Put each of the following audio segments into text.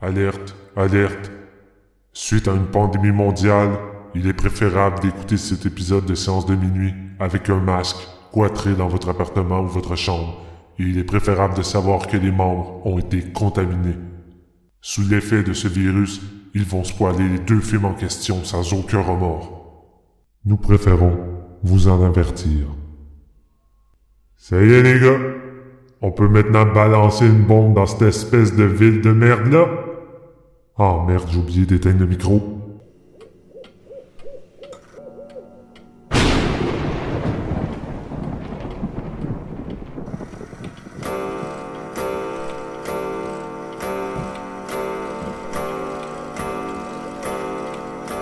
Alerte, alerte. Suite à une pandémie mondiale, il est préférable d'écouter cet épisode de séance de minuit avec un masque, cloîtré dans votre appartement ou votre chambre, et il est préférable de savoir que les membres ont été contaminés. Sous l'effet de ce virus, ils vont spoiler les deux films en question sans aucun remords. Nous préférons vous en avertir. Ça y est les gars, on peut maintenant balancer une bombe dans cette espèce de ville de merde là? Ah merde, j'ai oublié d'éteindre le micro.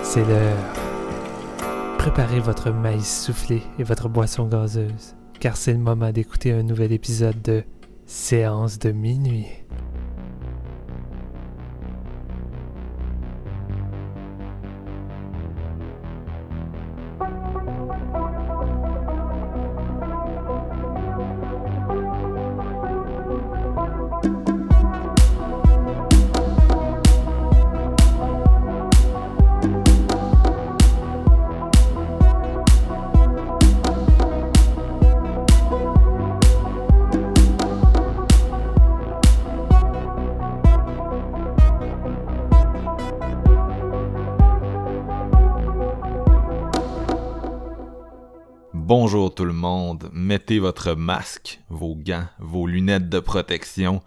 C'est l'heure. Préparez votre maïs soufflé et votre boisson gazeuse, car c'est le moment d'écouter un nouvel épisode de Séance de minuit. Tout le monde, mettez votre masque, vos gants, vos lunettes de protection.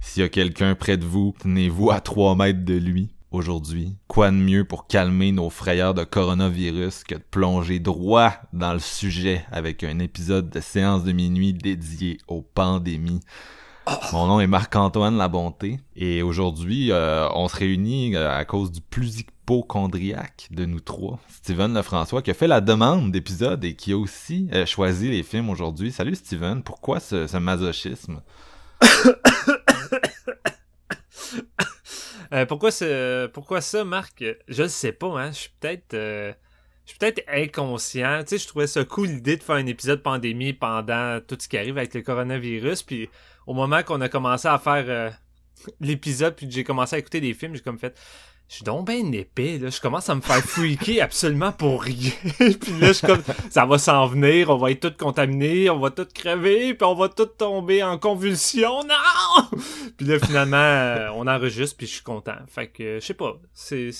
S'il y a quelqu'un près de vous, tenez-vous à 3 mètres de lui. Aujourd'hui, quoi de mieux pour calmer nos frayeurs de coronavirus que de plonger droit dans le sujet avec un épisode de séance de minuit dédié aux pandémies? Mon nom est Marc-Antoine Labonté et aujourd'hui, euh, on se réunit euh, à cause du plus hypochondriaque de nous trois, Steven Lefrançois, qui a fait la demande d'épisode et qui a aussi euh, choisi les films aujourd'hui. Salut Steven, pourquoi ce, masochisme? Pourquoi, ce, pourquoi ça, Marc? Je le sais pas, hein. Je suis peut-être... je suis peut-être inconscient. Tu sais, je trouvais ça cool l'idée de faire un épisode pandémie pendant tout ce qui arrive avec le coronavirus. Au moment qu'on a commencé à faire euh, l'épisode, puis j'ai commencé à écouter des films, j'ai comme fait... Je suis donc bien épais, là. Je commence à me faire freaker absolument pour rien. puis là, je suis comme... Ça va s'en venir, on va être tous contaminés, on va tous crever, puis on va tous tomber en convulsion. Non! Puis là, finalement, euh, on enregistre, puis je suis content. Fait que, je sais pas, c'est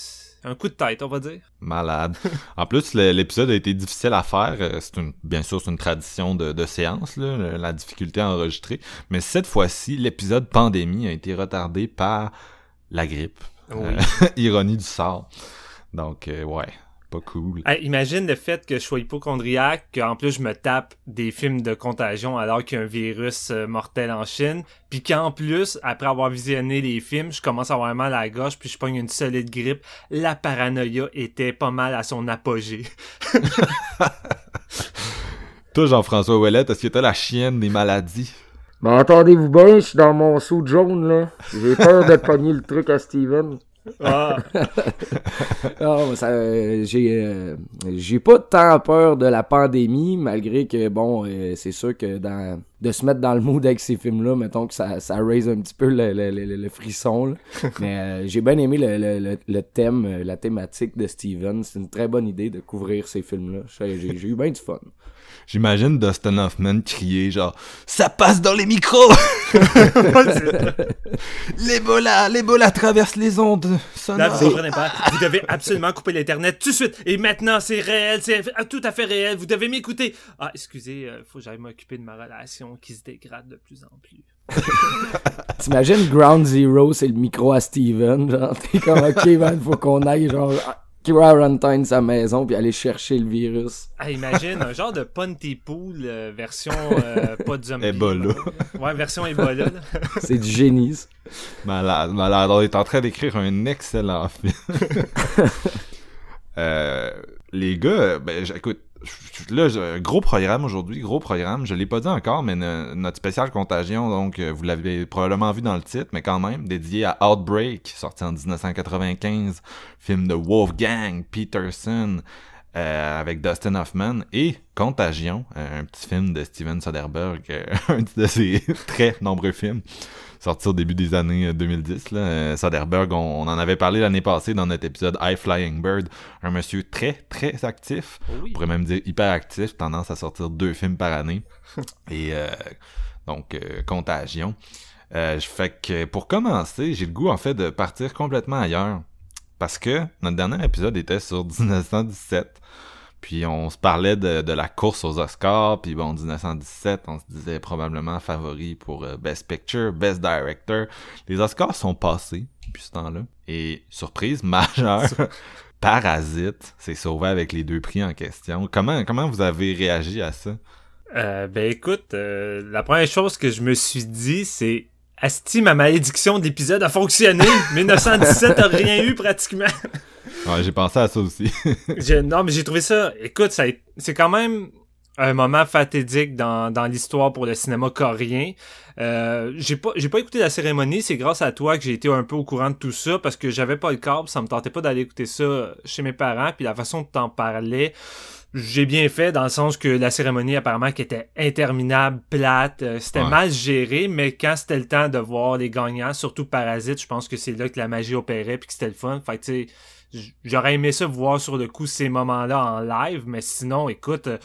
un coup de tête, on va dire. Malade. En plus, l'épisode a été difficile à faire. Euh, C'est une, bien sûr, c'est une tradition de, de séance, là, la difficulté à enregistrer. Mais cette fois-ci, l'épisode pandémie a été retardé par la grippe. Oui. Euh, ironie du sort. Donc, euh, ouais, pas cool. Hey, imagine le fait que je sois hypochondriaque, qu'en plus je me tape des films de contagion alors qu'il y a un virus euh, mortel en Chine, puis qu'en plus, après avoir visionné les films, je commence à avoir mal à la gorge, puis je pogne une solide grippe. La paranoïa était pas mal à son apogée. Toi, Jean-François Ouellette, est-ce que t'as la chienne des maladies? Mais entendez-vous bien, je suis dans mon sou jaune, là. J'ai peur de pogner le truc à Steven. Ah, Non, ça, euh, j'ai, euh, j'ai pas tant peur de la pandémie, malgré que, bon, euh, c'est sûr que dans, de se mettre dans le mood avec ces films-là, mettons que ça, ça raise un petit peu le, le, le, le frisson, là. Mais j'ai bien aimé le, le, le, le thème, la thématique de Steven. C'est une très bonne idée de couvrir ces films-là. J'ai, j'ai eu bien du fun. J'imagine Dustin Hoffman crier genre « Ça passe dans les micros! L'Ebola! L'Ebola traverse les ondes Là, sonores! vous comprenez pas. Vous devez absolument couper l'internet tout de suite. Et maintenant, c'est réel, c'est tout à fait réel. Vous devez m'écouter. Ah, excusez, euh, faut que j'aille m'occuper de ma relation qui se dégrade de plus en plus. T'imagines Ground Zero, c'est le micro à Steven, genre, t'es comme, ok, man, faut qu'on aille, genre, Runtime sa maison, puis aller chercher le virus. Ah, imagine un genre de Pontypool euh, version euh, pas de zombie. Ebola. Ouais, version Ebola. C'est du génie, ça. Malade, malade. On est en train d'écrire un excellent film. Euh, les gars, ben, écoute, là, gros programme aujourd'hui, gros programme. Je l'ai pas dit encore, mais no- notre spécial Contagion, donc, euh, vous l'avez probablement vu dans le titre, mais quand même, dédié à Outbreak, sorti en 1995, film de Wolfgang Peterson, euh, avec Dustin Hoffman et Contagion, euh, un petit film de Steven Soderbergh, euh, un de ses très nombreux films sorti au début des années 2010. Là. Soderbergh, on, en avait parlé l'année passée dans notre épisode High Flying Bird, un monsieur très très actif, on pourrait même dire hyper actif, tendance à sortir deux films par année. et donc Contagion. Euh, fait que pour commencer, j'ai le goût en fait de partir complètement ailleurs. Parce que notre dernier épisode était sur 1917. Puis on se parlait de, la course aux Oscars, puis bon, 1917, on se disait probablement favori pour euh, Best Picture, Best Director. Les Oscars sont passés depuis ce temps-là. Et surprise majeure, Parasite s'est sauvé avec les deux prix en question. Comment, comment vous avez réagi à ça? Euh, ben écoute, euh, la première chose que je me suis dit, c'est Asti, ma malédiction d'épisode a fonctionné. 1917 a rien eu pratiquement. ouais, j'ai pensé à ça aussi. non, mais j'ai trouvé ça. Écoute, ça, c'est quand même un moment fatidique dans, dans l'histoire pour le cinéma coréen. Euh, j'ai pas j'ai pas écouté la cérémonie, c'est grâce à toi que j'ai été un peu au courant de tout ça parce que j'avais pas le câble, ça me tentait pas d'aller écouter ça chez mes parents, puis la façon dont t'en parlais, j'ai bien fait dans le sens que la cérémonie apparemment qui était interminable, plate, euh, c'était mal géré, mais quand c'était le temps de voir les gagnants, surtout Parasite, je pense que c'est là que la magie opérait puis que c'était le fun. Fait tu sais, j'aurais aimé ça voir sur le coup ces moments-là en live, mais sinon, écoute, euh,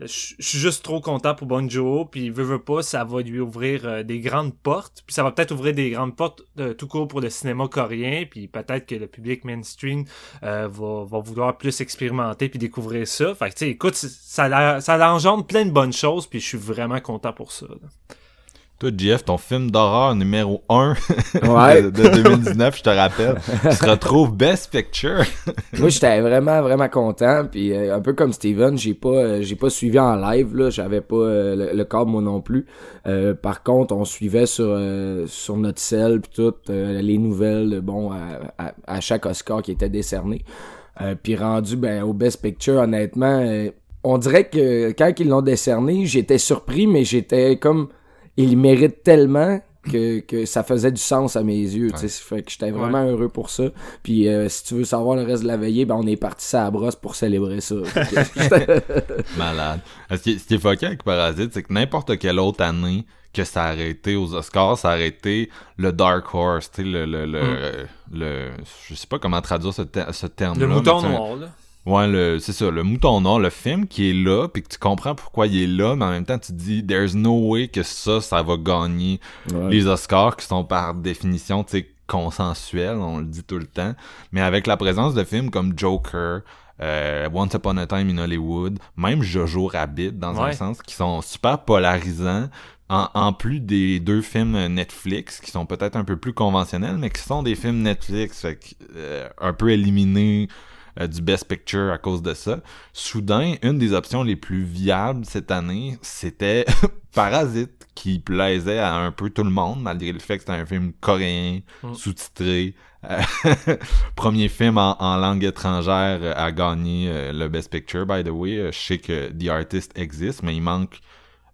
je suis juste trop content pour Bon puis veut veut pas, ça va lui ouvrir euh, des grandes portes, puis ça va peut-être ouvrir des grandes portes euh, tout court pour le cinéma coréen, puis peut-être que le public mainstream euh, va, va vouloir plus expérimenter puis découvrir ça. Fait que tu sais, écoute, ça, ça engendre plein de bonnes choses, puis je suis vraiment content pour ça. Toi, Jeff, ton film d'horreur numéro 1 de, 2019, je te rappelle, tu se retrouves Best Picture. Moi, j'étais vraiment, vraiment content. Puis euh, un peu comme Steven, j'ai pas euh, j'ai pas suivi en live, là. J'avais pas euh, le, câble, moi non plus. par contre, on suivait sur, sur notre cell puis tout, les nouvelles, bon, à, à, chaque Oscar qui était décerné. puis rendu ben, au Best Picture, honnêtement, on dirait que quand ils l'ont décerné, j'étais surpris, mais j'étais comme il mérite tellement que, que ça faisait du sens à mes yeux. Ouais. Fait que j'étais vraiment heureux pour ça. Puis euh, si tu veux savoir le reste de la veillée, ben on est parti ça à brosse pour célébrer ça. Malade. Ce qui, est, ce avec Parasite, c'est que n'importe quelle autre année que ça a arrêté aux Oscars, ça a arrêté le Dark Horse, le, le, le, mm. le, je sais pas comment traduire ce, ce terme-là. Le mouton noir, là. Ouais, le, c'est ça, le mouton noir, le film qui est là, puis que tu comprends pourquoi il est là, mais en même temps tu te dis, there's no way que ça, ça va gagner les Oscars qui sont par définition, tu sais, consensuels, on le dit tout le temps. Mais avec la présence de films comme Joker, euh, Once Upon a Time in Hollywood, même Jojo Rabbit dans un sens, qui sont super polarisants. En, en, plus des deux films Netflix qui sont peut-être un peu plus conventionnels, mais qui sont des films Netflix, fait euh, un peu éliminés euh, du Best Picture à cause de ça. Soudain, une des options les plus viables cette année, c'était Parasite, qui plaisait à un peu tout le monde, malgré le fait que c'était un film coréen, mm. sous-titré. Euh, premier film en, langue étrangère à gagner le Best Picture, by the way. Je sais que The Artist existe, mais il manque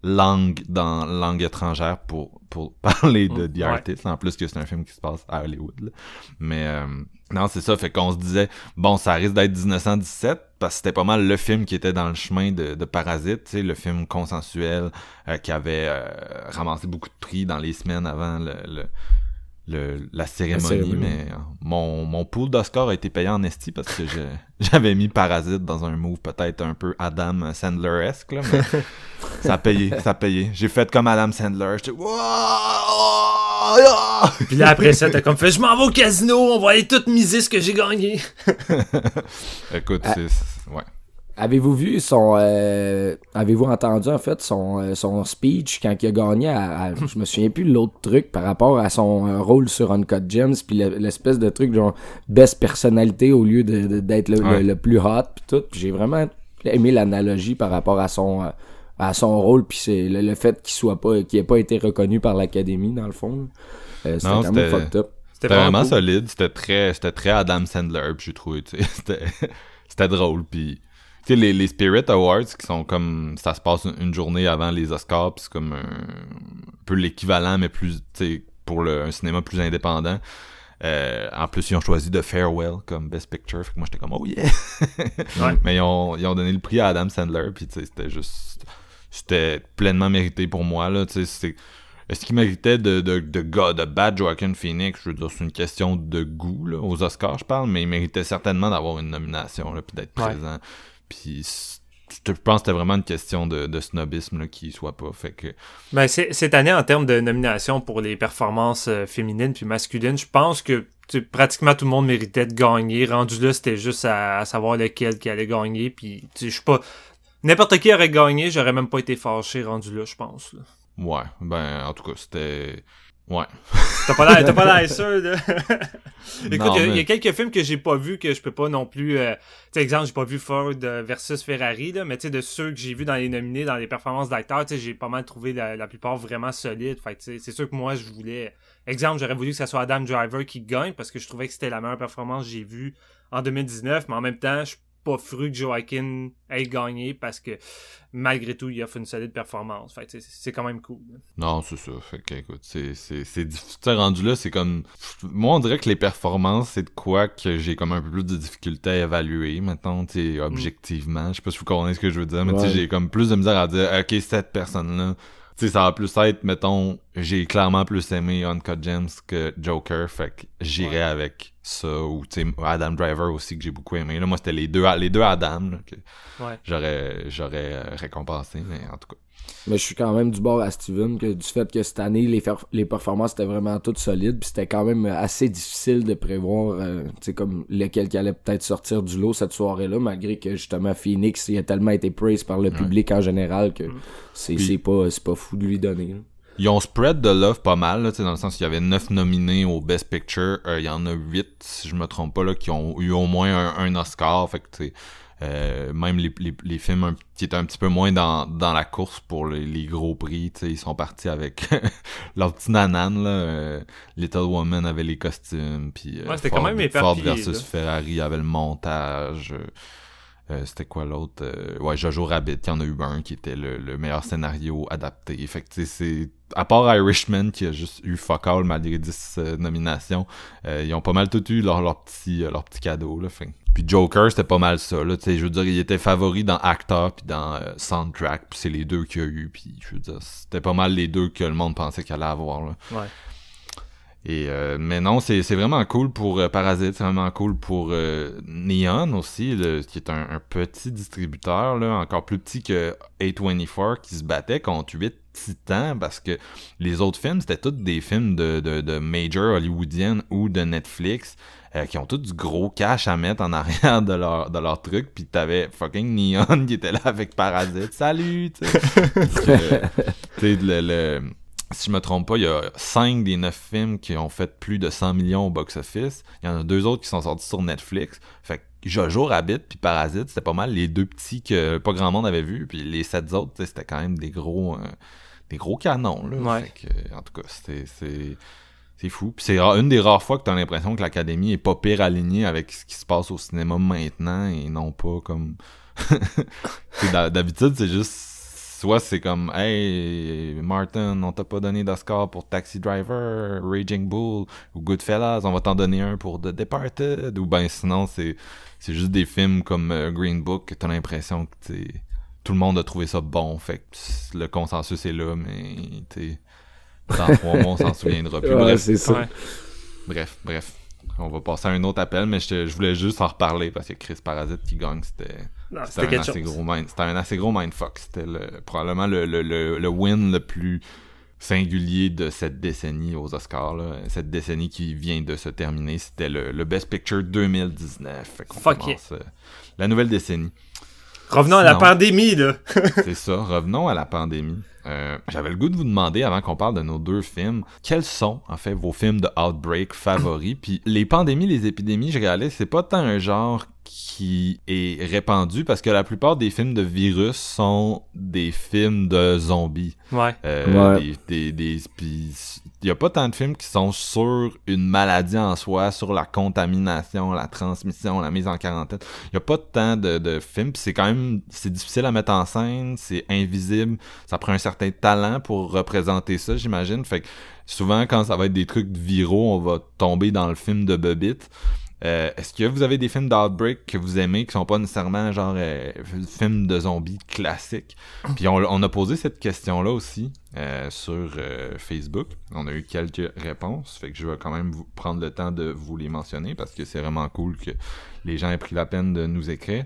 langue dans langue étrangère pour, pour parler de The Artist. En plus que c'est un film qui se passe à Hollywood. Mais euh, non, c'est ça. Fait qu'on se disait, bon, ça risque d'être 1917 parce que c'était pas mal le film qui était dans le chemin de, de Parasite, tu sais, le film consensuel euh, qui avait euh, ramassé beaucoup de prix dans les semaines avant le, le le, la, cérémonie, mais euh, mon, mon pool d'Oscar a été payé en esti parce que j'avais mis Parasite dans un move peut-être un peu Adam Sandler-esque, mais ça a payé, ça a payé. J'ai fait comme Adam Sandler, j'étais Puis là après ça, t'as comme fait, je m'en vais au casino, on va aller tout miser ce que j'ai gagné. Écoute, ah. c'est... Ouais. Avez-vous vu son euh, avez-vous entendu en fait son euh, son speech quand il a gagné à, je me souviens plus de l'autre truc par rapport à son euh, rôle sur Uncut Gems puis l'espèce de truc genre best personnalité au lieu de d'être le, plus hot puis tout. J'ai vraiment aimé l'analogie par rapport à son à son rôle puis c'est le, fait qu'il soit pas qu'il ait pas été reconnu par l'académie dans le fond c'était quand même fucked up. c'était vraiment solide c'était très c'était très Adam Sandler j'ai trouvé c'était c'était drôle puis sais, les, les, Spirit Awards qui sont comme ça se passe une, journée avant les Oscars, puis c'est comme un, peu l'équivalent, mais plus tu sais pour le, un cinéma plus indépendant. Euh, en plus, ils ont choisi The Farewell comme Best Picture. Fait que moi, j'étais comme, oh yeah! Ouais. Mais ils ont, ils ont donné le prix à Adam Sandler. Puis, tu sais, c'était juste. C'était pleinement mérité pour moi, là. Tu sais, c'est. Est-ce qu'il méritait de, de, de, gars- de battre Joaquin Phoenix? Je veux dire, c'est une question de goût, là, aux Oscars, je parle, mais il méritait certainement d'avoir une nomination, là, puis d'être Ouais. présent. Puis, je pense que c'était vraiment une question de, de snobisme, là, qu'il soit pas. Fait que, Ben, cette année, en termes de nomination pour les performances euh, féminines puis masculines, je pense que pratiquement tout le monde méritait de gagner. Rendu là, c'était juste à, à savoir lequel qui allait gagner. Puis, je suis pas. N'importe qui aurait gagné, j'aurais même pas été fâché rendu là, je pense. là. ouais, ben, en tout cas, c'était. Ouais. T'as pas l'air, t'as pas l'air sûr, là. Écoute, il y a- y, quelques films que j'ai pas vus que je peux pas non plus. euh, tu sais, exemple, j'ai pas vu Ford euh, versus Ferrari, là, mais tu sais, de ceux que j'ai vus dans les nominés, dans les performances d'acteurs, tu sais, j'ai pas mal trouvé la, la plupart vraiment solides. Fait que, tu sais, c'est sûr que moi, je voulais. Exemple, j'aurais voulu que ça soit Adam Driver qui gagne parce que je trouvais que c'était la meilleure performance que j'ai vue en 2019, mais en même temps, je pas fru que Joaquin ait gagné parce que malgré tout, il offre une solide performance. Fait c'est quand même cool. Non, c'est ça. Fait que, écoute, c'est, c'est, c'est difficile. Tu sais, rendu là, c'est comme, moi, on dirait que les performances, c'est de quoi que j'ai comme un peu plus de difficulté à évaluer, maintenant, tu sais, objectivement. Je sais pas si vous comprenez ce que je veux dire, mais tu sais, Ouais. j'ai comme plus de misère à dire, ok, cette personne-là, tu sais, ça va plus être, mettons, j'ai clairement plus aimé Uncut Gems que Joker, fait que j'irais Ouais. avec ça, ou tu sais, Adam Driver aussi, que j'ai beaucoup aimé. Là, moi, c'était les deux, les deux Adam, là, que Ouais. j'aurais, j'aurais euh, récompensé, mais en tout cas. Mais je suis quand même du bord à Steven que du fait que cette année les, les performances étaient vraiment toutes solides puis c'était quand même assez difficile de prévoir euh, tu sais comme lequel qui allait peut-être sortir du lot cette soirée-là malgré que justement Phoenix il a tellement été praised par le public en général que c'est Puis- c'est pas c'est pas fou de lui donner. là. Ils ont spread de love pas mal, là, tu sais, dans le sens qu'il y avait 9 nominés au Best Picture. Euh, Il y en a 8, si je me trompe pas, là, qui ont eu au moins un, un Oscar. Fait que, tu sais, euh, même les, les, les films un- qui étaient un petit peu moins dans, dans la course pour les, les gros prix, tu sais, ils sont partis avec leur petit nanan, là. euh, Little Woman avait les costumes, puis euh, Ouais, Ford, quand même Ford versus là. Ferrari avait le montage. Euh, c'était quoi l'autre? Euh, Ouais, Jojo Rabbit, il y en a eu un qui était le, le meilleur scénario adapté. Fait que c'est à part Irishman qui a juste eu fuck all malgré 10 euh, nominations, ils ont pas mal tout eu leur, leur petit leur petit cadeau là. Fait. Puis Joker, c'était pas mal ça là, je veux dire, il était favori dans acteur puis dans soundtrack, puis c'est les deux qu'il y a eu, puis je veux dire, c'était pas mal les deux que le monde pensait qu'il allait avoir. Ouais. Et euh, mais non, c'est c'est vraiment cool pour euh, Parasite, c'est vraiment cool pour euh, Neon aussi, le- qui est un, un petit distributeur là, encore plus petit que A24 qui se battait contre 8 titans parce que les autres films c'était tous des films de, de, de major hollywoodienne ou de Netflix euh, qui ont tous du gros cash à mettre en arrière de leur de leur truc puis t'avais fucking Neon qui était là avec Parasite. Salut tu sais. Tu sais, le, le- si je me trompe pas, il y a 5 des 9 films qui ont fait plus de 100 millions au box-office. Il y en a deux autres qui sont sortis sur Netflix. Fait que Jojo Rabbit puis Parasite, c'était pas mal les deux petits que pas grand monde avait vu. Puis les sept autres, tu sais, c'était quand même des gros euh, des gros canons. Là. Ouais. Fait que, en tout cas, c'était c'est c'est fou. Puis c'est une des rares fois que t'as l'impression que l'Académie est pas pire alignée avec ce qui se passe au cinéma maintenant et non pas comme... Tu D'habitude, c'est juste... Soit c'est comme « Hey, Martin, on t'a pas donné d'Oscar pour Taxi Driver, Raging Bull ou Goodfellas, on va t'en donner un pour The Departed. » Ou ben sinon, c'est c'est juste des films comme euh, Green Book que t'as l'impression que t'sais, tout le monde a trouvé ça bon. Fait que le consensus est là, mais t'sais, dans trois mois, on s'en souviendra plus. Ouais, Bref, c'est ça. Ouais. Bref, bref. On va passer à un autre appel, mais je, je voulais juste en reparler parce que Chris Parasite qui gagne, c'était c'était un, assez gros mind, un assez gros mindfuck. C'était le- probablement le, le, le, le win le plus singulier de cette décennie aux Oscars. Là. Cette décennie qui vient de se terminer, c'était le, le Best Picture 2019. Fait qu'on Fuck commence, euh, la nouvelle décennie. Revenons à la pandémie, là. C'est ça. Revenons à la pandémie. Euh, J'avais le goût de vous demander, avant qu'on parle de nos deux films, quels sont, en fait, vos films de Outbreak favoris? Puis les pandémies, les épidémies, je réalise, c'est pas tant un genre qui est répandu parce que la plupart des films de virus sont des films de zombies. Ouais. Euh, Ouais. des, des, des- puis il y a pas tant de films qui sont sur une maladie en soi, sur la contamination, la transmission, la mise en quarantaine. Il y a pas tant de, de films, c'est quand même c'est difficile à mettre en scène, c'est invisible, ça prend un certain talent pour représenter ça, j'imagine. Fait que souvent quand ça va être des trucs viraux, on va tomber dans le film de Bobit. Euh, Est-ce que vous avez des films d'Outbreak que vous aimez qui sont pas nécessairement genre euh, films de zombies classiques? Puis on, on a posé cette question-là aussi euh, sur euh, Facebook. On a eu quelques réponses. Fait que je vais quand même vous prendre le temps de vous les mentionner parce que c'est vraiment cool que les gens aient pris la peine de nous écrire.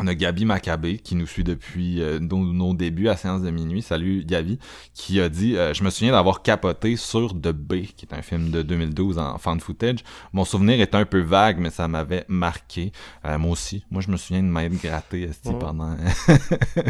On a Gabi Maccabé qui nous suit depuis euh, nos, nos débuts à séance de minuit. Salut Gabi, qui a dit euh, Je me souviens d'avoir capoté sur The B, qui est un film de 2012 en fan footage. Mon souvenir est un peu vague, mais ça m'avait marqué. Euh, moi aussi. Moi, je me souviens de m'être gratté Ouais. pendant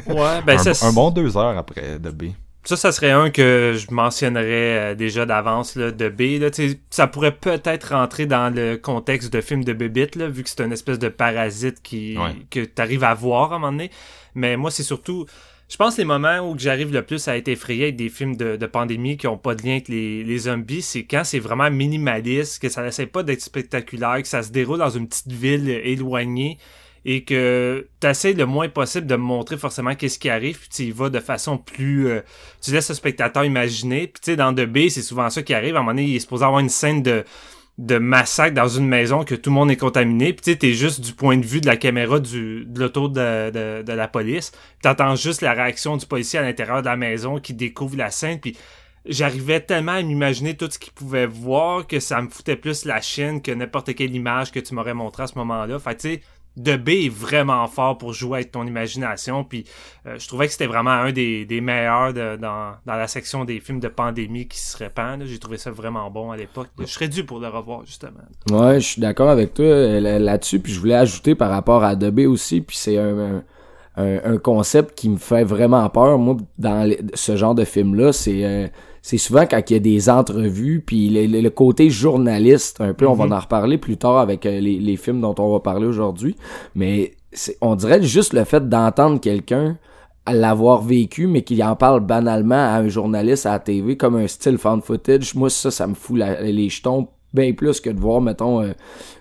Ouais, ben un, ça, un bon deux heures après The B. Ça, ça serait un que je mentionnerais euh, déjà d'avance là, de B. Là, ça pourrait peut-être rentrer dans le contexte de film de Bébite, là, vu que c'est une espèce de parasite qui Ouais. que tu arrives à voir à un moment donné. Mais moi, c'est surtout. Je pense que les moments où j'arrive le plus à être effrayé avec des films de, de pandémie qui ont pas de lien avec les, les zombies, c'est quand c'est vraiment minimaliste, que ça n'essaie pas d'être spectaculaire, que ça se déroule dans une petite ville éloignée et que tu le moins possible de montrer forcément qu'est-ce qui arrive, puis tu y vas de façon plus... euh, tu laisses le spectateur imaginer, puis tu sais, dans The B, c'est souvent ça qui arrive, à un moment donné, il est supposé avoir une scène de de massacre dans une maison que tout le monde est contaminé. Puis tu sais t'es juste du point de vue de la caméra du de l'auto de, de, la police. T'entends juste la réaction du policier à l'intérieur de la maison qui découvre la scène. Puis j'arrivais tellement à m'imaginer tout ce qu'il pouvait voir que ça me foutait plus la chienne que n'importe quelle image que tu m'aurais montré à ce moment-là. Fait tu sais, De B est vraiment fort pour jouer avec ton imagination. Puis euh, je trouvais que c'était vraiment un des, meilleurs de- dans, la section des films de pandémie qui se répand. J'ai trouvé ça vraiment bon à l'époque. Je serais dû pour le revoir, justement. Ouais, je suis d'accord avec toi euh, là- là-dessus. Puis je voulais ajouter par rapport à DB aussi. Puis c'est un, concept qui me fait vraiment peur. Moi, dans ce genre de film-là, c'est euh, c'est souvent quand il y a des entrevues. Puis le, le- le côté journaliste, un peu, on va en reparler plus tard avec euh, les, les films dont on va parler aujourd'hui. Mais on dirait juste le fait d'entendre quelqu'un l'avoir vécu, mais qu'il en parle banalement à un journaliste à la TV comme un style found footage. Moi, ça, ça me fout la- les jetons bien plus que de voir, mettons, euh,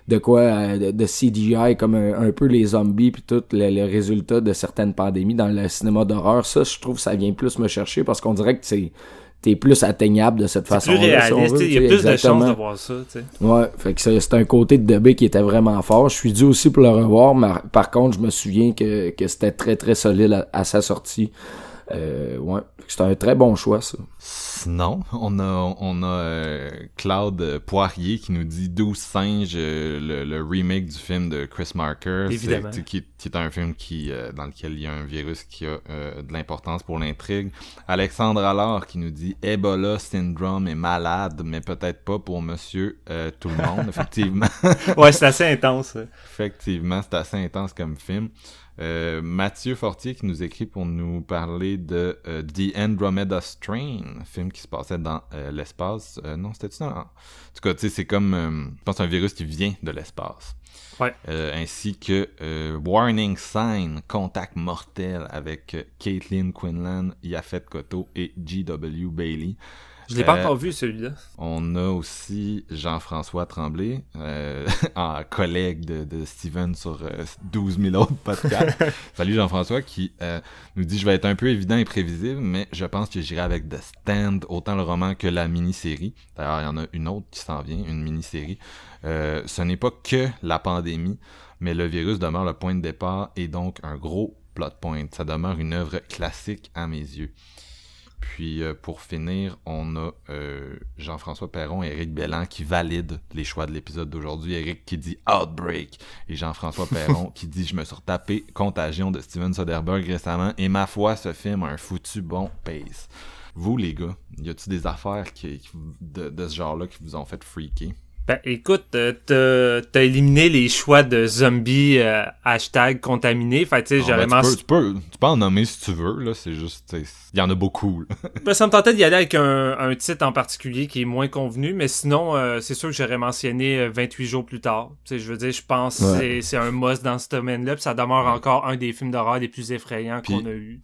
de quoi, euh, de, de CGI comme un, un peu les zombies puis tout le, le résultat de certaines pandémies dans le cinéma d'horreur. Ça, je trouve que ça vient plus me chercher parce qu'on dirait que c'est t'es plus atteignable de cette C'est façon plus réaliste. il y a plus de chances de voir ça. tu sais. Ouais, fait que c'est un côté de DB qui était vraiment fort. Je suis dû aussi pour le revoir, mais par contre, je me souviens que, que c'était très très solide à, à sa sortie. Euh, ouais, c'était un très bon choix ça. Sinon, on a, on a euh, Claude Poirier qui nous dit 12 singes, euh, le, le remake du film de Chris Marker. C'est- Évidemment. Qui, qui est un film qui, euh, dans lequel il y a un virus qui a euh, de l'importance pour l'intrigue. Alexandre Allard qui nous dit Ebola syndrome est malade, mais peut-être pas pour monsieur euh, tout le monde. Effectivement. Ouais, c'est assez intense. Effectivement, c'est assez intense comme film. Euh, Mathieu Fortier qui nous écrit pour nous parler de euh, The Andromeda Strain, film qui se passait dans euh, l'espace. Non, c'était-tu dans... En tout cas, tu sais, c'est comme, je pense, un virus qui vient de l'espace. Ouais. Ainsi que Warning Sign, Contact Mortel avec Caitlin Quinlan, Yafet Koto et G.W. Bailey. Je l'ai pas Euh, encore vu, celui-là. On a aussi Jean-François Tremblay, euh, en collègue de, de Steven sur euh, 12 000 autres podcasts. Salut Jean-François qui euh, nous dit « Je vais être un peu évident et prévisible, mais je pense que j'irai avec The Stand, autant le roman que la mini-série. D'ailleurs, il y en a une autre qui s'en vient, une mini-série. Euh, ce n'est pas que la pandémie, mais le virus demeure le point de départ et donc un gros plot point. Ça demeure une œuvre classique à mes yeux. Puis euh, pour finir, on a euh, Jean-François Perron et Eric Bellan qui valident les choix de l'épisode d'aujourd'hui. Eric qui dit Outbreak et Jean-François Perron qui dit Je me suis retapé Contagion de Steven Soderbergh récemment et ma foi, ce film a un foutu bon pace. Vous les gars, y a-tu des affaires qui, qui- de, de ce genre-là qui vous ont fait freaker? Ben écoute, euh, t'as éliminé les choix de zombies euh, hashtag contaminés. Fait tu sais, Ah, j'aurais ben, mentionné- tu, peux, tu, peux, tu peux en nommer si tu veux, là, c'est juste, il y en a beaucoup. Ben, ça me tentait d'y aller avec un, un titre en particulier qui est moins convenu, mais sinon, euh, c'est sûr que j'aurais mentionné euh, 28 jours plus tard. Tu sais, je veux dire, je pense que Ouais. c'est- c'est un must dans ce domaine-là, ça demeure encore un des films d'horreur les plus effrayants qu'on a eu.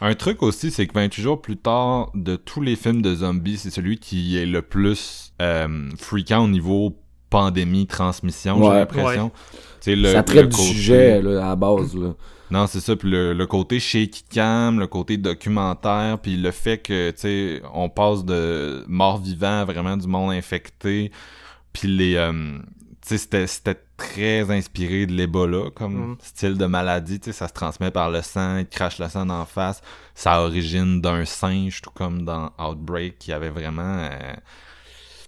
Un truc aussi, c'est que 28 jours plus tard, de tous les films de zombies, c'est celui qui est le plus euh, fréquent au niveau pandémie, transmission, j'ai Ouais. l'impression. Tu sais, le- ça traite le du côté- sujet là, à la base. Là. Non, c'est ça. Puis le, le côté shaky cam, le côté documentaire, puis le fait que, tu sais, on passe de mort-vivant à vraiment du monde infecté. Puis les... euh, tu sais, c'était, c'était très inspiré de l'Ebola comme Mm. style de maladie. Tu sais, ça se transmet par le sang, il crache le sang d'en face. Ça a origine d'un singe, tout comme dans Outbreak, qui avait vraiment... euh,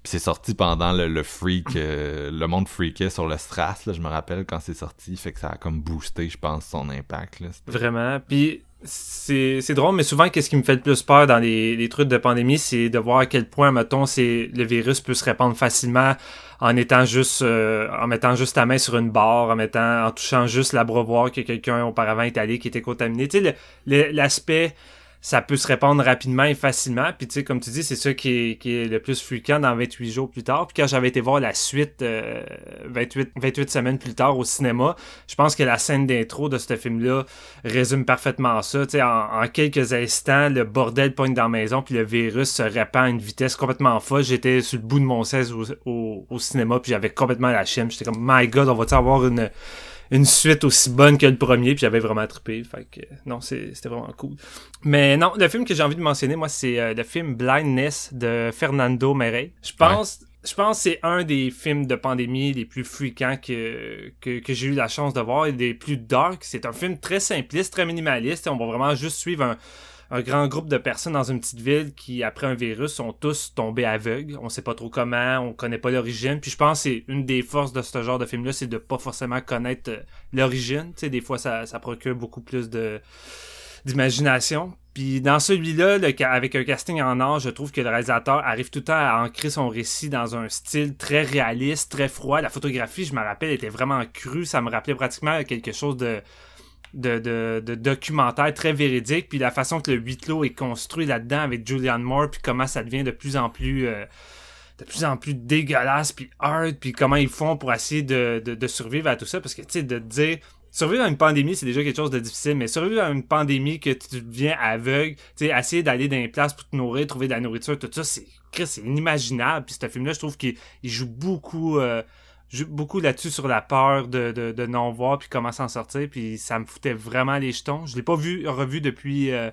puis c'est sorti pendant le, le freak, euh, le monde freakait sur le Stras, là, je me rappelle quand c'est sorti, fait que ça a comme boosté, je pense, son impact. Là. Vraiment. Puis c'est drôle, mais souvent, qu'est-ce qui me fait le plus peur dans les, les trucs de pandémie, c'est de voir à quel point, mettons, le virus peut se répandre facilement en étant juste, euh, en mettant juste ta main sur une barre, en mettant, en touchant juste l'abreuvoir que quelqu'un auparavant est allé qui était contaminé. Tu sais, l'aspect ça peut se répandre rapidement et facilement. Puis tu sais, comme tu dis, c'est ça qui est, qui est le plus fréquent dans 28 jours plus tard. Puis quand j'avais été voir la suite euh, 28, 28 semaines plus tard au cinéma, je pense que la scène d'intro de ce film-là résume parfaitement ça. Tu sais, en, en quelques instants, le bordel pogne dans la maison, puis le virus se répand à une vitesse complètement folle. J'étais sur le bout de mon 16 au, au, au cinéma, puis j'avais complètement la chienne. J'étais comme, my god, on va-tu avoir une une suite aussi bonne que le premier, puis j'avais vraiment trippé. Fait que non, c'est- c'était vraiment cool. Mais non, le film que j'ai envie de mentionner, moi, c'est euh, le film Blindness de Fernando Merey. Je pense, je pense que c'est un des films de pandémie les plus fréquents que, que, que j'ai eu la chance de voir et des plus dark. C'est un film très simpliste, très minimaliste. Et on va vraiment juste suivre un, un grand groupe de personnes dans une petite ville qui, après un virus, sont tous tombés aveugles. On sait pas trop comment, on connaît pas l'origine. Puis je pense que c'est une des forces de ce genre de film-là, c'est de pas forcément connaître euh, l'origine. Tu sais, des fois, ça, ça procure beaucoup plus de d'imagination. Puis dans celui-là, avec un casting en or, je trouve que le réalisateur arrive tout le temps à ancrer son récit dans un style très réaliste, très froid. La photographie, je me rappelle, était vraiment crue. Ça me rappelait pratiquement quelque chose de de, de, documentaire très véridique, puis la façon que le huis clos est construit là-dedans avec Julianne Moore, puis comment ça devient de plus en plus euh, de plus en plus dégueulasse, puis hard, puis comment ils font pour essayer de, de, survivre à tout ça, parce que tu sais, de dire survivre à une pandémie, c'est déjà quelque chose de difficile, mais survivre à une pandémie que tu deviens aveugle, tu sais, essayer d'aller dans les places pour te nourrir, trouver de la nourriture, tout ça, c'est c'est inimaginable. Puis ce film-là, je trouve qu'il il joue beaucoup euh, beaucoup là-dessus sur la peur de, de, de non voir puis comment s'en sortir puis ça me foutait vraiment les jetons. Je l'ai pas vu revu depuis euh,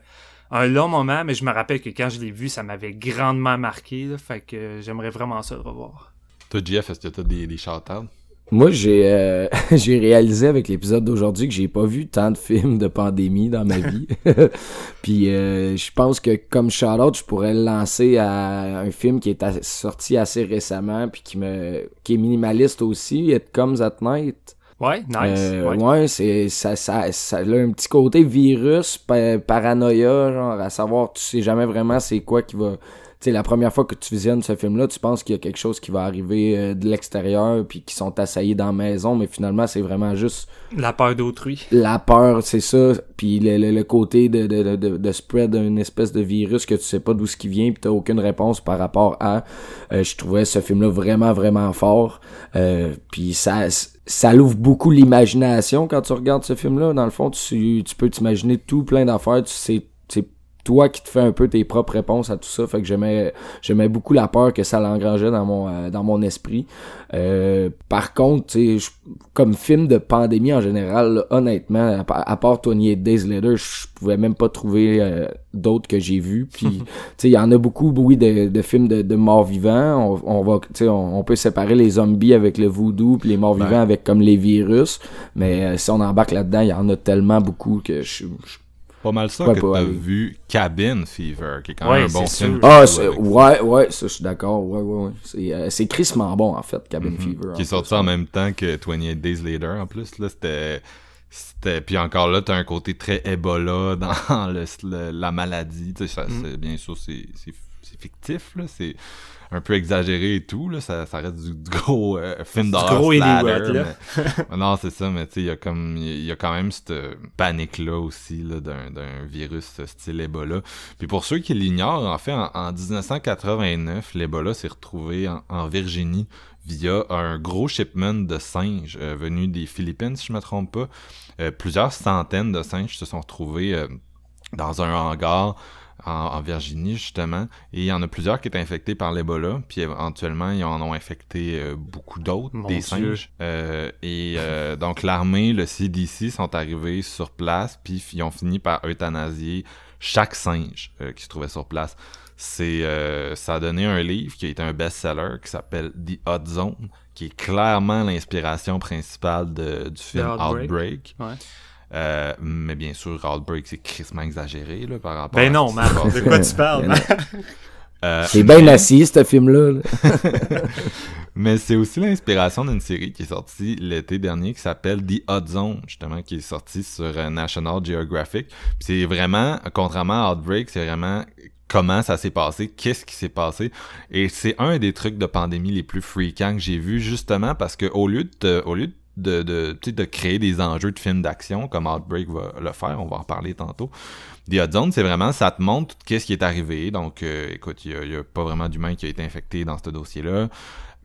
un long moment mais je me rappelle que quand je l'ai vu ça m'avait grandement marqué là, fait que j'aimerais vraiment ça le revoir. Toi, Jeff, est-ce que t'as des, des shout-outs? Moi, j'ai euh, j'ai réalisé avec l'épisode d'aujourd'hui que j'ai pas vu tant de films de pandémie dans ma vie. Puis euh, je pense que comme shout-out, je pourrais le lancer à un film qui est sorti assez récemment puis qui me qui est minimaliste aussi, It Comes at Night. ouais nice Euh, ouais. ouais, c'est ça, ça, ça a un petit côté virus, pa- paranoïa, genre à savoir tu sais jamais vraiment c'est quoi qui va. Tu sais, la première fois que tu visionnes ce film-là, tu penses qu'il y a quelque chose qui va arriver euh, de l'extérieur, puis qui sont assaillis dans la maison, mais finalement c'est vraiment juste la peur d'autrui la peur, c'est ça, puis le, le, le côté de, de, de, de spread d'une espèce de virus que tu sais pas d'où ce qui vient, puis t'as aucune réponse par rapport à. Euh, je trouvais ce film-là vraiment vraiment fort, euh, puis ça ça l'ouvre beaucoup l'imagination quand tu regardes ce film-là. Dans le fond, tu, tu peux t'imaginer tout plein d'affaires, tu sais, toi qui te fais un peu tes propres réponses à tout ça. Fait que j'aimais j'aimais beaucoup la peur que ça l'engrangeait dans mon euh, dans mon esprit. Euh, par contre, tu sais, je- comme film de pandémie en général, là, honnêtement, à, part- à part Tony Days Later, je pouvais même pas trouver euh, d'autres que j'ai vus. Puis, tu sais, il y en a beaucoup, oui, de, de films de, de morts vivants. On, on va, tu sais, on, on peut séparer les zombies avec le voodoo, puis les morts Ben. vivants avec comme les virus. Mais euh, si on embarque là-dedans, il y en a tellement beaucoup que je, je Pas mal ça Ouais, que t'as vu Cabin Fever, qui est quand Ouais, même un bon film. Ah, ouais, ouais, ça, je suis d'accord. Ouais, ouais, ouais. C'est, euh, c'est crissement bon, en fait, Cabin Mhm. Fever. Qui est sorti en même temps que 28 Days Later, en plus, là, c'était... C'était... Puis encore là, t'as un côté très Ebola dans le, le- la maladie, tu sais, ça, Mm. c'est, bien sûr, c'est fictif, là, c'est un peu exagéré et tout, là, ça, ça reste du, du gros euh, film d'horreur gros splatter, Hollywood, là. mais- non, c'est ça, mais tu sais, il y a comme, il y a quand même cette panique-là aussi, là, d'un, virus style Ebola. Puis pour ceux qui l'ignorent, en fait, en, en 1989, l'Ebola s'est retrouvé en, en Virginie via un gros shipment de singes euh, venus des Philippines, si je me trompe pas. Euh, plusieurs centaines de singes se sont retrouvés euh, dans un hangar en, Virginie, justement. Et il y en a plusieurs qui étaient infectés par l'Ebola. Puis éventuellement, ils en ont infecté euh, beaucoup d'autres, des singes. Euh, et euh, donc l'armée, le CDC sont arrivés sur place, puis ils ont fini par euthanasier chaque singe qui se trouvait sur place. C'est, ça a donné un livre qui a été un best-seller qui s'appelle The Hot Zone, qui est clairement l'inspiration principale de, du film Outbreak. Ouais. Euh, mais bien sûr, Outbreak, c'est crissement exagéré là, par rapport ben non, man, de quoi tu parles? Euh, c'est bien assis, ce film-là. mais c'est aussi l'inspiration d'une série qui est sortie l'été dernier qui s'appelle The Hot Zone, justement, qui est sortie sur euh, National Geographic. c'est vraiment, contrairement à Outbreak, c'est vraiment comment ça s'est passé, qu'est-ce qui s'est passé. Et c'est un des trucs de pandémie les plus fréquents que j'ai vu, justement, parce que au lieu de, au lieu de de, de, de créer des enjeux de films d'action comme Outbreak va le faire, on va en reparler tantôt. The Hot Zone, c'est vraiment, ça te montre qu'est-ce qui est arrivé. Donc, euh, écoute, il n'y a, pas vraiment d'humain qui a été infecté dans ce dossier-là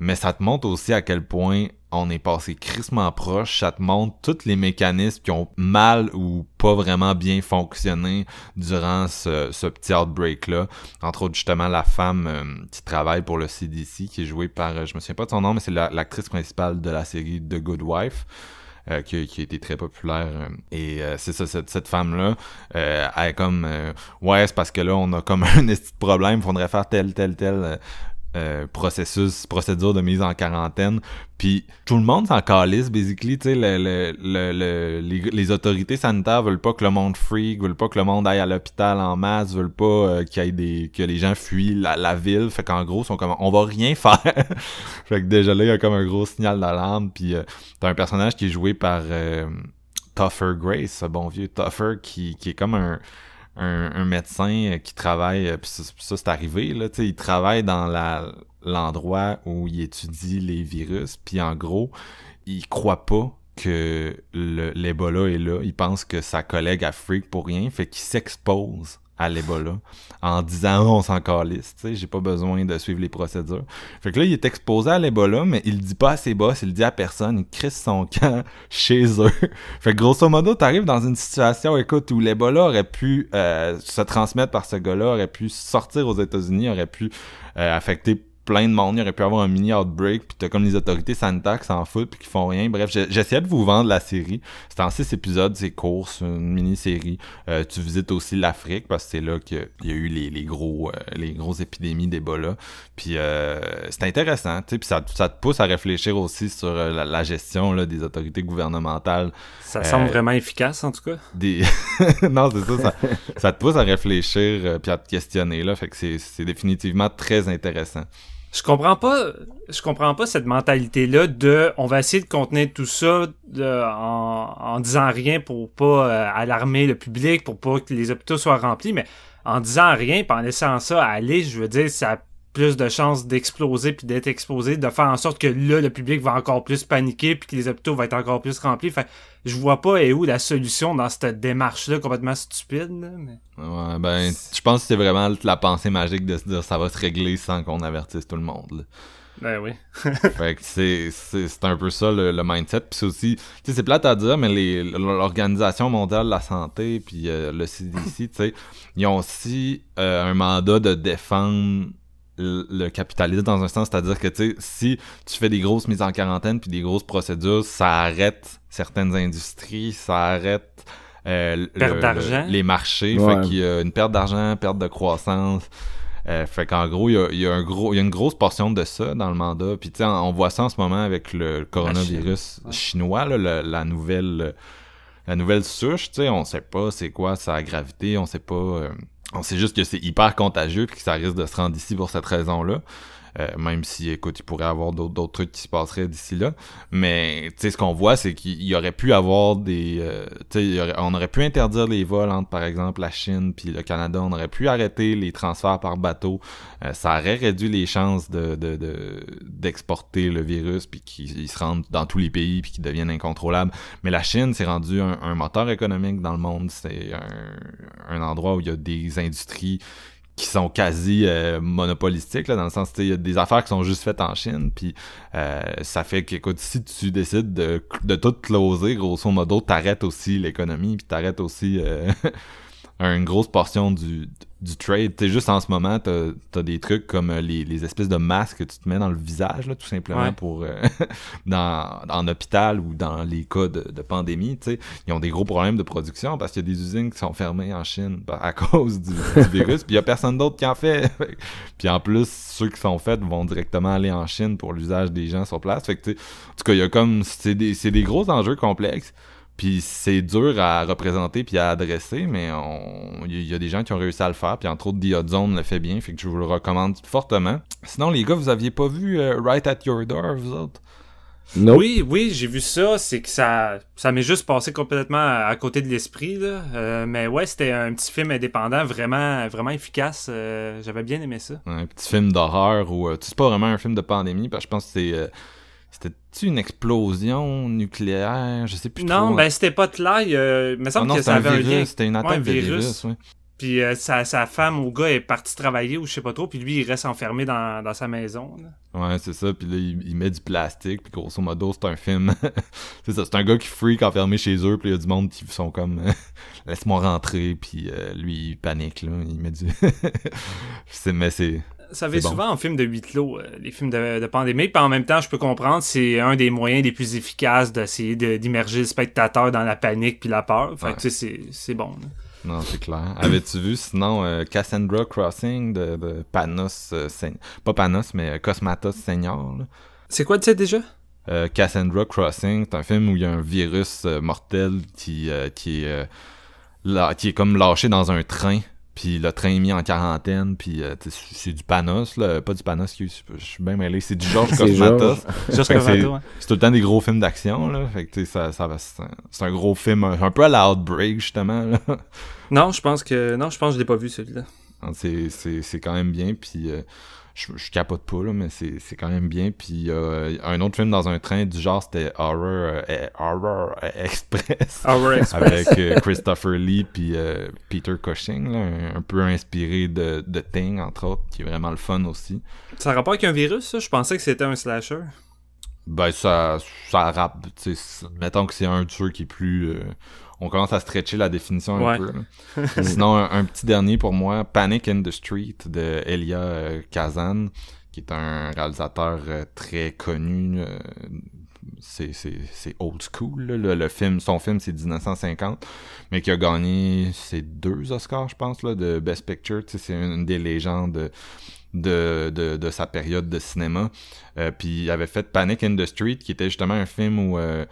mais ça te montre aussi à quel point on est passé crissement proche. Ça te montre tous les mécanismes qui ont mal ou pas vraiment bien fonctionné durant ce, ce petit outbreak-là. Entre autres, justement, la femme euh, qui travaille pour le CDC, qui est jouée par, euh, je me souviens pas de son nom, mais c'est l'actrice principale de la série The Good Wife. Euh, qui, qui, a été très populaire. et c'est ça, cette, cette femme-là, elle est comme, ouais, c'est parce que là, on a comme un petit problème, faudrait faire tel, tel, tel euh, processus, procédure de mise en quarantaine. Puis tout le monde s'en calisse, basically. Tu sais, le, le, les, autorités sanitaires veulent pas que le monde freak, veulent pas que le monde aille à l'hôpital en masse, veulent pas euh, qu'il y ait des que les gens fuient la, la ville. Fait qu'en gros, sont comme on va rien faire. fait que déjà là, il y a comme un gros signal d'alarme. Puis euh, t'as un personnage qui est joué par Tougher Grace, ce bon vieux Tougher, qui, qui est comme un un, médecin euh, qui travaille, euh, puis ça, c'est arrivé, là, il travaille dans l'endroit où il étudie les virus, puis en gros, il croit pas que l'Ebola est là, il pense que sa collègue a freak pour rien, fait qu'il s'expose à l'Ebola en disant on s'en calisse, tu sais, j'ai pas besoin de suivre les procédures. Fait que là, il est exposé à l'Ebola, mais il dit pas à ses boss, il dit à personne, il crisse son camp chez eux. fait que grosso modo, t'arrives dans une situation, écoute, où l'Ebola aurait pu euh, se transmettre par ce gars-là, aurait pu sortir aux États-Unis, aurait pu euh, affecter plein de monde, il aurait pu avoir un mini outbreak, puis t'as comme les autorités sanitaires qui s'en foutent puis qui font rien. Bref, j'essayais de vous vendre la série. C'est en six épisodes, c'est court, c'est une mini-série. Euh, tu visites aussi l'Afrique parce que c'est là qu'il y a eu les, les gros euh, les grosses épidémies d'Ebola. Puis euh, c'est intéressant, tu sais, puis ça, ça te pousse à réfléchir aussi sur la, gestion là, des autorités gouvernementales. Ça semble vraiment efficace en tout cas. Des... non, c'est ça, ça, ça, te pousse à réfléchir puis à te questionner là, fait que c'est définitivement très intéressant. Je comprends pas, je comprends pas cette mentalité-là de, on va essayer de contenir tout ça en, en disant rien pour pas euh, alarmer le public, pour pas que les hôpitaux soient remplis, mais en disant rien, puis en laissant ça aller, je veux dire, ça plus de chances d'exploser puis d'être exposé, de faire en sorte que là, le public va encore plus paniquer puis que les hôpitaux vont être encore plus remplis. Fait je vois pas et où la solution dans cette démarche-là complètement stupide. mais... Ouais, ben, je pense que c'est vraiment la pensée magique de se dire ça va se régler sans qu'on avertisse tout le monde. Ben oui. fait que c'est, c'est, un peu ça le, mindset. Puis c'est aussi, tu sais, c'est plate à dire, mais les, l'Organisation mondiale de la santé puis euh, le CDC, tu sais, ils ont aussi euh, un mandat de défendre le capitalisme dans un sens, c'est-à-dire que tu sais, si tu fais des grosses mises en quarantaine puis des grosses procédures, ça arrête certaines industries, ça arrête euh, les marchés, fait qu'il y a une perte d'argent, perte de croissance. Euh, fait qu'en gros, il y a, y a, un gros, il y a une grosse portion de ça dans le mandat. Puis tu sais, on, voit ça en ce moment avec le coronavirus chinois, là, la nouvelle, la nouvelle souche. Tu sais, on sait pas c'est quoi sa gravité, on sait pas. Euh, on sait juste que c'est hyper contagieux et que ça risque de se rendre ici pour cette raison-là. Euh, même si, écoute, il pourrait y avoir d'autres trucs qui se passeraient d'ici là. Mais, tu sais, ce qu'on voit, c'est qu'il y aurait pu avoir des... Euh, tu sais, on aurait pu interdire les vols entre, par exemple, la Chine puis le Canada. On aurait pu arrêter les transferts par bateau. Euh, ça aurait réduit les chances de d'exporter le virus puis qu'il se rende dans tous les pays puis qu'il devienne incontrôlable. Mais la Chine s'est rendu un, moteur économique dans le monde. C'est un endroit où il y a des industries qui sont quasi euh, monopolistiques là, dans le sens il y a des affaires qui sont juste faites en Chine puis euh, ça fait que écoute si tu décides de, de tout closer grosso modo t'arrêtes aussi l'économie puis t'arrêtes aussi euh, une grosse portion du, du trade. Tu juste en ce moment, t'as as des trucs comme euh, les, les espèces de masques que tu te mets dans le visage, là, tout simplement, Ouais. pour euh, dans, en hôpital ou dans les cas de, de pandémie, tu sais. Ils ont des gros problèmes de production parce qu'il y a des usines qui sont fermées en Chine bah, à cause du, du virus, puis il y a personne d'autre qui en fait. puis en plus, ceux qui sont faits vont directement aller en Chine pour l'usage des gens sur place. Fait que, en tout cas, il y a comme... C'est des, c'est des gros enjeux complexes. Puis c'est dur à représenter puis à adresser, mais on- il y a des gens qui ont réussi à le faire. Puis entre autres, The Odd Zone le fait bien, fait que je vous le recommande fortement. Sinon, les gars, vous aviez pas vu euh, Right at Your Door, vous autres? Oui, oui, j'ai vu ça. C'est que ça, ça m'est juste passé complètement à, à côté de l'esprit. là. Euh, mais ouais, c'était un petit film indépendant vraiment, vraiment efficace. Euh, J'avais bien aimé ça. Un petit film d'horreur ou... euh, tu sais, c'est pas vraiment un film de pandémie, parce que je pense que c'est... C'était-tu une explosion nucléaire? Je sais plus Non, trop. ben c'était pas clair. euh, Il me Ah semble non, que c'était ça un avait un lien. virus, c'était une attaque Ouais, de virus. virus, ouais. Puis euh, sa, sa femme ou gars est parti travailler ou je sais pas trop. Puis lui, il reste enfermé dans, dans sa maison. là. Ouais, c'est ça. Puis là, il, il met du plastique. Puis grosso modo, c'est un film. c'est ça. C'est un gars qui freak enfermé chez eux. Puis il y a du monde qui sont comme laisse-moi rentrer. Puis euh, lui, il panique. Là. Il met du. c'est, mais c'est. Ça bon. souvent en film de huis clos, euh, les films de, de pandémie. Puis en même temps, je peux comprendre, c'est un des moyens les plus efficaces d'essayer de- d'immerger le spectateur dans la panique puis la peur. Fait Ouais. que tu sais, c'est- bon. là. Non, c'est clair. Avais-tu vu sinon euh, Cassandra Crossing de, de Panos. euh, Pas Panos, mais euh, Cosmatos Senior. C'est quoi, tu sais, déjà? Cassandra Crossing, c'est un film où il y a un virus mortel qui, qui, est, là- qui est comme lâché dans un train. Puis le train est mis en quarantaine, puis euh, c'est du Panos, là, pas du Panos, je je suis bien mêlé, c'est du Georges C'est Cosmatos. C'est- hein. Tout le temps des gros films d'action, là. Fait que ça, ça va, c'est un, gros film, un, un peu à la Outbreak, justement, là. Non, je pense que non, je pense que je l'ai pas vu celui-là. C'est quand même bien, puis euh, je, je capote pas, là, mais c'est, c'est quand même bien. Puis euh, un autre film dans un train du genre, c'était Horror, euh, Horror Express. Horror Express. avec euh, Christopher Lee puis Peter Cushing, là, un, un peu inspiré de, de Thing, entre autres, qui est vraiment le fun aussi. Ça a rapport avec un virus, ça? Je pensais que c'était un slasher. Ben, ça, ça rappe, mettons que c'est un de ceux qui est plus... euh, on commence à stretcher la définition un Ouais. peu. là. Sinon, un, un petit dernier pour moi, Panic in the Street de Elia euh, Kazan, qui est un réalisateur euh, très connu. euh, c'est, c'est, c'est old school. là. Le, le film, son film, c'est 1950, mais qui a gagné ses deux Oscars, je pense, là, de Best Picture. Tu sais, c'est une des légendes de, de, de sa période de cinéma. Euh, puis il avait fait Panic in the Street, qui était justement un film où euh,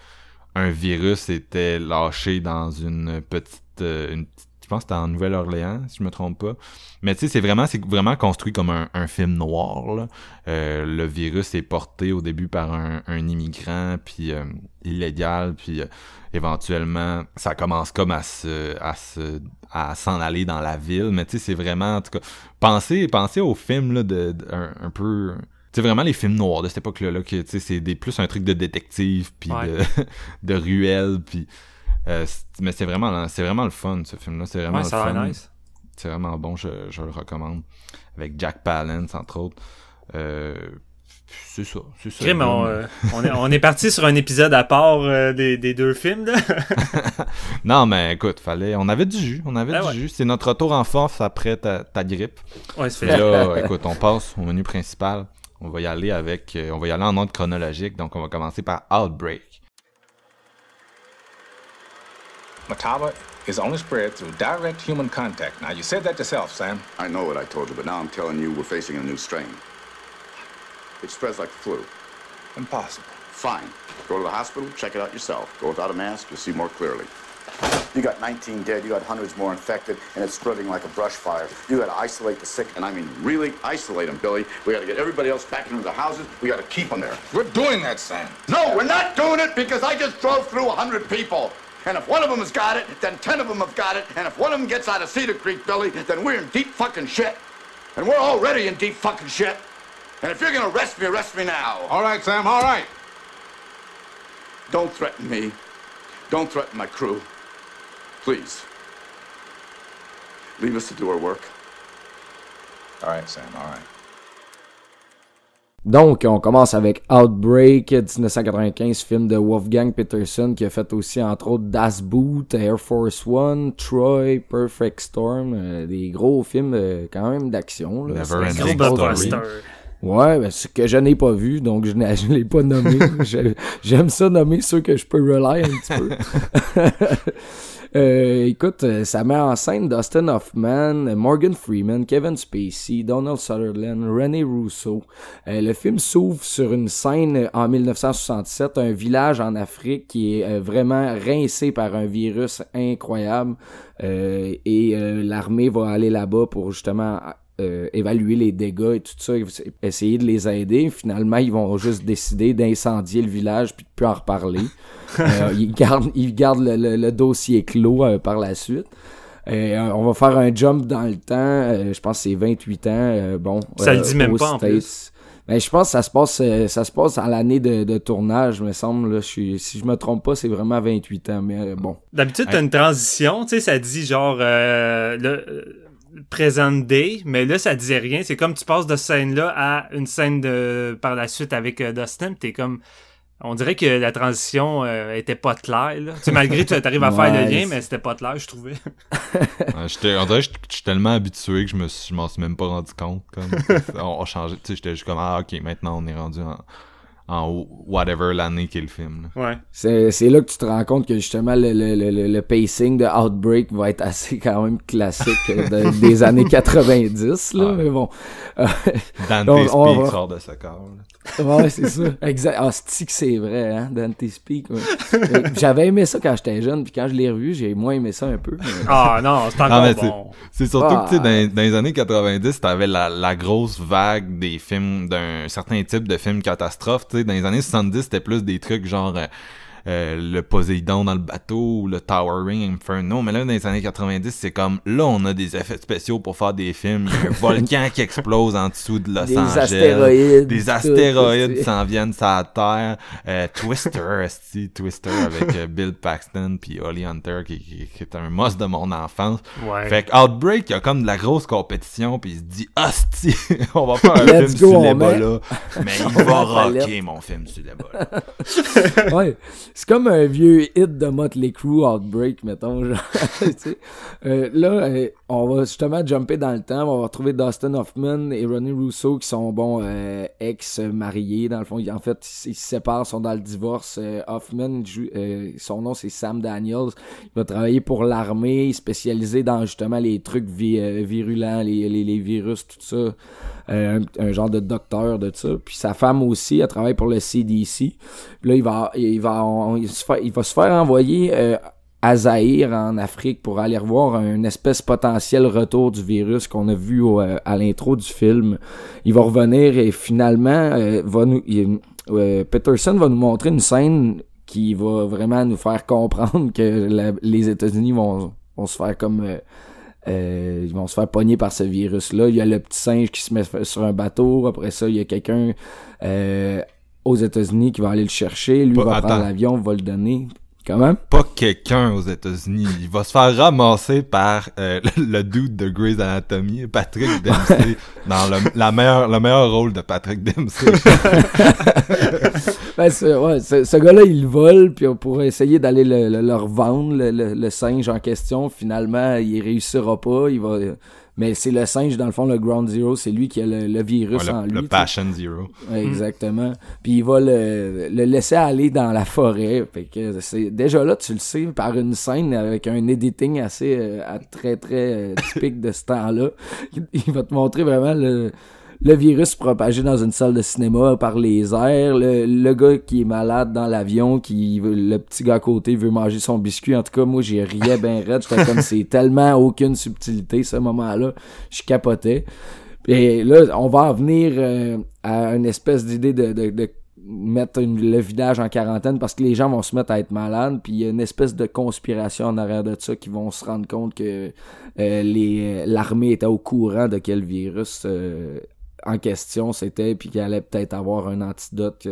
un virus était lâché dans une petite, euh, une je pense que c'était en Nouvelle-Orléans, si je me trompe pas. Mais tu sais, c'est vraiment, c'est vraiment construit comme un, film noir. Euh, le virus est porté au début par un, un immigrant, puis euh, illégal, puis euh, éventuellement, ça commence comme à se, à se, à s'en aller dans la ville. Mais tu sais, c'est vraiment, en tout cas, pensez, pensez aux films là, de, de- un peu. C'est vraiment les films noirs de cette époque-là, là, que c'est plus un truc de détective, puis Ouais. de, de ruelle, puis. euh, c'est- mais c'est vraiment, c'est vraiment le fun, ce film-là. C'est vraiment Ouais, le fun. nice. C'est vraiment bon, je, je le recommande. Avec Jack Palance, entre autres. Euh, c'est ça, c'est ça. Crime, on, euh, on est, on est parti sur un épisode à part euh, des, des deux films, là. Non, mais écoute, fallait, on avait du jus, on avait Ah du ouais. jus. C'est notre retour en force après ta, ta grippe. Ouais, fait là, écoute, on passe au menu principal. On va y aller avec, euh, on va y aller en ordre chronologique. Donc, on va commencer par Outbreak. Mataba is only spread through direct human contact. Now, you said that yourself, Sam. I know what I told you, but now I'm telling you we're facing a new strain. It spreads like the flu. Impossible. Fine. Go to the hospital, check it out yourself. Go without a mask, you'll see more clearly. You got 19 dead, you got hundreds more infected, and it's spreading like a brush fire. You gotta isolate the sick, and I mean really isolate them, Billy. We gotta get everybody else back into the houses. We gotta keep them there. We're doing that, Sam. No, we're not doing it because I just drove through 100 people. And if one of them has got it, then 10 of them have got it. And if one of them gets out of Cedar Creek, Billy, then we're in deep fucking shit. And we're already in deep fucking shit. And if you're gonna arrest me, arrest me now. All right, Sam, all right. Don't threaten me. Don't threaten my crew. Please. Leave us to do our work. All right, Sam, all right. Donc, on commence avec Outbreak, 1995, film de Wolfgang Peterson, qui a fait aussi, entre autres, Das Boot, Air Force One, Troy, Perfect Storm, euh, des gros films euh, quand même d'action. là. Never Ending. Ouais, ben, ce que je n'ai pas vu, donc je je l'ai pas nommé. J'aime ça nommer ceux que je peux rely un petit peu. Euh, écoute, euh, ça met en scène Dustin Hoffman, Morgan Freeman, Kevin Spacey, Donald Sutherland, René Russo. Euh, le film s'ouvre sur une scène en 1967, un village en Afrique qui est euh, vraiment rincé par un virus incroyable. Et l'armée va aller là-bas pour justement euh, évaluer les dégâts et tout ça, essayer de les aider. Finalement, ils vont juste décider d'incendier le village puis de plus en reparler. Euh, ils gardent, ils gardent le, le- le dossier clos euh, par la suite. On va faire un jump dans le temps. je pense que c'est 28 ans. bon, Ça le dit même pas, en plus. Ben, je pense que ça se passe, ça se passe à l'année de, de tournage, me semble. Là. Je suis, si je me trompe pas, c'est vraiment 28 ans. Mais bon. D'habitude, t'as une transition, tu sais, ça dit genre le present day, mais là, ça dit rien. C'est comme tu passes de cette scène-là à une scène de par la suite avec euh, Dustin, t'es comme. On dirait que la transition euh, était pas claire, là. Tu sais, malgré que tu arrives à faire le lien, mais c'était pas clair, je trouvais. Ouais, j'étais- on dirait que je suis tellement habitué que je me suis- je m'en suis même pas rendu compte. Comme, on a changé. Tu sais, j'étais juste comme, ah, ok, maintenant on est rendu en, en whatever l'année qu'est le film. là. Ouais. C'est, c'est là que tu te rends compte que justement le, le, le, le- le pacing de Outbreak va être assez quand même classique euh, de- des années 90 là, Ouais. mais bon. Dante On- sort de ce corps. là. Ouais, c'est ça. Exact. Ah, c'est que c'est vrai, hein, Dante Speak. ouais. Euh, J'avais aimé ça quand j'étais jeune, puis quand je l'ai revu, j'ai moins aimé ça un peu. mais- Ah non, c'est encore bon. C'est surtout Ah. que, tu sais, dans, dans les années 90, t'avais la, la grosse vague des films, d'un certain type de films catastrophes, tu sais. Dans les années 70, c'était plus des trucs genre euh, euh, le Poséidon dans le bateau ou le Towering Inferno. Mais là, dans les années 90, c'est comme, là, on a des effets spéciaux pour faire des films. Il y a un volcan qui explose en dessous de Los Des Angeles. astéroïdes. Des astéroïdes s'en viennent sur la Terre. Euh, Twister, esti, Twister avec euh, Bill Paxton puis Holly Hunter qui, qui, qui est un must de mon enfance. Ouais. Fait que Outbreak, il y a comme de la grosse compétition, puis il se dit, hostie, on va faire un Let's film go, sur l'Ebola. Mais il va rocker mon film sur l'Ebola. ouais. C'est comme un vieux hit de Motley Crue Outbreak, mettons. Genre. Euh, là, euh, on va justement jumper dans le temps. On va retrouver Dustin Hoffman et Ronnie Russo qui sont, bon, euh, ex-mariés. Dans le fond, en fait, ils se séparent, sont dans le divorce. Euh, Hoffman, euh, son nom, c'est Sam Daniels. Il va travailler pour l'armée, spécialisé dans justement les trucs vi- virulents, les virus, tout ça. Euh, un, un genre de docteur de ça. Puis sa femme aussi, elle travaille pour le CDC. Là, il va, il va, on- il se fait- il va se faire envoyer euh, à Zaïre en Afrique pour aller revoir un espèce potentiel retour du virus qu'on a vu au, euh, à l'intro du film. Il va revenir et finalement, euh, va nous, euh, Peterson va nous montrer une scène qui va vraiment nous faire comprendre que les États-Unis vont, vont se faire comme euh, euh, ils vont se faire pogner par ce virus-là. Il y a le petit singe qui se met sur un bateau. Après ça, il y a quelqu'un euh, aux États-Unis qui va aller le chercher. Lui Pas- va prendre l'avion, va le donner. Pas quelqu'un aux États-Unis. Il va se faire ramasser par euh, le, le dude de Grey's Anatomy, Patrick Dempsey, dans le, la meilleure, le meilleur rôle de Patrick Dempsey. Ben, ouais, ce, ce gars-là, il le vole, puis pour essayer d'aller le, le, le revendre, le singe en question, finalement, il réussira pas. Il va, mais c'est le singe, dans le fond, le Ground Zero, c'est lui qui a le, le virus Ouais, en le, lui. le. Passion Zero. Ouais, Exactement. Puis il va le, le laisser aller dans la forêt. Fait que c'est déjà là, tu le sais, par une scène avec un editing assez euh, très très euh, typique de ce temps-là. Il, il va te montrer vraiment le, le virus propagé dans une salle de cinéma par les airs, le, le gars qui est malade dans l'avion, qui le petit gars à côté veut manger son biscuit. En tout cas, moi j'ai riais ben raide. J'étais comme c'est tellement aucune subtilité ce moment-là. Je capotais. Et là, on va en venir euh, à une espèce d'idée de, de, de mettre une- le village en quarantaine parce que les gens vont se mettre à être malades. Puis il y a une espèce de conspiration en arrière de ça qui vont se rendre compte que euh, les l'armée était au courant de quel virus euh, en question c'était puis qu'il allait peut-être avoir un antidote.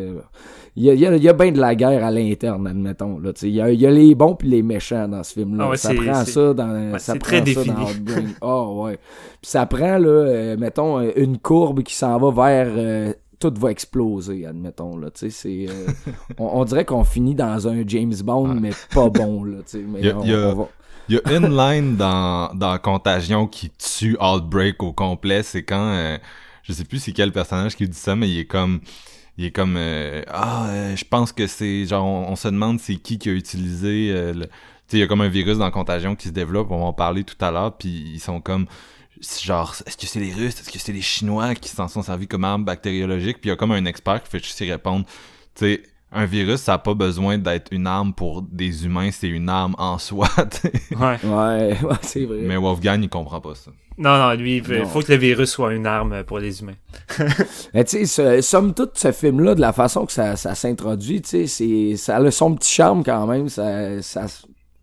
Il y a, il y a, il y a bien de la guerre à l'interne, admettons. Là, tu sais. il, y a, il y a les bons puis les méchants dans ce film-là. Ah ouais, ça prend ça dans ouais, ça prend très ça défini. dans Outbreak. Oh ouais. Puis ça prend là, euh, mettons, euh, une courbe qui s'en va vers euh, tout va exploser, admettons, là, tu sais, c'est... euh, on, on dirait qu'on finit dans un James Bond, mais pas bon, là, tu sais, mais Y a- on- y a- on va- Il y a une line dans, dans Contagion qui tue Outbreak au complet. C'est quand, euh, je sais plus c'est quel personnage qui dit ça, mais il est comme, il est comme, euh, ah, euh, je pense que c'est, genre, on, on se demande c'est qui qui a utilisé, euh, le- tu sais, il y a comme un virus dans Contagion qui se développe, on va en parler tout à l'heure, puis ils sont comme, genre, est-ce que c'est les Russes, est-ce que c'est les Chinois qui s'en sont servis comme arme bactériologique, puis il y a comme un expert qui fait juste y répondre, tu sais, un virus, ça a pas besoin d'être une arme pour des humains, c'est une arme en soi, tu sais. Ouais. Ouais, ouais, c'est vrai. Mais Wolfgang, il comprend pas ça. Non, non, lui, il faut que le virus soit une arme pour les humains. Mais tu sais, somme toute, ce film-là, de la façon que ça, ça s'introduit, tu sais, c'est, ça a son petit charme quand même. Ça, ça,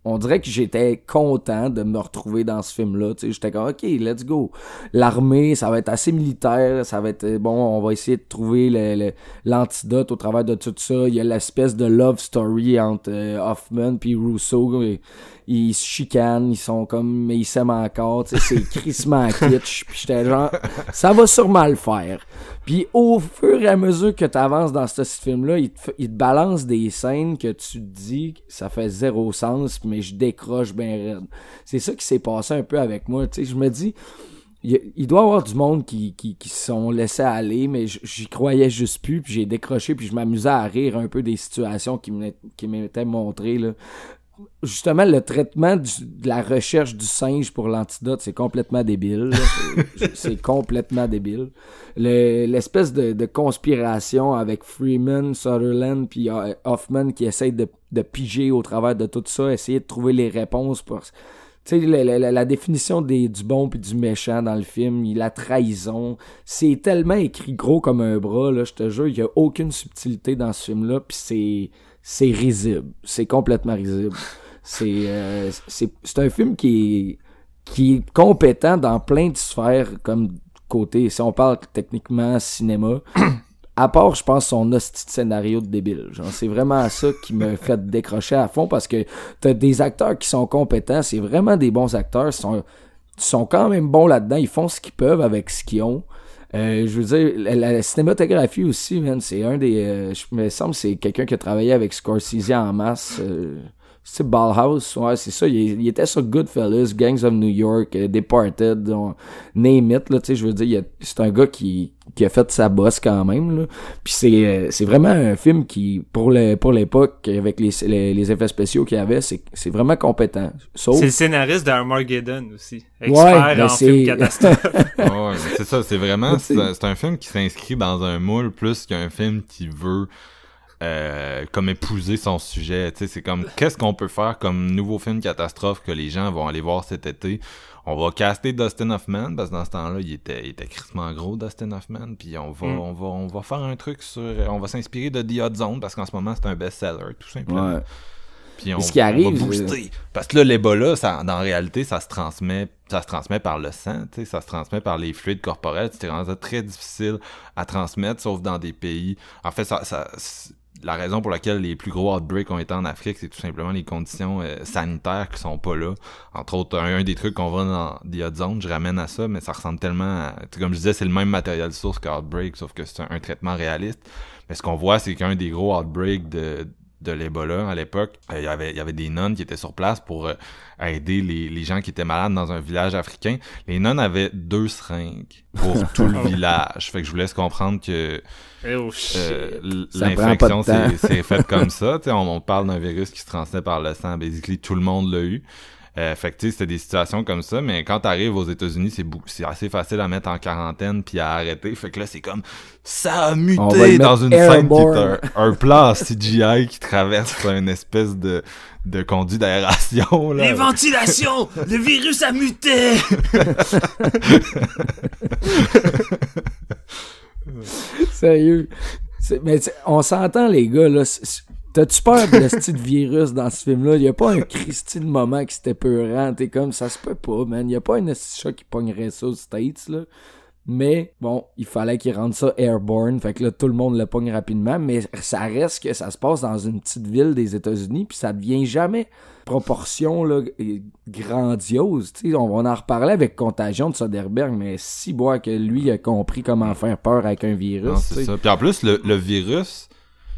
on dirait que j'étais content de me retrouver dans ce film-là. Tu sais, j'étais comme, OK, let's go. L'armée, ça va être assez militaire. Ça va être, euh, bon, on va essayer de trouver l'antidote au travers de tout ça. Il y a l'espèce de love story entre euh, Hoffman puis Rousseau. Et- Ils se chicanent, ils sont comme, mais ils s'aiment encore. Tu sais, c'est crissement kitsch. Puis j'étais genre, ça va sûrement le faire. Puis au fur et à mesure que tu dans ce film-là, il te, balance des scènes que tu te dis ça fait zéro sens, mais je décroche bien raide. C'est ça qui s'est passé un peu avec moi. Tu je me dis, il, doit y avoir du monde qui, qui, qui sont laissés aller, mais j'y croyais juste plus, puis j'ai décroché, puis je m'amusais à rire un peu des situations qui m'étaient montrées. Là justement, le traitement de la recherche du singe pour l'antidote, c'est complètement débile. C'est- complètement débile. Le- L'espèce de, conspiration avec Freeman, Sutherland puis euh, Hoffman qui essayent de, piger au travers de tout ça, essayer de trouver les réponses pour... Tu sais, la, définition des, du bon puis du méchant dans le film, il- la trahison, c'est tellement écrit gros comme un bras, là, je te jure, il y a aucune subtilité dans ce film-là, puis c'est c'est risible. C'est complètement risible. C'est euh, c'est un film qui est qui est compétent dans plein de sphères comme côté si on parle techniquement cinéma à part je pense son hostie de scénario de débile c'est vraiment ça qui me fait décrocher à fond parce que t'as des acteurs qui sont compétents c'est vraiment des bons acteurs sont ils sont quand même bons là-dedans ils font ce qu'ils peuvent avec ce qu'ils ont euh, je veux dire, la, la cinématographie aussi, c'est un des. euh, je me semble c'est quelqu'un qui a travaillé avec Scorsese en masse. Euh, c'est Ballhouse, ouais, c'est ça. Il, il était sur Goodfellas, Gangs of New York, euh, Departed, on- Name It, là, tu sais, je veux dire, il y a- c'est un gars qui, qui a fait sa bosse quand même, là. Puis c'est, euh, c'est vraiment un film qui, pour le, pour l'époque, avec les, les, les effets spéciaux qu'il y avait, c'est, c'est vraiment compétent. Sauf, C'est le scénariste d'Armageddon aussi. Ouais, Expert mais en c'est- film catastrophe. Ouais, mais c'est ça, c'est vraiment, un, c'est un film qui s'inscrit dans un moule plus qu'un film qui veut euh, comme épouser son sujet. Tu sais, c'est comme qu'est-ce qu'on peut faire comme nouveau film catastrophe que les gens vont aller voir cet été? On va caster Dustin Hoffman parce que dans ce temps-là, il était, il était crissement gros Dustin Hoffman. Puis on va, Mm. on va, on va faire un truc sur, on va s'inspirer de The Odd Zone parce qu'en ce moment c'est un best-seller tout simplement. ouais. Puis on, ce qui on arrive, va booster. Parce que là, l'Ebola, ça, dans la réalité, ça se transmet, ça se transmet par le sang, tu sais, ça se transmet par les fluides corporels. C'est vraiment très difficile à transmettre, sauf dans des pays. En fait, ça, ça, la raison pour laquelle les plus gros outbreaks ont été en Afrique, c'est tout simplement les conditions euh, sanitaires qui sont pas là. Entre autres, un, des trucs qu'on voit dans The Odd Zone, je ramène à ça, mais ça ressemble tellement à, comme je disais, c'est le même matériel source qu'Outbreak, sauf que c'est un, un traitement réaliste. Mais ce qu'on voit, c'est qu'un des gros outbreaks de, de l'Ebola à l'époque, euh, il y avait il y avait des nonnes qui étaient sur place pour euh, aider les, les gens qui étaient malades dans un village africain. Les nonnes avaient deux seringues pour tout le village. Fait que je vous laisse comprendre que Oh shit. euh, l'infection temps. c'est c'est fait comme ça. Tu sais, on, on parle d'un virus qui se transmet par le sang. Basically, tout le monde l'a eu. Euh, fait que tu sais, c'était des situations comme ça, mais quand t'arrives aux États-Unis, c'est bou- c'est assez facile à mettre en quarantaine puis à arrêter. Fait que là, c'est comme ça a muté dans une scène qui est un, un plan en CGI qui traverse une espèce de, de conduit d'aération. là. Les ventilations! Le virus a muté! Sérieux. C'est- Mais tu- on s'entend, les gars, là. T'as-tu peur de ce petit virus dans ce film-là? Y a pas un Christy de moment qui c'était peurant. T'es comme, ça se peut pas, man. Y a pas un chat qui pognerait ça aux States, là. Mais bon, il fallait qu'il rende ça airborne, fait que là tout le monde le pogne rapidement, mais ça reste que ça se passe dans une petite ville des États-Unis, puis ça devient jamais proportion là, grandiose. sais on, on en reparlait avec Contagion de Soderbergh, mais si bois que lui a compris comment faire peur avec un virus. c'est ça. Puis en plus, le, le virus,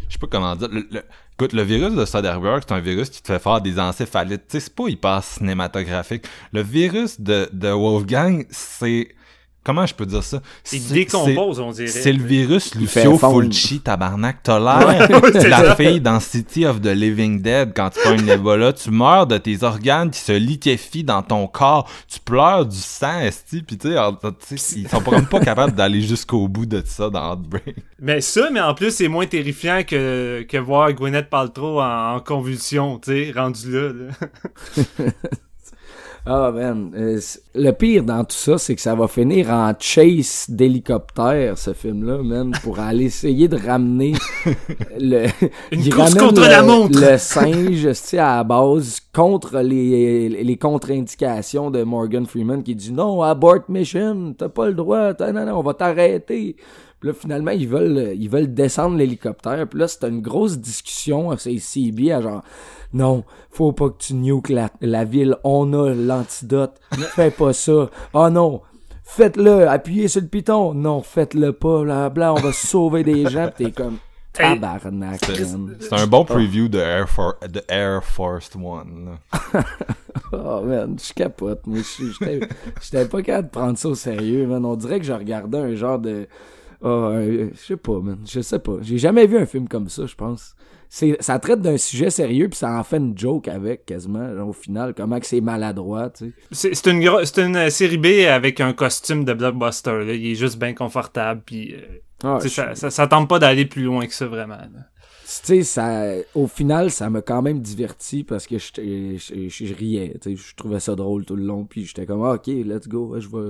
je sais pas comment dire, le, Écoute, le virus de Soderbergh, c'est un virus qui te fait faire des encéphalites. Tu sais, c'est pas hyper cinématographique. Le virus de, de Wolfgang, c'est Comment je peux dire ça? Il décompose, on dirait. C'est le virus Lucio Fulci, tabarnak. T'as l'air la fille dans City of the Living Dead quand tu prends une Ebola. Tu meurs de tes organes qui se liquéfient dans ton corps. Tu pleures du sang, esti. Pis tu sais, ils sont pas même pas capables d'aller jusqu'au bout de ça dans Outbreak. Mais ça, mais en plus, c'est moins terrifiant que, que voir Gwyneth Paltrow en, en convulsion, tu sais, rendu là. là. Ah, man. Euh, le pire dans tout ça, c'est que ça va finir en chase d'hélicoptère, ce film-là, man, pour aller essayer de ramener le. Une course contre la montre! Le singe, tu à la base, contre les, les contre-indications de Morgan Freeman qui dit non, abort mission, t'as pas le droit, non, non, on va t'arrêter. Puis là, finalement, ils veulent, ils veulent descendre l'hélicoptère. Puis là, c'est une grosse discussion c'est CB à genre non, faut pas que tu nukes la, la ville, on a l'antidote, fais pas ça. Oh non, faites-le, appuyez sur le piton. Non, faites-le pas, bla bla, on va sauver des gens. t'es comme tabarnak. C'est un bon preview de Air, For de Air Force One. oh man, je capote. Moi, j'étais pas capable de prendre ça au sérieux, man. On dirait que je regardais un genre de... Oh, je sais pas, man. Je sais pas. J'ai jamais vu un film comme ça, je pense ça traite d'un sujet sérieux puis ça en fait une joke avec quasiment au final comment que c'est maladroit tu sais c'est une c'est une euh, série B avec un costume de blockbuster là. il est juste bien confortable puis euh, ah, ça, ça, ça, tente pas d'aller plus loin que ça vraiment tu sais, ça, au final, ça m'a quand même diverti parce que je, je, je, riais, tu sais, je trouvais ça drôle tout le long, puis j'étais comme, ah, ok, let's go, je vois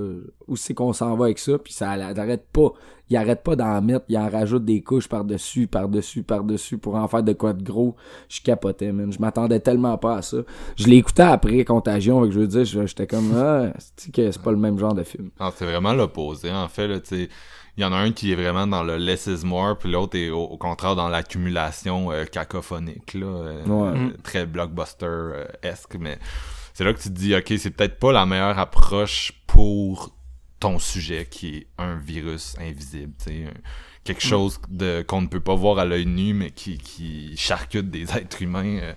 où c'est qu'on s'en va avec ça, puis ça n'arrête pas, il arrête pas d'en mettre, il en rajoute des couches par-dessus, par-dessus, par-dessus pour en faire de quoi de gros. Je capotais, man, je m'attendais tellement pas à ça. Je écouté après Contagion, je veux dire, j'étais comme, ah, c'est pas le même genre de film? C'est vraiment l'opposé, en fait, là, tu sais il y en a un qui est vraiment dans le less is more, puis l'autre est au, contraire dans l'accumulation euh, cacophonique, là, euh, mm. très blockbuster-esque, mais c'est là que tu te dis, ok, c'est peut-être pas la meilleure approche pour ton sujet qui est un virus invisible, tu sais, quelque mm. chose de qu'on ne peut pas voir à l'œil nu, mais qui, qui charcute des êtres humains euh,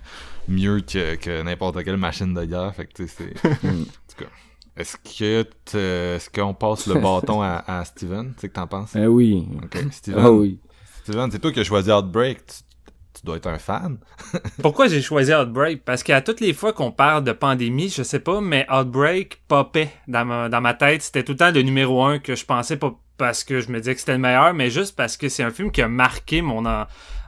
mieux que, que n'importe quelle machine de guerre, fait que tu sais, c'est... en tout cas... Est-ce que est-ce qu'on passe le bâton à, à Steven? Tu sais que t'en penses? Eh oui. Steven, ah oui. Steven, c'est toi qui as choisi Outbreak. Tu, dois être un fan. Pourquoi j'ai choisi Outbreak? Parce qu'à toutes les fois qu'on parle de pandémie, je sais pas, mais Outbreak popait dans ma, dans ma tête. C'était tout le temps le numéro un que je pensais pas parce que je me disais que c'était le meilleur, mais juste parce que c'est un film qui a marqué mon,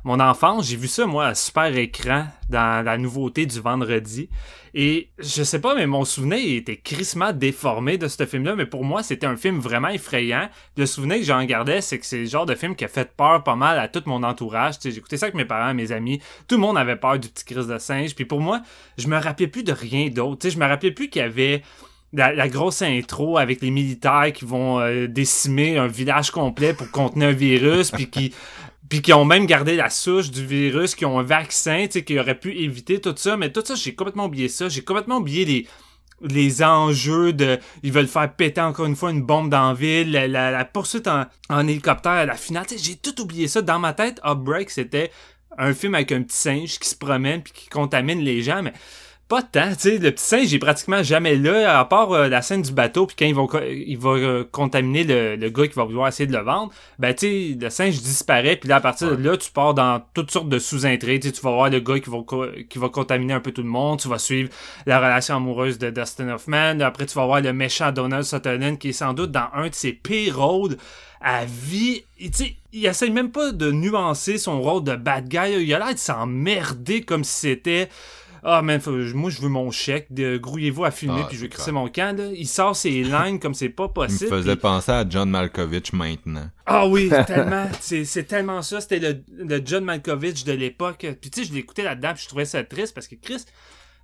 mon enfance. J'ai vu ça, moi, à super écran dans la nouveauté du vendredi. Et je sais pas, mais mon souvenir était crissement déformé de ce film-là, mais pour moi, c'était un film vraiment effrayant. Le souvenir que j'en gardais, c'est que c'est le genre de film qui a fait peur pas mal à tout mon entourage. J'écoutais ça avec mes parents, mes amis. Tout le monde avait peur du petit Christ de singe. Puis pour moi, je me rappelais plus de rien d'autre. Je me rappelais plus qu'il y avait la, grosse intro avec les militaires qui vont euh, décimer un village complet pour contenir un virus, puis qui puis qui ont même gardé la souche du virus, qui ont un vaccin, tu sais, qui aurait pu éviter tout ça, mais tout ça, j'ai complètement oublié ça. J'ai complètement oublié les les enjeux de ils veulent faire péter encore une fois une bombe dans la ville la, la, poursuite en, en, hélicoptère à la finale. J'ai tout oublié ça. Dans ma tête Upbreak c'était un film avec un petit singe qui se promène puis qui contamine les gens mais pas tant, tu sais, le petit singe est pratiquement jamais là, à part euh, la scène du bateau, puis quand il va, il va euh, contaminer le, le, gars qui va vouloir essayer de le vendre, ben tu sais, le singe disparaît, puis là, à partir de là, tu pars dans toutes sortes de sous-intrigues, tu vas voir le gars qui va, qui va contaminer un peu tout le monde, tu vas suivre la relation amoureuse de Dustin Hoffman, après tu vas voir le méchant Donald Sutherland, qui est sans doute dans un de ses pires rôles à vie. Tu sais, il essaye même pas de nuancer son rôle de bad guy, il a l'air de s'emmerder comme si c'était ah, man, moi, je veux mon chèque. De, grouillez-vous à filmer, ah, puis je vais crisser mon camp. Là. Il sort ses lignes comme c'est pas possible. Il me faisait penser à John Malkovich maintenant. Ah oui, tellement. C'est tellement ça. C'était le, le, John Malkovich de l'époque. Puis tu sais, je l'écoutais là-dedans, puis je trouvais ça triste parce que Chris,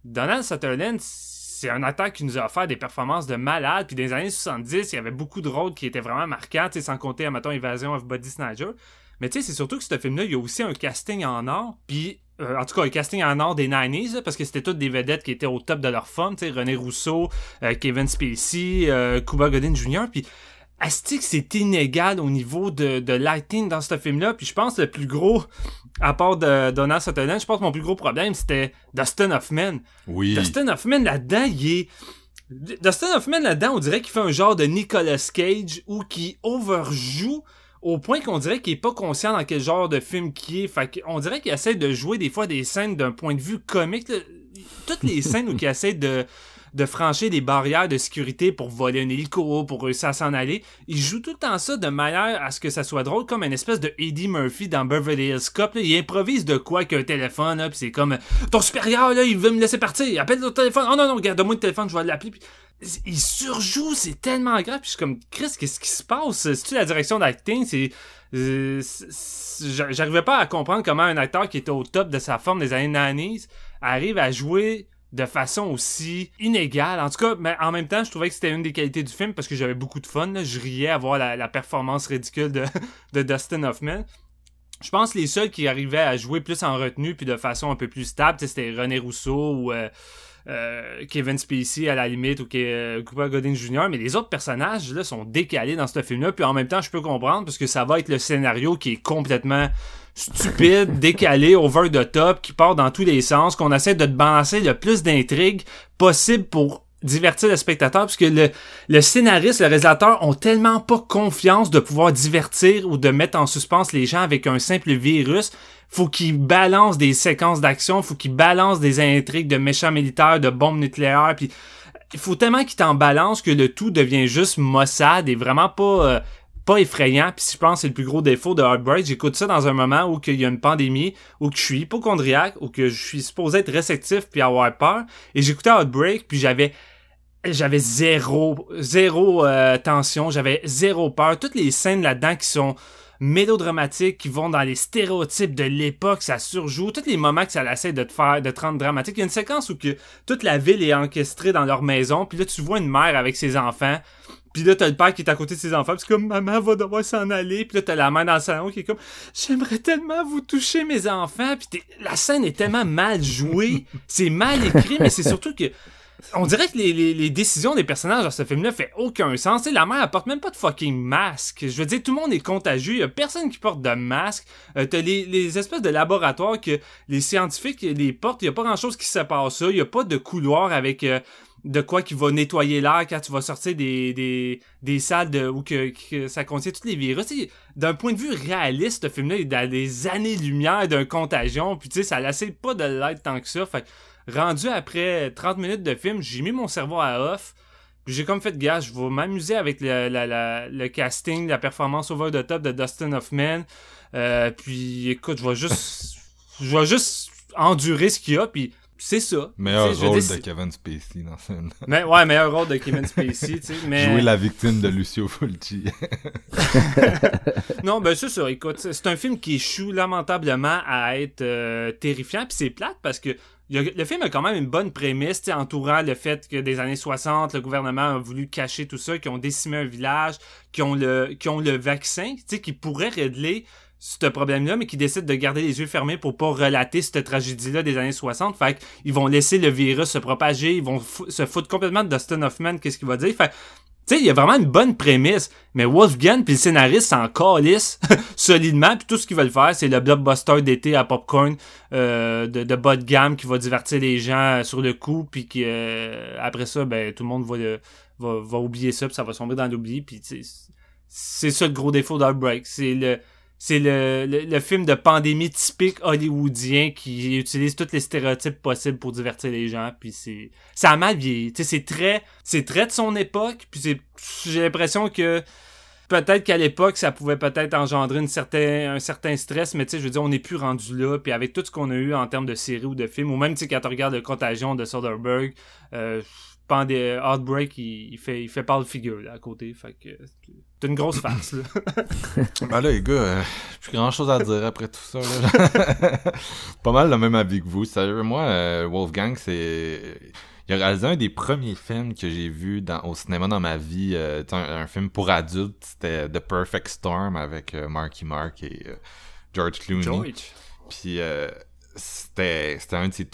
Donald Sutherland, c'est un acteur qui nous a offert des performances de malade. Puis dans les années 70, il y avait beaucoup de rôles qui étaient vraiment marquants, sans compter, mettons, Invasion of Body Snatcher. Mais tu sais, c'est surtout que ce film-là, il y a aussi un casting en or. Puis, euh, en tout cas, un casting en or des 90s, parce que c'était toutes des vedettes qui étaient au top de leur forme. Tu sais, René Rousseau, euh, Kevin Spacey, euh, Cuba Gooding Jr. Puis, Astic, c'est inégal au niveau de, de lighting dans ce film-là. Puis je pense le plus gros, à part de Donald Sutherland, je pense que mon plus gros problème, c'était Dustin Hoffman. Oui. Dustin Hoffman, là-dedans, il est... Dustin Hoffman, là-dedans, on dirait qu'il fait un genre de Nicolas Cage ou qui overjoue au point qu'on dirait qu'il est pas conscient dans quel genre de film qu'il est. Fait qu'on dirait qu'il essaie de jouer des fois des scènes d'un point de vue comique. Toutes les scènes où il essaie de de franchir des barrières de sécurité pour voler un hélico, pour réussir à s'en aller. Il joue tout le temps ça de manière à ce que ça soit drôle, comme une espèce de Eddie Murphy dans Beverly Hills Cop. Il improvise de quoi qu'un téléphone, là, c'est comme ton supérieur, là, il veut me laisser partir. Appelle ton téléphone. Oh non, non, garde-moi le téléphone, je vais l'appeler. Il surjoue, c'est tellement grave. Puis je suis comme, Chris, qu'est-ce qui se passe? C'est-tu la direction d'acting? C'est. Euh, j'arrivais pas à comprendre comment un acteur qui était au top de sa forme des années 90 arrive à jouer de façon aussi inégale. En tout cas, mais en même temps, je trouvais que c'était une des qualités du film parce que j'avais beaucoup de fun. Je riais à voir la, performance ridicule de, de Dustin Hoffman. Je pense que les seuls qui arrivaient à jouer plus en retenue puis de façon un peu plus stable, c'était René Rousseau ou euh, euh, Kevin Spacey à la limite ou euh, Cooper Godin Jr. Mais les autres personnages là sont décalés dans ce film-là. Puis en même temps, je peux comprendre parce que ça va être le scénario qui est complètement stupide, décalé, over the top, qui part dans tous les sens, qu'on essaie de te balancer le plus d'intrigues possible pour divertir le spectateur puisque le, le scénariste, le réalisateur ont tellement pas confiance de pouvoir divertir ou de mettre en suspens les gens avec un simple virus. Faut qu'ils balancent des séquences d'action, faut qu'ils balancent des intrigues de méchants militaires, de bombes nucléaires, puis il faut tellement qu'ils t'en balancent que le tout devient juste maussade et vraiment pas euh, pas effrayant. Puis je pense que c'est le plus gros défaut de Heartbreak. J'écoute ça dans un moment où il y a une pandémie, où que je suis hypochondriaque, où que je suis supposé être réceptif puis avoir peur. Et j'écoutais Heartbreak puis j'avais j'avais zéro zéro euh, tension, j'avais zéro peur. Toutes les scènes là-dedans qui sont mélodramatiques, qui vont dans les stéréotypes de l'époque, ça surjoue. Tous les moments que ça essaie de te faire, de te rendre dramatique. Il y a une séquence où que toute la ville est encastrée dans leur maison, puis là tu vois une mère avec ses enfants puis là, t'as le père qui est à côté de ses enfants, pis c'est comme maman va devoir s'en aller. Puis là, t'as la mère dans le salon qui est comme j'aimerais tellement vous toucher mes enfants. Puis la scène est tellement mal jouée, c'est mal écrit, mais c'est surtout que on dirait que les, décisions des personnages dans ce film-là fait aucun sens. sais, la mère elle même pas de fucking masque. Je veux dire, tout le monde est contagieux. Y a personne qui porte de masque. Euh, t'as les, espèces de laboratoires que les scientifiques les portent. Y a pas grand-chose qui sépare ça. Il y a pas de couloir avec euh, de quoi qui va nettoyer l'air quand tu vas sortir des, des, des salles de, où que, ça contient tous les virus. D'un point de vue réaliste, ce film-là est à des années-lumière d'un contagion, puis tu sais, ça laissait pas de l'être tant que ça. Fait rendu après 30 minutes de film, j'ai mis mon cerveau à off. Puis j'ai comme fait gars, je vais m'amuser avec le, le casting, la performance over the top de Dustin Hoffman. Euh, puis écoute, je vais juste je vais juste endurer ce qu'il y a puis c'est ça. Meilleur rôle de Kevin Spacey dans ce Mais ouais, meilleur rôle de Kevin Spacey, tu sais. Mais... Jouer la victime de Lucio Fulci. non, ben c'est ça. Écoute, c'est un film qui échoue lamentablement à être euh, terrifiant, puis c'est plate parce que le film a quand même une bonne prémisse, entourant le fait que des années 60, le gouvernement a voulu cacher tout ça, qui ont décimé un village, qui ont le, qui ont le vaccin, qui pourrait régler ce problème-là, mais qui décident de garder les yeux fermés pour pas relater cette tragédie-là des années 60. Fait qu'ils vont laisser le virus se propager, ils vont se foutre complètement de Dustin Hoffman, qu'est-ce qu'il va dire? Fait tu sais, il y a vraiment une bonne prémisse, mais Wolfgang puis le scénariste s'en calissent solidement, puis tout ce qu'ils veulent faire, c'est le blockbuster d'été à popcorn euh, de, de bas de gamme qui va divertir les gens sur le coup, puis qui euh, après ça, ben tout le monde va, va, va oublier ça, puis ça va sombrer dans l'oubli, puis c'est ça le gros défaut d'Outbreak, c'est le c'est le, le, film de pandémie typique hollywoodien qui utilise tous les stéréotypes possibles pour divertir les gens puis c'est ça a mal vieilli. C'est très c'est très de son époque puis c'est j'ai l'impression que peut-être qu'à l'époque ça pouvait peut-être engendrer une certain, un certain stress mais tu sais je veux dire on n'est plus rendu là puis avec tout ce qu'on a eu en termes de séries ou de films ou même tu sais quand tu regardes le contagion de Soderbergh euh, Pandé Outbreak, il, il, fait, il fait pas le figure là, à côté. Fait que c'est une grosse farce. Là. ben là, les gars, euh, plus grand chose à dire après tout ça. Là. pas mal le même avis que vous. Sérieux, moi, euh, Wolfgang, c'est. Il a réalisé un des premiers films que j'ai vu dans, au cinéma dans ma vie. Euh, un, un, film pour adultes, c'était The Perfect Storm avec euh, Marky Mark et euh, George Clooney. George? Puis c'était un, de ces,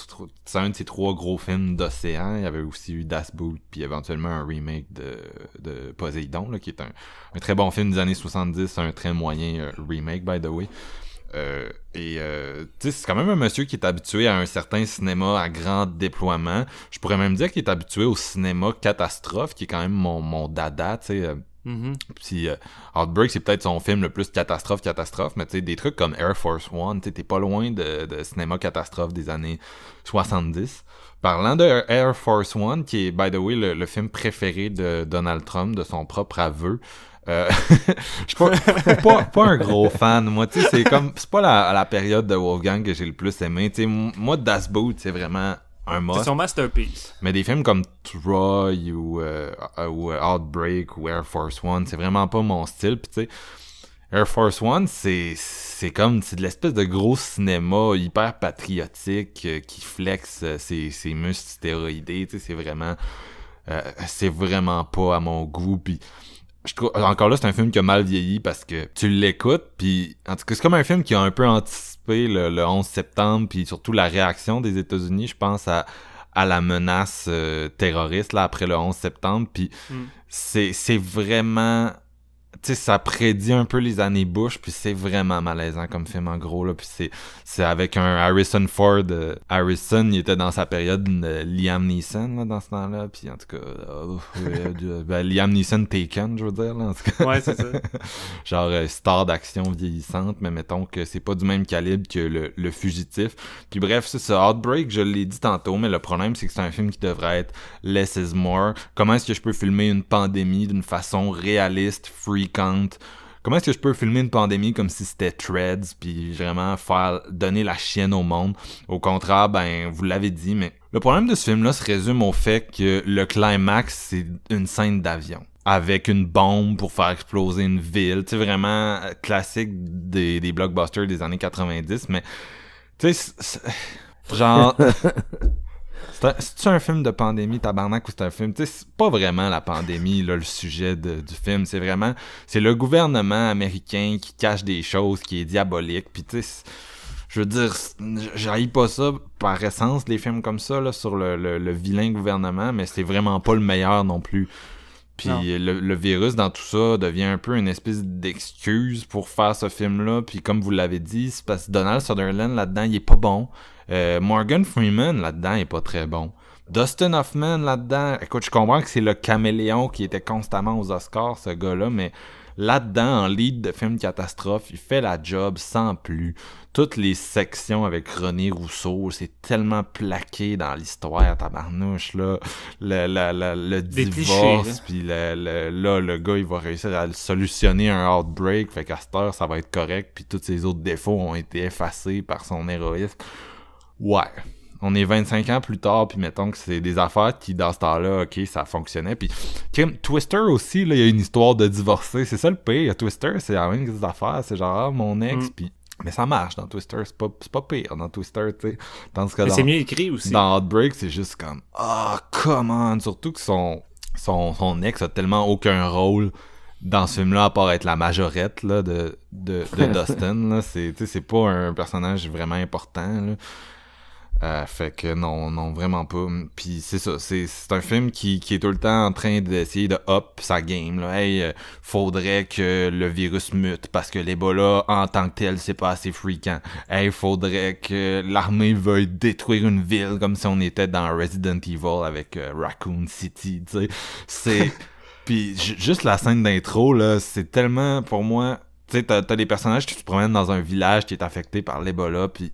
un de ces trois gros films d'océan. Il y avait aussi eu Das Boot, puis éventuellement un remake de, de Poseidon, là, qui est un, un, très bon film des années 70, un très moyen remake, by the way. Euh, et euh, c'est quand même un monsieur qui est habitué à un certain cinéma à grand déploiement. Je pourrais même dire qu'il est habitué au cinéma catastrophe, qui est quand même mon, mon dada, tu sais. Mm-hmm. Puis euh, Outbreak, c'est peut-être son film le plus catastrophe, catastrophe, mais tu sais, des trucs comme Air Force One, tu t'es pas loin de, de, cinéma catastrophe des années 70. Parlant de Air Force One, qui est, by the way, le, le film préféré de Donald Trump, de son propre aveu, euh, je suis pas, pas, pas, un gros fan. Moi, tu sais, c'est comme, c'est pas la, la, période de Wolfgang que j'ai le plus aimé. Tu sais, moi, Das Boot, c'est vraiment un must. C'est son masterpiece. Mais des films comme Troy ou, euh, ou Outbreak ou Air Force One, c'est vraiment pas mon style. Puis tu sais, Air Force One, c'est c'est comme c'est de l'espèce de gros cinéma hyper patriotique euh, qui flex euh, ses, ses muscles stéroïdés. Tu sais, c'est vraiment euh, c'est vraiment pas à mon goût. Puis je trouve, encore là, c'est un film qui a mal vieilli parce que tu l'écoutes, puis en tout cas, c'est comme un film qui a un peu anticipé le, le 11 septembre, puis surtout la réaction des États-Unis, je pense à, à la menace euh, terroriste là après le 11 septembre, puis mm. c'est vraiment sais, ça prédit un peu les années Bush, puis c'est vraiment malaisant comme film en gros là. Puis c'est c'est avec un Harrison Ford. Euh, Harrison, il était dans sa période de Liam Neeson là, dans ce temps-là. Puis en tout cas, euh, ben, Liam Neeson Taken, je veux dire là. En tout cas. Ouais, c'est ça. Genre euh, star d'action vieillissante, mais mettons que c'est pas du même calibre que le, le fugitif. Puis bref, c'est ça. Outbreak, je l'ai dit tantôt, mais le problème c'est que c'est un film qui devrait être less is more. Comment est-ce que je peux filmer une pandémie d'une façon réaliste, Comment est-ce que je peux filmer une pandémie comme si c'était Threads, puis vraiment faire donner la chienne au monde? Au contraire, ben, vous l'avez dit, mais le problème de ce film-là se résume au fait que le climax, c'est une scène d'avion avec une bombe pour faire exploser une ville. Tu sais, vraiment classique des, des blockbusters des années 90, mais tu sais, genre... C'est un film de pandémie, tabarnak, ou c'est un film... C'est pas vraiment la pandémie, là, le sujet du film. C'est vraiment... C'est le gouvernement américain qui cache des choses, qui est diabolique. Puis tu je veux dire, j'haïs pas ça par essence, les films comme ça, là, sur le, le, le vilain gouvernement, mais c'est vraiment pas le meilleur non plus. Puis le, le, virus dans tout ça devient un peu une espèce d'excuse pour faire ce film-là. Puis comme vous l'avez dit, c'est parce que Donald Sutherland là-dedans, il est pas bon. Euh, Morgan Freeman là-dedans est pas très bon. Dustin Hoffman là-dedans, écoute, je comprends que c'est le caméléon qui était constamment aux Oscars, ce gars-là, mais là-dedans, en lead de film catastrophe, il fait la job sans plus. Toutes les sections avec René Rousseau, c'est tellement plaqué dans l'histoire, tabarnouche, là. Le, divorce, puis le, là, le gars, il va réussir à solutionner un outbreak, fait qu'à cette heure, ça va être correct, puis tous ses autres défauts ont été effacés par son héroïsme ouais, on est 25 ans plus tard, puis mettons que c'est des affaires qui, dans ce temps-là, ok, ça fonctionnait. Puis, Twister aussi, là, il y a une histoire de divorcer. C'est ça le pire. Twister, c'est la même des affaires. C'est genre, ah, mon ex, mm. puis... Mais ça marche dans Twister, c'est pas, pas pire dans Twister, tu sais. Tandis que Mais c'est mieux écrit aussi. Dans Outbreak, c'est juste comme, ah, oh, comment Surtout que son, son, son ex a tellement aucun rôle dans ce film-là, à part être la majorette là, de, de, de Dustin. C'est pas un personnage vraiment important. Là. Euh, fait que non, non, vraiment pas. Puis c'est ça, c'est, c'est un film qui, qui est tout le temps en train d'essayer de up sa game. Là. Hey, euh, faudrait que le virus mute parce que l'Ebola en tant que tel, c'est pas assez fréquent. Hey, faudrait que l'armée veuille détruire une ville comme si on était dans Resident Evil avec euh, Raccoon City, tu sais. C'est... Puis juste la scène d'intro, là, c'est tellement, pour moi... Tu sais, t'as, t'as des personnages qui se promènent dans un village qui est affecté par l'Ebola, puis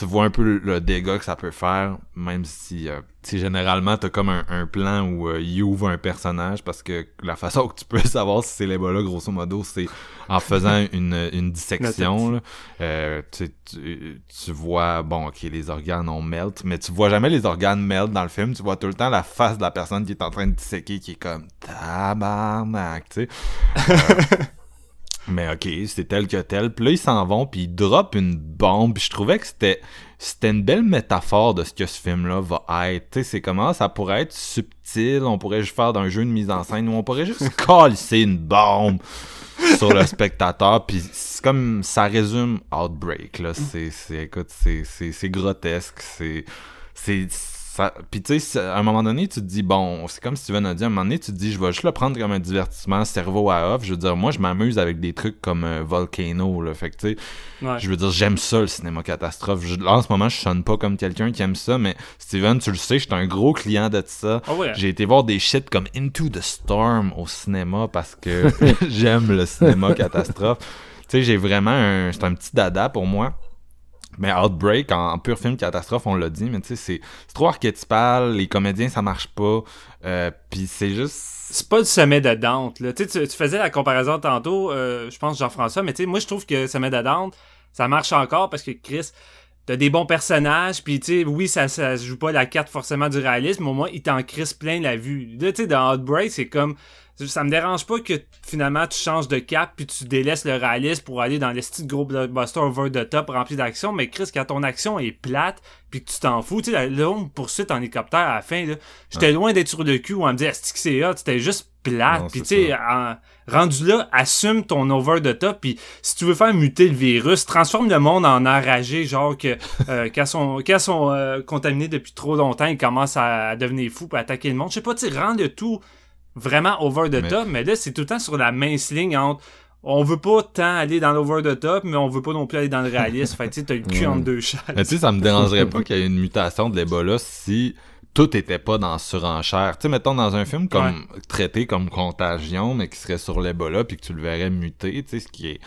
tu vois un peu le, le dégât que ça peut faire, même si, euh, généralement, t'as comme un, un plan où euh, il ouvre un personnage, parce que la façon que tu peux savoir si c'est l'Ebola, grosso modo, c'est en faisant une, une dissection, là. Euh, tu, tu, tu vois, bon, ok, les organes ont melt, mais tu vois jamais les organes melt dans le film, tu vois tout le temps la face de la personne qui est en train de disséquer, qui est comme tabarnak, tu sais. Mais ok, c'est tel que tel. Puis là, ils s'en vont, puis ils droppent une bombe. Puis je trouvais que c'était c'était une belle métaphore de ce que ce film-là va être. Tu sais, c'est comment ça pourrait être subtil. On pourrait juste faire d'un jeu de mise en scène où on pourrait juste coller une bombe sur le spectateur. Puis c'est comme ça résume Outbreak. Là, c'est c'est écoute, c'est c'est c'est grotesque. C'est c'est ça, puis tu sais, à un moment donné, tu te dis, bon, c'est comme Steven a dit, à un moment donné, tu te dis, je vais juste le prendre comme un divertissement, cerveau à off. Je veux dire, moi, je m'amuse avec des trucs comme euh, Volcano, là. Fait que, tu sais, Ouais. je veux dire, j'aime ça, le cinéma catastrophe. Je- là, en ce moment, je sonne pas comme quelqu'un qui aime ça, mais Steven, tu le sais, je suis un gros client de ça. Ah ouais. J'ai été voir des shit comme Into the Storm au cinéma parce que j'aime le cinéma catastrophe. Tu sais, j'ai vraiment un... C'est un petit dada pour moi. Mais Outbreak, en, pur film catastrophe, on l'a dit, mais tu sais, c'est trop archétypal, les comédiens, ça marche pas, euh, puis c'est juste... c'est pas le sommet de Dante. Là. Tu, tu, faisais la comparaison tantôt, euh, je pense Jean-François, mais tu sais, moi je trouve que sommet de Dante, ça marche encore parce que Chris, t'as des bons personnages, puis tu sais, oui, ça, ça joue pas la carte forcément du réalisme, mais au moins il t'en crisse plein la vue. Là, tu sais, dans Outbreak, c'est comme. Ça me dérange pas que finalement tu changes de cap puis tu délaisses le réalisme pour aller dans les styles gros blockbuster over the top rempli d'action, mais Chris, quand ton action est plate puis que tu t'en fous, tu sais, la longue poursuite en hélicoptère à la fin, là, j'étais loin d'être sur le cul où on me dit, est-ce que c'est hot, c'était juste plate, puis tu sais, en- rendu là, assume ton over the top, puis si tu veux faire muter le virus, transforme le monde en enragé, genre que euh, quand sont, quand sont euh, contaminés depuis trop longtemps, ils commencent à, à devenir fous, puis à attaquer le monde. Je sais pas, tu sais, rendre le tout vraiment over the Mais- top, mais là, c'est tout le temps sur la mince ligne entre on veut pas tant aller dans l'over the top, mais on veut pas non plus aller dans le réalisme. fait que tu sais, t'as le cul entre deux chaises. Mais tu sais, ça me dérangerait pas qu'il y ait une mutation de l'Ebola si tout était pas dans surenchère. Tu sais, mettons dans un film comme traité comme contagion, mais qui serait sur l'Ebola puis que tu le verrais muter, tu sais, ce qui est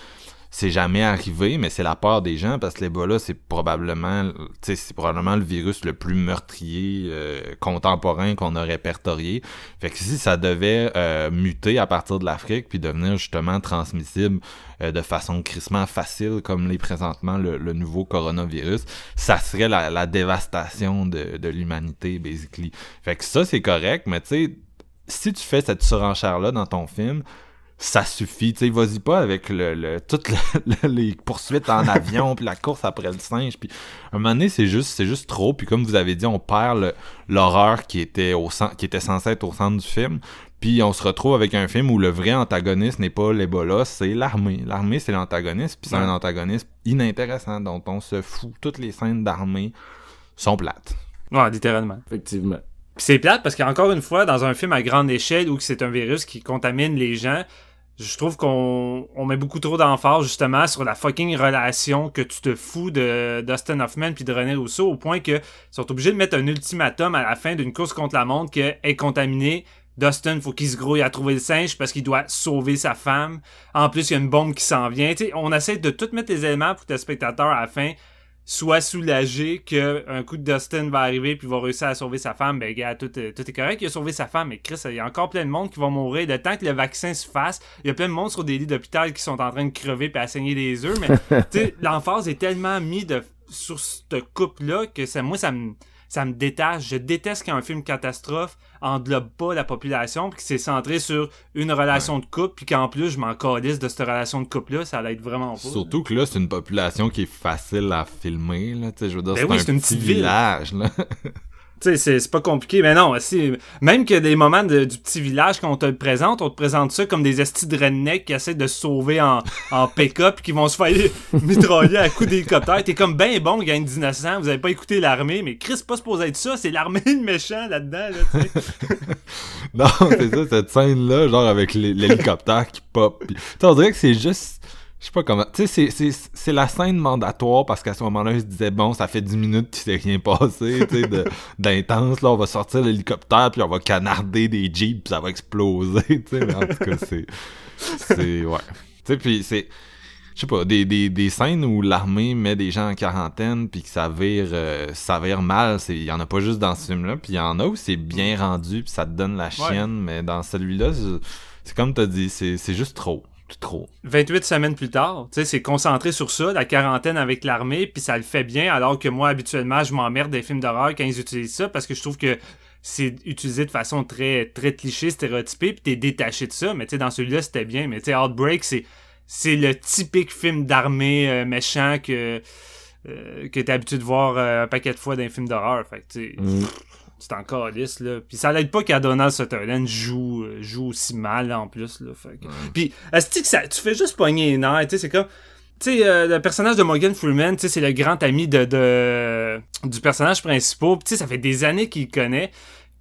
c'est jamais arrivé, mais c'est la peur des gens parce que l'Ebola c'est probablement, c'est probablement le virus le plus meurtrier euh, contemporain qu'on a répertorié. Fait que si ça devait euh, muter à partir de l'Afrique puis devenir justement transmissible euh, de façon crissement facile comme l'est présentement le, le nouveau coronavirus, ça serait la, la dévastation de, de l'humanité, basically. Fait que ça, c'est correct, mais tu sais, si tu fais cette surenchère-là dans ton film, ça suffit, tu sais, vas-y pas avec le, le toutes le- le- les poursuites en avion puis la course après le singe puis un moment donné c'est juste c'est juste trop puis comme vous avez dit on perd l'horreur qui était au qui était censée être au centre du film puis on se retrouve avec un film où le vrai antagoniste n'est pas l'Ebola, c'est l'armée. L'armée, c'est l'antagoniste, puis c'est un antagoniste inintéressant dont on se fout. Toutes les scènes d'armée sont plates. Ouais, littéralement. Effectivement. Puis c'est plate parce qu'encore une fois, dans un film à grande échelle où que c'est un virus qui contamine les gens, je trouve qu'on on met beaucoup trop d'emphase justement sur la fucking relation que tu te fous de Dustin Hoffman puis de René Rousseau au point que sont obligés de mettre un ultimatum à la fin d'une course contre la montre que est contaminée. Dustin, faut qu'il se grouille à trouver le singe parce qu'il doit sauver sa femme. En plus, il y a une bombe qui s'en vient. Tu sais, on essaie de tout mettre les éléments pour que le spectateur, soit soulagé que un coup de Dustin va arriver puis va réussir à sauver sa femme, ben gars, tout, est- tout est correct, il a sauvé sa femme, mais Chris, il y a encore plein de monde qui va mourir. Le temps que le vaccin se fasse, il y a plein de monde sur des lits d'hôpital qui sont en train de crever puis à saigner des œufs, mais tu sais, l'emphase est tellement mis de, sur cette coupe-là que ça, moi, ça me ça me détache. Je déteste quand un film catastrophe englobe pas la population puis que c'est centré sur une relation de couple puis qu'en plus je m'en calisse de cette relation de couple-là, ça l'aide vraiment pas. Surtout que là, c'est une population qui est facile à filmer. Là, tu sais, je veux dire, Ben c'est oui, un petit village. Là. Sais, c'est- pas compliqué, mais non, même que des moments du petit village qu'on te le présente, on te présente ça comme des estis de redneck qui essaient de se sauver en, pick-up qui vont se faire mitrailler à coups d'hélicoptère. T'es comme ben bon, gang d'innocents, vous avez pas écouté l'armée, mais Chris, pas supposé être ça, c'est l'armée le méchant là-dedans, là, non, c'est ça, cette scène-là, genre avec l'hé- l'hélicoptère qui pop. Pis, on dirait que c'est juste... Je sais pas comment... Tu sais, c'est- c'est c'est la scène mandatoire parce qu'à ce moment-là, il se disait, bon, ça fait 10 minutes qu'il s'est rien passé, tu sais, de- d'intense. Là, on va sortir l'hélicoptère, puis on va canarder des jeeps, puis ça va exploser, tu sais. Mais en tout cas, c'est... C'est... Ouais. Tu sais, puis c'est... je sais pas, des, des, des scènes où l'armée met des gens en quarantaine puis que ça vire, euh, ça vire mal, c'est, il y en a pas juste dans ce film-là, puis il y en a où c'est bien rendu puis ça te donne la chienne, mais dans celui-là, c'est, c'est comme t'as dit, c'est, c'est juste trop. Trop. 28 semaines plus tard, tu sais, c'est concentré sur ça, la quarantaine avec l'armée, puis ça le fait bien, alors que moi, habituellement, je m'emmerde des films d'horreur quand ils utilisent ça, parce que je trouve que c'est utilisé de façon très très cliché, stéréotypée, puis t'es détaché de ça, mais tu sais, dans celui-là, c'était bien, mais tu sais, Outbreak, c'est c'est le typique film d'armée euh, méchant que euh, que t'es habitué de voir euh, un paquet de fois dans les films d'horreur, fait que tu sais, Mm. C'est encore lisse, là. Puis ça l'aide pas qu'à Donald Sutherland joue, euh, joue aussi mal, là, en plus, là. Fait que... Puis, est-ce que ça, tu fais juste pogner les nerfs, tu sais, c'est comme... Tu sais, euh, le personnage de Morgan Freeman, tu sais, c'est le grand ami de, de du personnage principal. Puis, tu sais, ça fait des années qu'il connaît.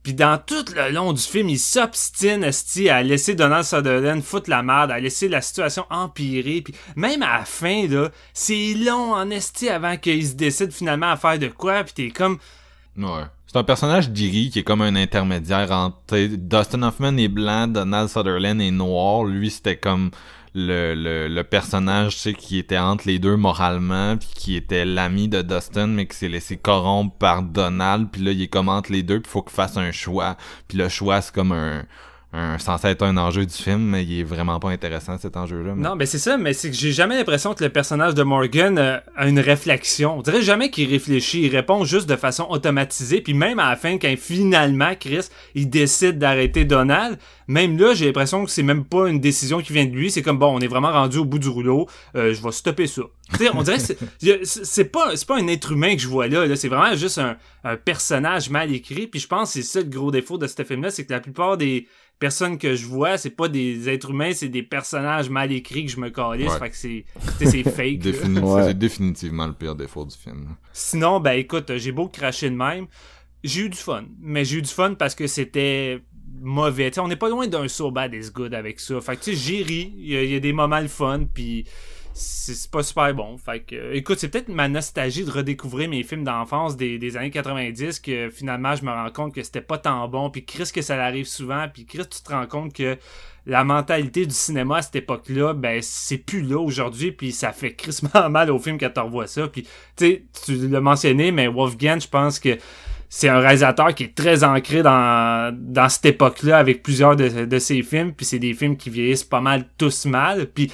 Puis dans tout le long du film, il s'obstine à laisser Donald Sutherland foutre la merde, à laisser la situation empirer. Puis même à la fin, là, c'est long en esti avant qu'il se décide finalement à faire de quoi. Puis t'es comme... Ouais. C'est un personnage d'Iri qui est comme un intermédiaire entre Dustin Hoffman est blanc, Donald Sutherland est noir. Lui, c'était comme le, le, le personnage tu sais, qui était entre les deux moralement, puis qui était l'ami de Dustin, mais qui s'est laissé corrompre par Donald. Puis là, il est comme entre les deux, puis faut qu'il fasse un choix. Puis le choix, c'est comme un, un censé être un enjeu du film, mais il est vraiment pas intéressant cet enjeu-là. Non, mais c'est ça, mais c'est que j'ai jamais l'impression que le personnage de Morgan euh, a une réflexion. On dirait jamais qu'il réfléchit, il répond juste de façon automatisée, puis même à la fin, quand finalement, Chris, il décide d'arrêter Donald, même là, j'ai l'impression que c'est même pas une décision qui vient de lui, c'est comme, bon, on est vraiment rendu au bout du rouleau, euh, je vais stopper ça. Tu sais, on dirait que c'est- pas, pas un être humain que je vois là, là c'est vraiment juste un, un personnage mal écrit, puis je pense que c'est ça le gros défaut de ce film-là, c'est que la plupart des personnes que je vois, c'est pas des êtres humains, c'est des personnages mal écrits que je me calisse, Ouais. fait que c'est, c'est fake. là. Défini- Ouais. C'est définitivement le pire défaut du film. Sinon, ben écoute, j'ai beau cracher de même, j'ai eu du fun. Mais j'ai eu du fun parce que c'était mauvais. On n'est pas loin d'un so bad is good avec ça. Fait que tu sais, j'ai ri, il y, a- il y a des moments le fun, puis c'est pas super bon. Fait que, écoute, c'est peut-être ma nostalgie de redécouvrir mes films d'enfance des, des années 90 que finalement je me rends compte que c'était pas tant bon, puis Chris que ça arrive souvent, puis Chris tu te rends compte que la mentalité du cinéma à cette époque-là, ben c'est plus là aujourd'hui, puis ça fait crissement mal au film quand tu revois ça. Puis tu l'as mentionné, mais Wolfgang, je pense que c'est un réalisateur qui est très ancré dans, dans cette époque-là avec plusieurs de, de ses films, puis c'est des films qui vieillissent pas mal tous mal. Puis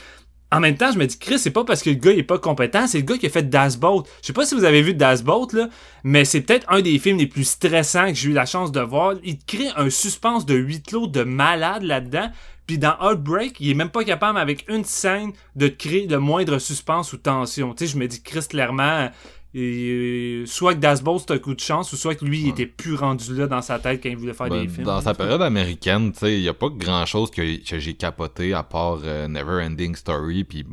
en même temps, je me dis, Chris, c'est pas parce que le gars il est pas compétent, c'est le gars qui a fait Das Boat. Je sais pas si vous avez vu Das Boat, là, mais c'est peut-être un des films les plus stressants que j'ai eu la chance de voir. Il crée un suspense de huit clos de malade là-dedans. Puis dans Outbreak, il est même pas capable avec une scène de créer le moindre suspense ou tension. Tu sais, je me dis, Chris, clairement, et, euh, soit que Das Boat c'est un coup de chance, ou soit que lui, il était plus rendu là dans sa tête quand il voulait faire Ben, des films. dans sa période américaine, tu sais, il y a pas grand chose que, que j'ai capoté à part euh, Never Ending Story puis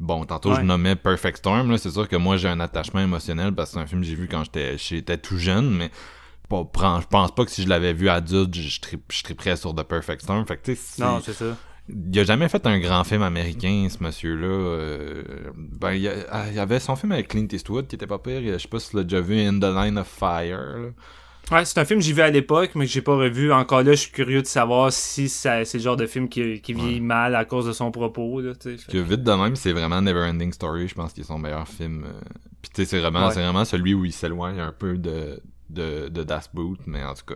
bon, tantôt Ouais. je nommais Perfect Storm là, c'est sûr que moi j'ai un attachement émotionnel parce que c'est un film que j'ai vu quand j'étais j'étais tout jeune mais pas, je pense pas que si je l'avais vu adulte, je, je, trip- je triperais sur The Perfect Storm. Fait que Non, c'est ça. Il a jamais fait un grand film américain, ce monsieur-là. Euh, ben, il y, a- ah, il avait son film avec Clint Eastwood qui était pas pire. Je sais pas si tu l'as déjà vu, In the Line of Fire. là. Ouais, c'est un film que j'ai vu à l'époque, mais que j'ai pas revu. Encore là, je suis curieux de savoir si c'est le genre de film qui, qui vieillit mal à cause de son propos. Là. Fait Que vite de même, c'est vraiment Neverending Story, je pense qu'il est son meilleur film. euh. Puis tu sais, c'est vraiment, Ouais. vraiment celui où il s'éloigne un peu de, de, de Das Boot, mais en tout cas.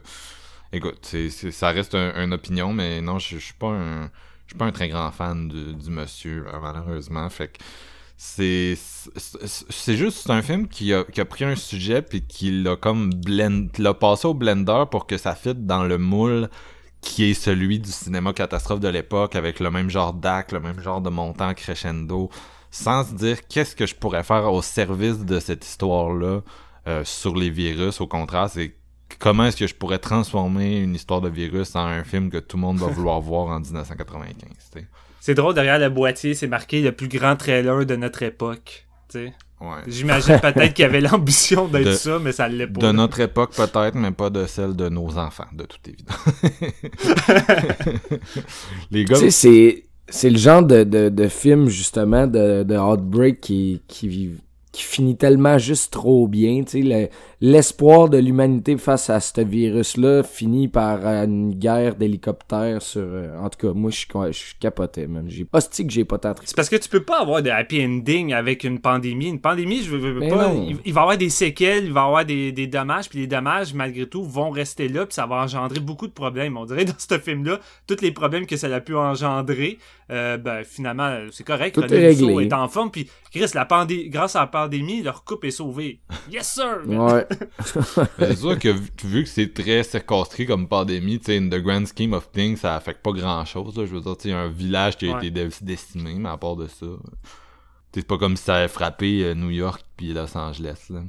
Écoute, c'est, c'est- ça reste un- une opinion, mais non, je je suis pas un. Je suis pas un très grand fan du, monsieur, euh, malheureusement. Fait que c'est c'est- juste un film qui a, qui a pris un sujet puis qui l'a comme blend l'a passé au blender pour que ça fitte dans le moule qui est celui du cinéma catastrophe de l'époque avec le même genre d'acte, le même genre de montant crescendo sans se dire qu'est-ce que je pourrais faire au service de cette histoire-là euh, sur les virus. Au contraire, c'est comment est-ce que je pourrais transformer une histoire de virus en un film que tout le monde va vouloir voir en 1995. tu sais? C'est drôle, derrière le boîtier, c'est marqué le plus grand trailer de notre époque. Ouais. J'imagine peut-être qu'il avait l'ambition d'être ça, mais ça l'est pas. De là. notre époque peut-être, mais pas de celle de nos enfants, de toute évidence. Les gars, Tu sais, c'est, c'est le genre de, de, de film, justement, de, de Outbreak qui, qui, qui finit tellement juste trop bien. Le- l'espoir de l'humanité face à ce virus-là finit par euh, une guerre d'hélicoptères sur. euh, en tout cas, moi, je suis je suis capoté, man. J'ai hostie que j'ai pas tant C'est parce que tu peux pas avoir de happy ending avec une pandémie. Une pandémie, je veux, Mais pas. Il, il va y avoir des séquelles, il va y avoir des, des dommages, puis les dommages, malgré tout, vont rester là, puis ça va engendrer beaucoup de problèmes. On dirait dans ce film-là, tous les problèmes que ça a pu engendrer, ben finalement, c'est correct. Tout est réglé. est en forme, puis Chris, la pandé grâce à la pandémie, leur couple est sauvé. Yes sir! Ouais. C'est sûr que vu, que c'est très circonscrit comme pandémie, tu sais, in the grand scheme of things, ça affecte pas grand chose. Je veux dire, tu sais, un village qui a Ouais. été dé- décimé, mais à part de ça. sais, C'est pas comme si ça avait frappé euh, New York puis Los Angeles. là.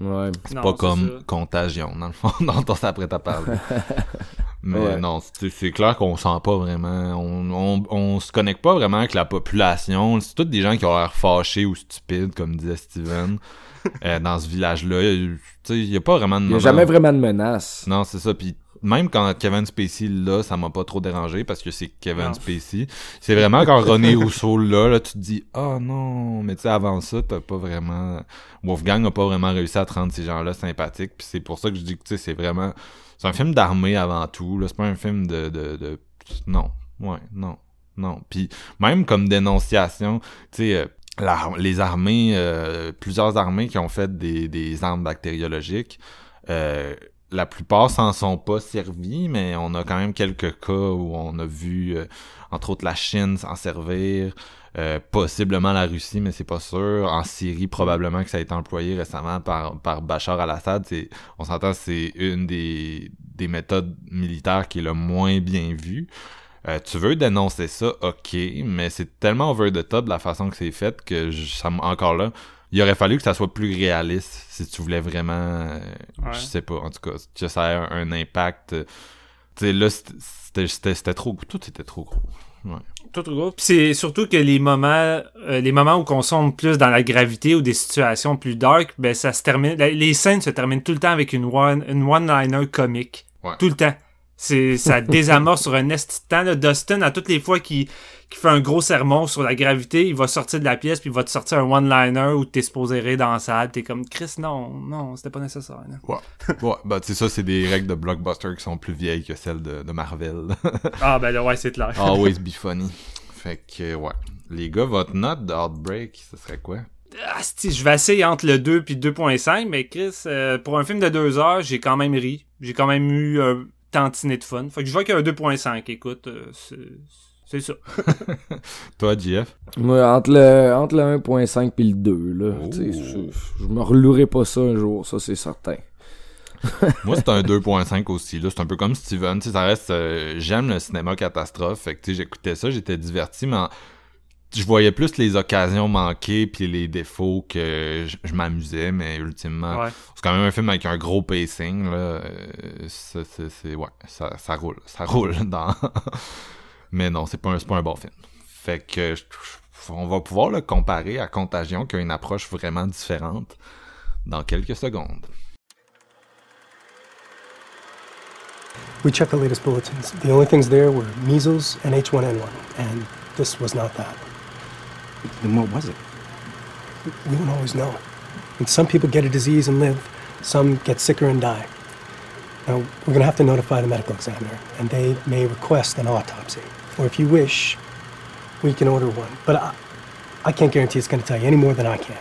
Ouais. C'est Non, pas c'est comme ça. contagion, dans le fond, dont on s'apprête à parler. Mais Ouais. non, c'est c'est clair qu'on sent pas vraiment. On, on, on se connecte pas vraiment avec la population. C'est tous des gens qui ont l'air fâchés ou stupides, comme disait Steven, euh, dans ce village-là. Il y a pas vraiment de Il y a jamais vraiment de menace. non, c'est ça. Puis même quand Kevin Spacey là, ça m'a pas trop dérangé parce que c'est Kevin Non. Spacey. C'est vraiment quand René Rousseau là, là, tu te dis ah non, mais tu sais avant ça, t'as pas vraiment Wolfgang a pas vraiment réussi à te rendre ces gens-là sympathiques. Puis c'est pour ça que je dis que tu sais c'est vraiment c'est un film d'armée avant tout. Là, c'est pas un film de de, de... non, ouais, non, non. Puis même comme dénonciation, tu sais. euh, les armées, euh, plusieurs armées qui ont fait des, des armes bactériologiques, euh, la plupart s'en sont pas servis, mais on a quand même quelques cas où on a vu, euh, entre autres, la Chine s'en servir, euh, possiblement la Russie, mais c'est pas sûr. En Syrie, probablement que ça a été employé récemment par, par Bachar al-Assad. On s'entend, c'est une des, des méthodes militaires qui est le moins bien vue. Euh, tu veux dénoncer ça, ok, mais c'est tellement over the top de la façon que c'est fait que je- ça encore là, il aurait fallu que ça soit plus réaliste si tu voulais vraiment, euh, Ouais. je sais pas, en tout cas, que ça ait un, un impact. euh, Tu sais, là, c'était- c'était c'était- c'était trop, tout était trop gros. Ouais. Tout gros. Puis c'est surtout que les moments, euh, les moments où on sombre plus dans la gravité ou des situations plus dark, ben ça se termine. Les scènes se terminent tout le temps avec une one, une one-liner comique. Ouais. Tout le temps. C'est ça désamorce sur un esti temps. Dustin à toutes les fois qu'il qu'il fait un gros sermon sur la gravité, il va sortir de la pièce puis il va te sortir un one-liner où t'es supposé rire dans la salle. T'es comme Chris, non, non, c'était pas nécessaire. là. Ouais, bah, tu sais, ça, c'est des règles de blockbuster qui sont plus vieilles que celles de, de Marvel. Ah ben là ouais c'est clair. Always be funny. Fait que, ouais. Les gars, votre note de Outbreak, ce serait quoi? Ah, si, je vais essayer entre le 2 puis 2.5, mais Chris, euh, pour un film de 2 heures, j'ai quand même ri. J'ai quand même eu un tantinet de fun. Fait que je vois qu'il y a un 2.5. Écoute, euh, c'est c'est ça. Toi, JF? Moi, entre le, entre le 1.5 puis le 2, là. Oh. tu sais, Je, je me relouerai pas ça un jour, ça c'est certain. Moi, c'est un 2.5 aussi. là. C'est un peu comme Steven. Tu sais, ça reste. euh, J'aime le cinéma catastrophe. Fait que, tu sais, j'écoutais ça, j'étais diverti, mais en- je voyais plus les occasions manquées puis les défauts que je, je m'amusais, mais ultimement, Ouais. c'est quand même un film avec un gros pacing. Là. Euh, ça, c'est, c'est- ouais, ça, ça roule. Ça roule dans. mais non, c'est pas, un, c'est pas un bon film. Fait que je- je- on va pouvoir le comparer à Contagion qui a une approche vraiment différente dans quelques secondes. We checked the latest bulletins. The only things there were measles and H1N1, and this was not that. Then what was it? We don't always know. And some people get a disease and live, some get sicker and die. Now, we're going to have to notify the medical examiner, and they may request an autopsy. Or if you wish, we can order one. But I, I can't guarantee it's going to tell you any more than I can.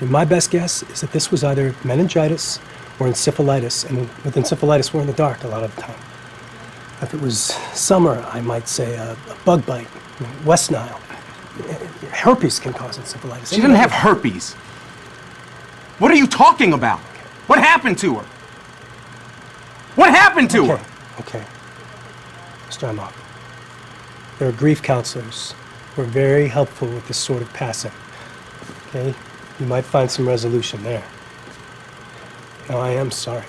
And my best guess is that this was either meningitis or encephalitis, and with encephalitis, we're in the dark a lot of the time. If it was summer, I might say a, a bug bite, West Nile. Herpes can cause encephalitis. She didn't have herpes. What are you talking about? What happened to her? What happened to Okay, her? okay. Mr. Amok, there are grief counselors who are very helpful with this sort of passing. Okay? You might find some resolution there. Now, I am sorry.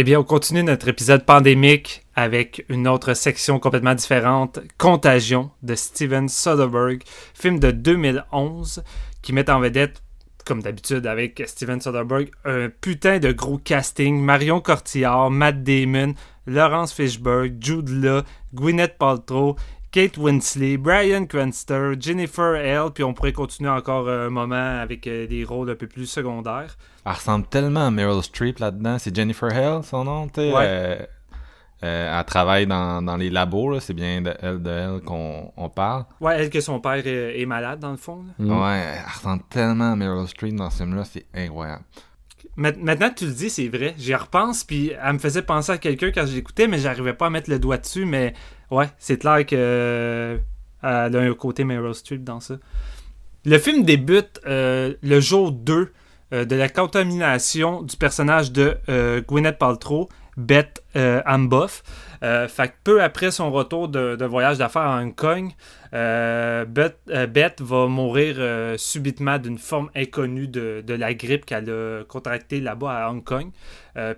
Eh bien, on continue notre épisode pandémique avec une autre section complètement différente, Contagion de Steven Soderbergh, film de 2011 qui met en vedette, comme d'habitude avec Steven Soderbergh, un putain de gros casting. Marion Cotillard, Matt Damon, Laurence Fishburne, Jude Law, Gwyneth Paltrow. Kate Winsley, Brian Cranster, Jennifer Hale, puis on pourrait continuer encore un moment avec euh, des rôles un peu plus secondaires. Elle ressemble tellement à Meryl Streep là-dedans. C'est Jennifer Hale, son nom, tu. Ouais. euh, euh, elle travaille dans, dans les labos, là. C'est bien de elle, de elle qu'on on parle. Ouais, elle que son père est, est malade dans le fond. Mm. Ouais, elle ressemble tellement à Meryl Streep dans ce film-là. C'est incroyable. Ma- Maintenant que tu le dis, c'est vrai. J'y repense, puis elle me faisait penser à quelqu'un quand je l'écoutais, mais j'arrivais pas à mettre le doigt dessus. Mais ouais, c'est clair que euh, elle a un côté Meryl Streep dans ça. Le film débute euh, le jour 2 euh, de la contamination du personnage de Gwyneth Paltrow, Beth Amboff. Fait que peu après son retour de voyage d'affaires à Hong Kong, euh, Beth, euh, Beth va mourir euh, subitement d'une forme inconnue de, la grippe qu'elle a contractée là-bas à Hong Kong.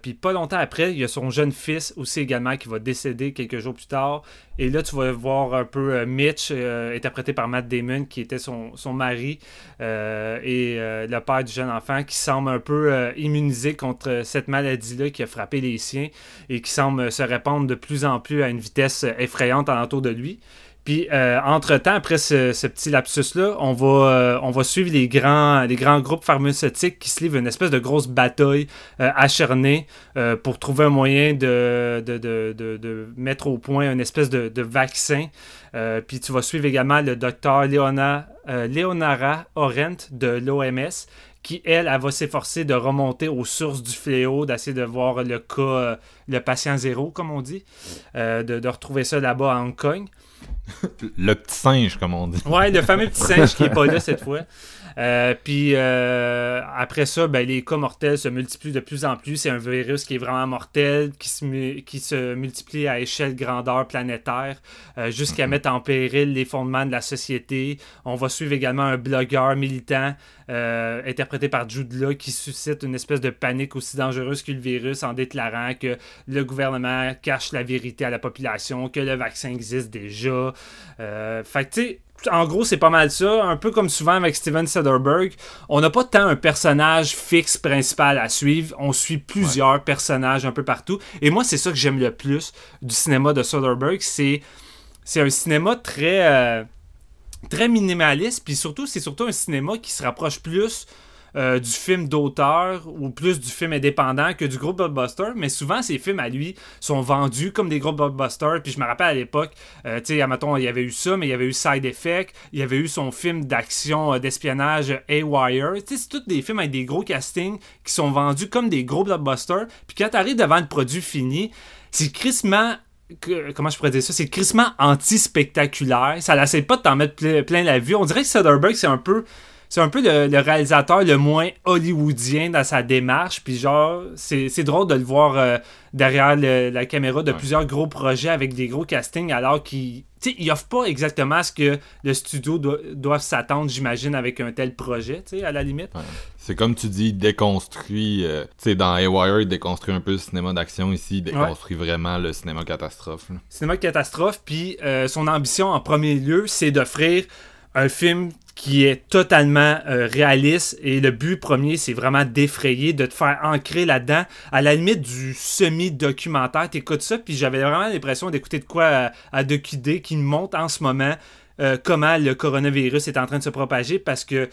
Puis pas longtemps après, il y a son jeune fils aussi également qui va décéder quelques jours plus tard. Et là, tu vas voir un peu Mitch, interprété par Matt Damon, qui était son, son mari, et le père du jeune enfant, qui semble un peu immunisé contre cette maladie-là qui a frappé les siens et qui semble se répandre de plus en plus à une vitesse effrayante alentour de lui. Puis, euh, entre-temps, après ce, petit lapsus-là, on va, euh, on va suivre les grands, les grands groupes pharmaceutiques qui se livrent une espèce de grosse bataille euh, acharnée pour trouver un moyen de, de, de, de, mettre au point une espèce de, vaccin. Puis tu vas suivre également le docteur Leona, Leonara Orent de l'OMS, qui, elle, elle va s'efforcer de remonter aux sources du fléau, d'essayer de voir le cas, le patient zéro, comme on dit, de retrouver ça là-bas à Hong Kong. Le petit singe, comme on dit. Ouais, le fameux petit singe qui est pas là cette fois. Euh, puis euh, après ça, ben, les cas mortels se multiplient de plus en plus. C'est un virus qui est vraiment mortel, qui se, mu- qui se multiplie à échelle grandeur planétaire, euh, jusqu'à mettre en péril les fondements de la société. On va suivre également un blogueur militant euh, interprété par Jude Law qui suscite une espèce de panique aussi dangereuse que le virus en déclarant que le gouvernement cache la vérité à la population, que le vaccin existe déjà. Euh, fait que tu sais, en gros, c'est pas mal ça. Un peu comme souvent avec Steven Soderbergh, on n'a pas tant un personnage fixe principal à suivre. On suit plusieurs personnages un peu partout. Et moi, c'est ça que j'aime le plus du cinéma de Soderbergh. C'est, c'est un cinéma très, euh, très minimaliste. Puis surtout, c'est surtout un cinéma qui se rapproche plus euh, du film d'auteur ou plus du film indépendant que du gros blockbuster, mais souvent ces films à lui sont vendus comme des gros blockbusters. Puis je me rappelle à l'époque, euh, tu sais, il y avait eu ça, mais il y avait eu Side Effect, il y avait eu son film d'action, euh, d'espionnage A-Wire. Tu sais, c'est tous des films avec des gros castings qui sont vendus comme des gros blockbusters. Puis quand t'arrives devant le produit fini, c'est crissement comment je pourrais dire ça, c'est crissement anti-spectaculaire. Ça n'essaie pas de t'en mettre ple- plein la vue. On dirait que Soderbergh, c'est un peu. C'est un peu le, le réalisateur le moins hollywoodien dans sa démarche. Puis genre, c'est c'est drôle de le voir euh, derrière le- la caméra de plusieurs gros projets avec des gros castings alors qu'il il offre pas exactement ce que le studio doit, doit s'attendre, j'imagine, avec un tel projet, tu sais, à la limite. C'est comme tu dis, il déconstruit. euh, tu sais, dans Haywire, il déconstruit un peu le cinéma d'action. Ici, il déconstruit vraiment le cinéma catastrophe. là. cinéma catastrophe, puis euh, son ambition en premier lieu, c'est d'offrir un film qui est totalement euh, réaliste. Et le but premier, c'est vraiment d'effrayer, de te faire ancrer là-dedans, à la limite du semi-documentaire. T'écoutes ça, puis j'avais vraiment l'impression d'écouter de quoi à, à Ducky Day qui montre en ce moment euh, comment le coronavirus est en train de se propager. Parce que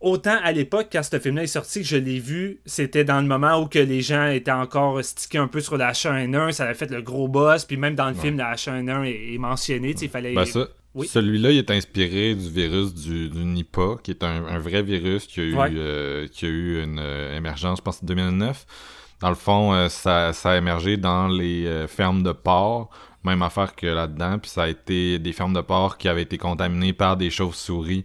Autant à l'époque, quand ce film-là est sorti, que je l'ai vu, c'était dans le moment où que les gens étaient encore stickés un peu sur la H1N1, ça avait fait le gros boss, puis même dans le film, la H1N1 est, est mentionnée, il fallait... Ben ça, Oui. celui-là, il est inspiré du virus du, du Nipah, qui est un, un vrai virus qui a eu, Ouais. euh, qui a eu une euh, émergence, je pense, en 2009. Dans le fond, euh, ça, ça a émergé dans les fermes de porcs, même affaire que là-dedans, puis ça a été des fermes de porcs qui avaient été contaminées par des chauves-souris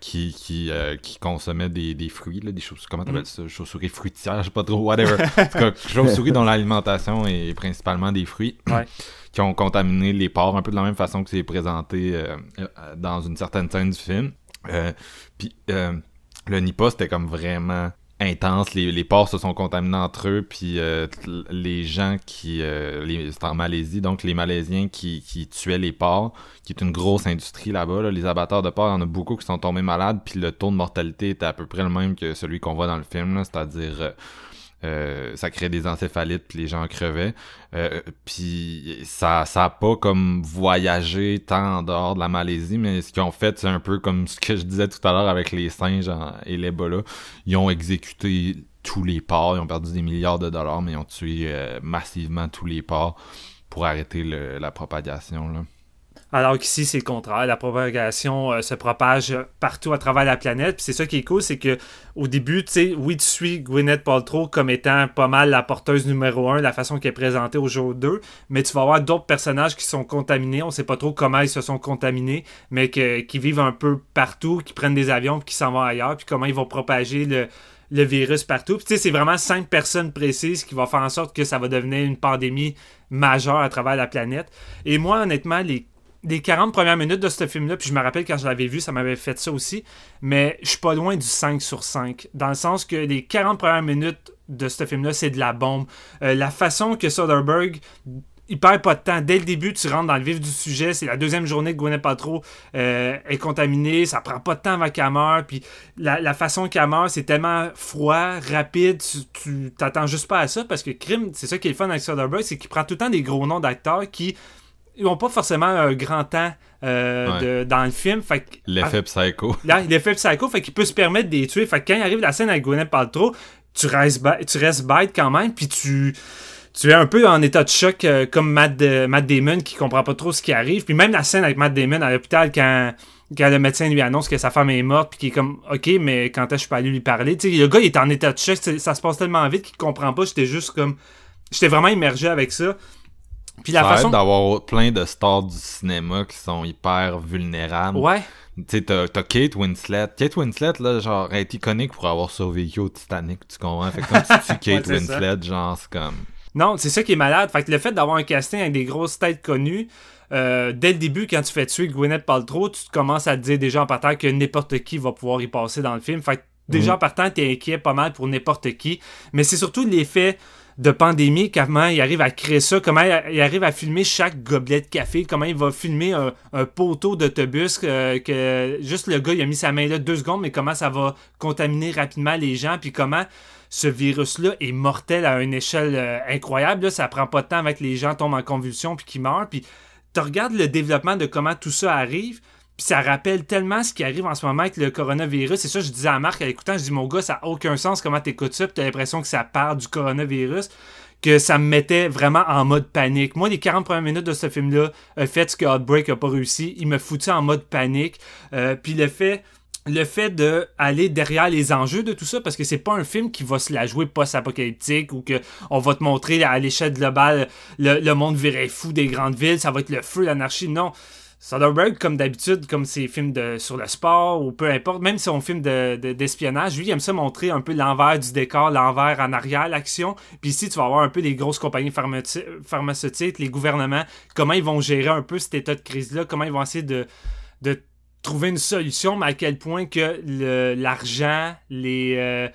qui, qui, qui consommaient des, des fruits, là, des chauves comment t'appelles ça? Chauves-souris fruitières, je sais pas trop, whatever. En tout cas, chauves-souris dont l'alimentation est principalement des fruits Ouais. Qui ont contaminé les porcs un peu de la même façon que c'est présenté euh, euh, dans une certaine scène du film. Euh, Puis le Nipah, c'était comme vraiment intense. Les, les porcs se sont contaminés entre eux, puis les gens qui... C'était en Malaisie, donc les Malaisiens qui, tuaient les porcs, qui est une grosse industrie là-bas. là. Les abatteurs de porcs, il y en a beaucoup qui sont tombés malades, puis le taux de mortalité était à peu près le même que celui qu'on voit dans le film, c'est-à-dire... Euh, ça crée des encéphalites les gens crevaient. Euh, puis ça ça a pas comme voyagé tant en dehors de la Malaisie, mais ce qu'ils ont fait, c'est un peu comme ce que je disais tout à l'heure avec les singes et l'Ebola. Ils ont exécuté tous les ports, ils ont perdu des milliards de dollars, mais ils ont tué euh, massivement tous les ports pour arrêter la propagation. Alors qu'ici, c'est le contraire. La propagation euh, se propage partout à travers la planète. Puis c'est ça qui est cool, c'est que au début, tu sais, oui, tu suis Gwyneth Paltrow comme étant pas mal la porteuse numéro un, la façon qu'elle est présentée au jour 2, mais tu vas avoir d'autres personnages qui sont contaminés. On sait pas trop comment ils se sont contaminés, mais qui vivent un peu partout, qui prennent des avions, puis qui s'en vont ailleurs, puis comment ils vont propager le, virus partout. Puis c'est vraiment cinq personnes précises qui vont faire en sorte que ça va devenir une pandémie majeure à travers la planète. Et moi, honnêtement, les les 40 premières minutes de ce film-là, puis je me rappelle quand je l'avais vu, ça m'avait fait ça aussi, mais je suis pas loin du 5 sur 5, dans le sens que les 40 premières minutes de ce film-là, c'est de la bombe. Euh, la façon que Soderbergh il perd pas de temps. Dès le début, tu rentres dans le vif du sujet. C'est la deuxième journée que Gwyneth Paltrow euh, est contaminée. Ça prend pas de temps avant qu'elle meure. Puis la, façon qu'elle c'est tellement froid, rapide. Tu t'attends juste pas à ça parce que Crime, c'est ça qui est le fun avec Soderbergh, c'est qu'il prend tout le temps des gros noms d'acteurs qui ils n'ont pas forcément un grand temps euh, dans le film. L'effet psycho. L'effet psycho, fait qu'il peut se permettre de les tuer. Fait que quand il arrive la scène avec Gwyneth Paltrow, tu restes, tu restes bête quand même, puis tu, tu es un peu en état de choc euh, comme Matt, Matt, Damon qui comprend pas trop ce qui arrive. Puis même la scène avec Matt Damon à l'hôpital quand, quand le médecin lui annonce que sa femme est morte, puis qui est comme OK, mais quand est-ce que je peux aller lui parler? sais le gars il est en état de choc, ça se passe tellement vite qu'il comprend pas. J'étais juste comme. J'étais vraiment immergé avec ça. Puis la façon d'avoir plein de stars du cinéma qui sont hyper vulnérables. Ouais. Tu sais, t'as, Kate Winslet. Kate Winslet, là, genre, elle est iconique pour avoir survécu au Titanic, tu comprends? Fait que comme si tu Kate Winslet, genre, c'est comme... Non, c'est ça qui est malade. Fait que le fait d'avoir un casting avec des grosses têtes connues, euh, dès le début, quand tu fais tuer Gwyneth Paltrow, tu commences à te dire déjà en partant que n'importe qui va pouvoir y passer dans le film. Fait que déjà mhm. en partant, t'es inquiet pas mal pour n'importe qui. Mais c'est surtout l'effet de pandémie, comment il arrive à créer ça, comment il arrive à filmer chaque gobelet de café, comment il va filmer un, poteau d'autobus, que, que, juste le gars il a mis sa main là deux secondes, mais comment ça va contaminer rapidement les gens, puis comment ce virus-là est mortel à une échelle euh, incroyable. Ça prend pas de temps avec les gens tombent en convulsion puis qui meurent. Puis tu regardes le développement de comment tout ça arrive. Puis ça rappelle tellement ce qui arrive en ce moment avec le coronavirus. C'est ça, je disais à Marc en écoutant, je dis mon gars, ça n'a aucun sens comment t'écoutes ça, puis t'as l'impression que ça part du coronavirus, que ça me mettait vraiment en mode panique. Moi, les 40 premières minutes de ce film-là, le fait que Outbreak a pas réussi, il me foutait en mode panique. Euh, puis le fait le fait de derrière les enjeux de tout ça parce que c'est pas un film qui va se la jouer post-apocalyptique ou que on va te montrer à l'échelle globale le, le monde virait fou des grandes villes, ça va être le feu, l'anarchie. Non, Soderbergh, comme d'habitude, comme ses films de, sur le sport ou peu importe, même si on film d'espionnage, de, lui, il aime ça montrer un peu l'envers du décor, l'envers en arrière, l'action. Puis ici, tu vas avoir un peu les grosses compagnies pharmaceutiques, les gouvernements, comment ils vont gérer un peu cet état de crise-là, comment ils vont essayer de, de trouver une solution, mais à quel point que l'argent, les... Euh,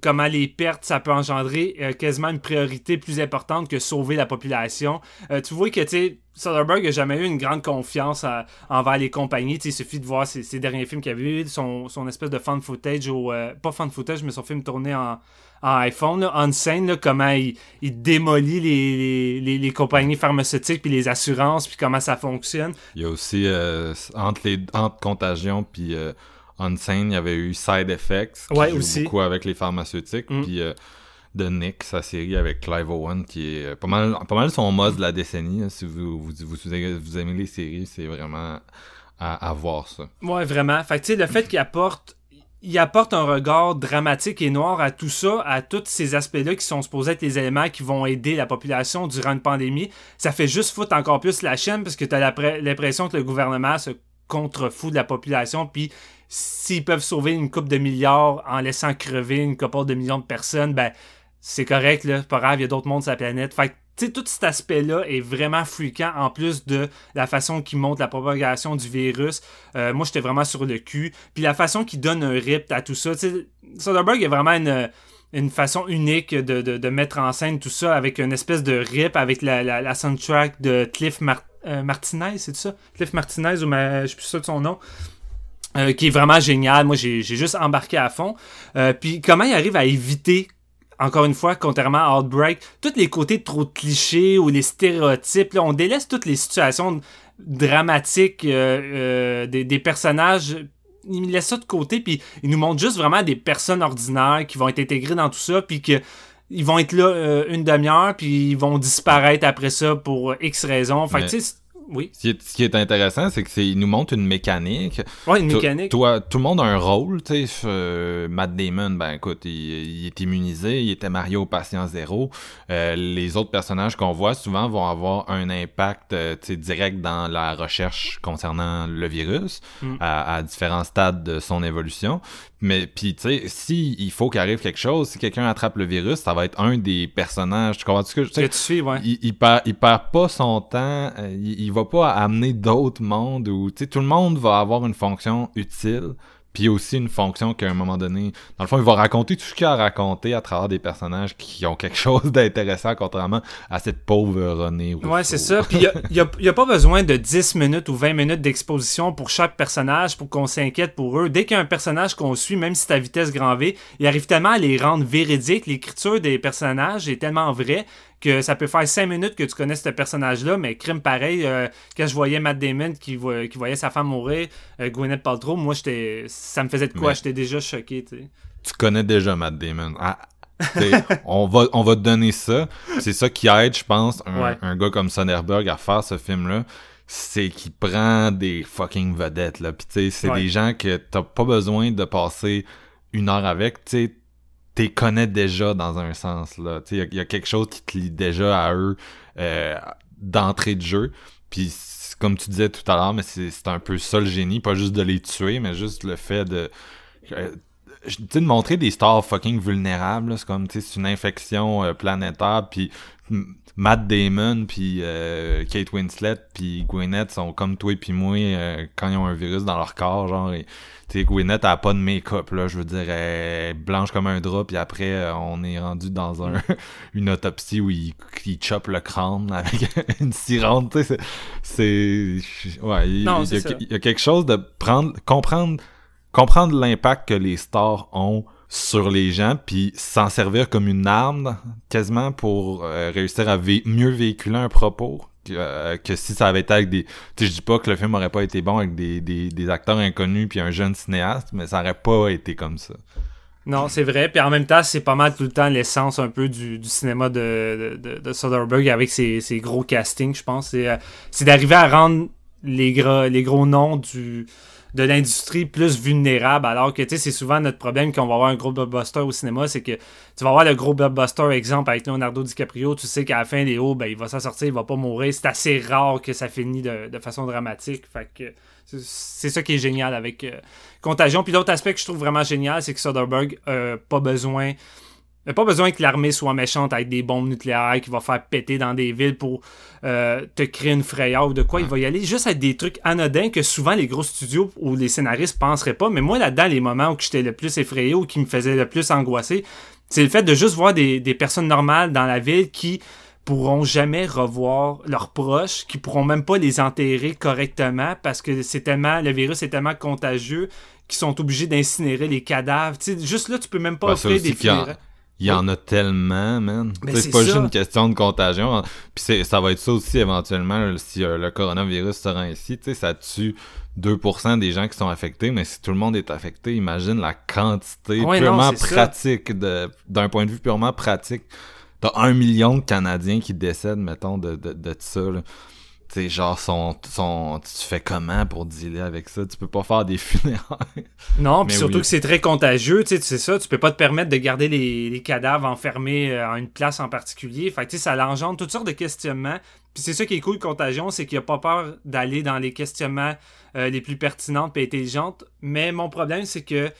comment les pertes ça peut engendrer euh, quasiment une priorité plus importante que sauver la population. Euh, tu vois que tu Soderbergh n'a jamais eu une grande confiance envers les compagnies. il suffit de voir ses, derniers films qu'il a eu, son, son espèce de fan footage, euh, pas fan footage, mais son film tourné en, iPhone, on scène, comment il, démolit les, les, compagnies pharmaceutiques, puis les assurances, puis comment ça fonctionne. Il y a aussi, entre, les, entre Contagion, puis scène, il y avait eu Side Effects, qui ouais, joue aussi. beaucoup avec les pharmaceutiques, mm. puis euh, The Nick, sa série avec Clive Owen, qui est pas mal, pas mal son mode de la décennie. Hein. si vous, vous, vous, aimez les séries, c'est vraiment à, voir ça. Ouais, vraiment. Fait tu sais, le fait qu'il apporte il apporte un regard dramatique et noir à tout ça, à tous ces aspects-là qui sont supposés être les éléments qui vont aider la population durant une pandémie. Ça fait juste foutre encore plus la chaîne parce que tu as l'impression que le gouvernement se contrefout de la population, puis s'ils peuvent sauver une coupe de milliards en laissant crever une couple de millions de personnes, ben c'est correct, là, pas grave, il y a d'autres mondes sur la planète. Fait que, tout cet aspect-là est vraiment fréquent en plus de la façon qu'il montre la propagation du virus. Euh, moi, j'étais vraiment sur le cul. Puis la façon qu'il donne un rip à tout ça. Soderbergh a vraiment une, façon unique de, de, mettre en scène tout ça avec une espèce de rip avec la, la, soundtrack de Cliff euh, Martinez, c'est ça? Cliff Martinez, ou ma... je suis plus sûr de son nom. Euh, qui est vraiment génial. Moi, j'ai juste embarqué à fond. Euh, puis comment il arrive à éviter encore une fois, contrairement à Outbreak, tous les côtés trop clichés ou les stéréotypes, là, on délaisse toutes les situations dramatiques euh, euh, des, des personnages il laisse ça de côté puis il nous montre juste vraiment des personnes ordinaires qui vont être intégrées dans tout ça puis que ils vont être là euh, une demi-heure puis ils vont disparaître après ça pour X raisons. Fait que, Mais- sais, oui. Ce qui est, ce qui est intéressant, c'est que c'est il nous montre une mécanique. Ouais, une To- mécanique. Toi, tout le monde a un rôle, tu sais. euh, Matt Damon, ben écoute, il, il est immunisé, il était marié au patient zéro. Euh, les autres personnages qu'on voit souvent vont avoir un impact, euh, direct dans la recherche concernant le virus Mm. à, à différents stades de son évolution. Mais puis, tu sais, si il faut qu'il arrive quelque chose, si quelqu'un attrape le virus, ça va être un des personnages. Tu comprends que Que tu suis, ouais. il, il perd, il perd pas son temps, euh, il, il va pas amener d'autres mondes où, tout le monde va avoir une fonction utile, puis aussi une fonction qu'à un moment donné, dans le fond, il va raconter tout ce qu'il a raconté à travers des personnages qui ont quelque chose d'intéressant, contrairement à cette pauvre René. Rousseau. Ouais, c'est ça. Puis il n'y a, a pas besoin de 10 minutes ou 20 minutes d'exposition pour chaque personnage pour qu'on s'inquiète pour eux. Dès qu'il y a un personnage qu'on suit, même si à vitesse grand V, il arrive tellement à les rendre véridiques. L'écriture des personnages est tellement vraie que ça peut faire 5 minutes que tu connais ce personnage-là, mais crime pareil. euh, quand je voyais Matt Damon qui, voit- qui voyait sa femme mourir, euh, Gwyneth Paltrow, moi, j'étais, ça me faisait de quoi? Mais- J'étais déjà choqué, tu connais déjà Matt Damon. Ah, on va on va te donner ça. C'est ça qui aide, je pense, un, Ouais. un gars comme Soderbergh à faire ce film-là. C'est qu'il prend des fucking vedettes, là. Puis, tu sais, c'est Ouais. des gens que t'as pas besoin de passer une heure avec. Tu sais, t'es connais déjà dans un sens, là. Tu il y a- quelque chose qui te lie déjà à eux euh, d'entrée de jeu. Puis, comme tu disais tout à l'heure, mais c'est un peu ça le génie. Pas juste de les tuer, mais juste le fait de... euh, de montrer des stars fucking vulnérables, c'est comme, tu sais, c'est une infection euh, planétaire, puis Matt Damon, puis euh, Kate Winslet, puis Gwyneth sont comme toi et puis moi euh, quand ils ont un virus dans leur corps, genre, et, tu sais, Gwyneth a pas de make-up, là, je veux dire, elle est blanche comme un drap, puis après, euh, on est rendu dans un une autopsie où il, il chope le crâne avec une sirène, tu sais, c'est... c'est- Ouais, il, Non, il y a, il y a quelque chose de prendre, comprendre comprendre l'impact que les stars ont sur les gens, puis s'en servir comme une arme quasiment pour euh, réussir à mieux véhiculer un propos que, euh, que si ça avait été avec des... Tu sais, je dis pas que le film aurait pas été bon avec des, des, des acteurs inconnus puis un jeune cinéaste, mais ça aurait pas été comme ça. Non, c'est vrai. Puis en même temps, c'est pas mal tout le temps l'essence un peu du, du cinéma de, de, de, de Soderbergh avec ses, ses gros castings, je pense. C'est, euh, d'arriver à rendre les, gros, les gros noms du, de l'industrie plus vulnérables. Alors que, tu sais, c'est souvent notre problème quand on va avoir un gros blockbuster au cinéma, c'est que tu vas avoir le gros blockbuster, exemple, avec Leonardo DiCaprio, tu sais qu'à la fin, Léo, ben, il va s'en sortir, il va pas mourir. C'est assez rare que ça finit de, façon dramatique. Fait que c'est- c'est ça qui est génial avec euh, Contagion. Puis l'autre aspect que je trouve vraiment génial, c'est que Soderbergh euh, pas besoin a pas besoin que l'armée soit méchante avec des bombes nucléaires qui va faire péter dans des villes pour euh, te créer une frayeur ou de quoi. Il va y aller juste avec des trucs anodins que souvent les gros studios ou les scénaristes penseraient pas. Mais moi, là-dedans, les moments où j'étais le plus effrayé ou qui me faisaient le plus angoisser, c'est le fait de juste voir des, des personnes normales dans la ville qui pourront jamais revoir leurs proches, qui pourront même pas les enterrer correctement parce que c'est tellement le virus est tellement contagieux qu'ils sont obligés d'incinérer les cadavres. Tu sais, juste là, tu peux même pas offrir des funérailles. Il y en a tellement, man. Sais, c'est pas juste une question de contagion. Puis c'est- ça va être ça aussi éventuellement si euh, le coronavirus se rend ici. Tu sais, ça tue 2% des gens qui sont affectés, mais si tout le monde est affecté, imagine la quantité Ouais, non, purement ça. pratique, de d'un point de vue purement pratique. T'as un million de Canadiens qui décèdent, mettons, de, de, de ça. Là. Tu sais, genre, son, son, tu fais comment pour dealer avec ça? Tu peux pas faire des funérailles. Non, puis surtout oui. que c'est très contagieux, tu sais, c'est ça, tu peux pas te permettre de garder les, les cadavres enfermés euh, en une place en particulier. Fait que tu sais, ça l'engendre toutes sortes de questionnements. Puis c'est ça qui est cool, Contagion, c'est qu'il a pas peur d'aller dans les questionnements euh, les plus pertinentes et intelligentes. Mais mon problème, c'est que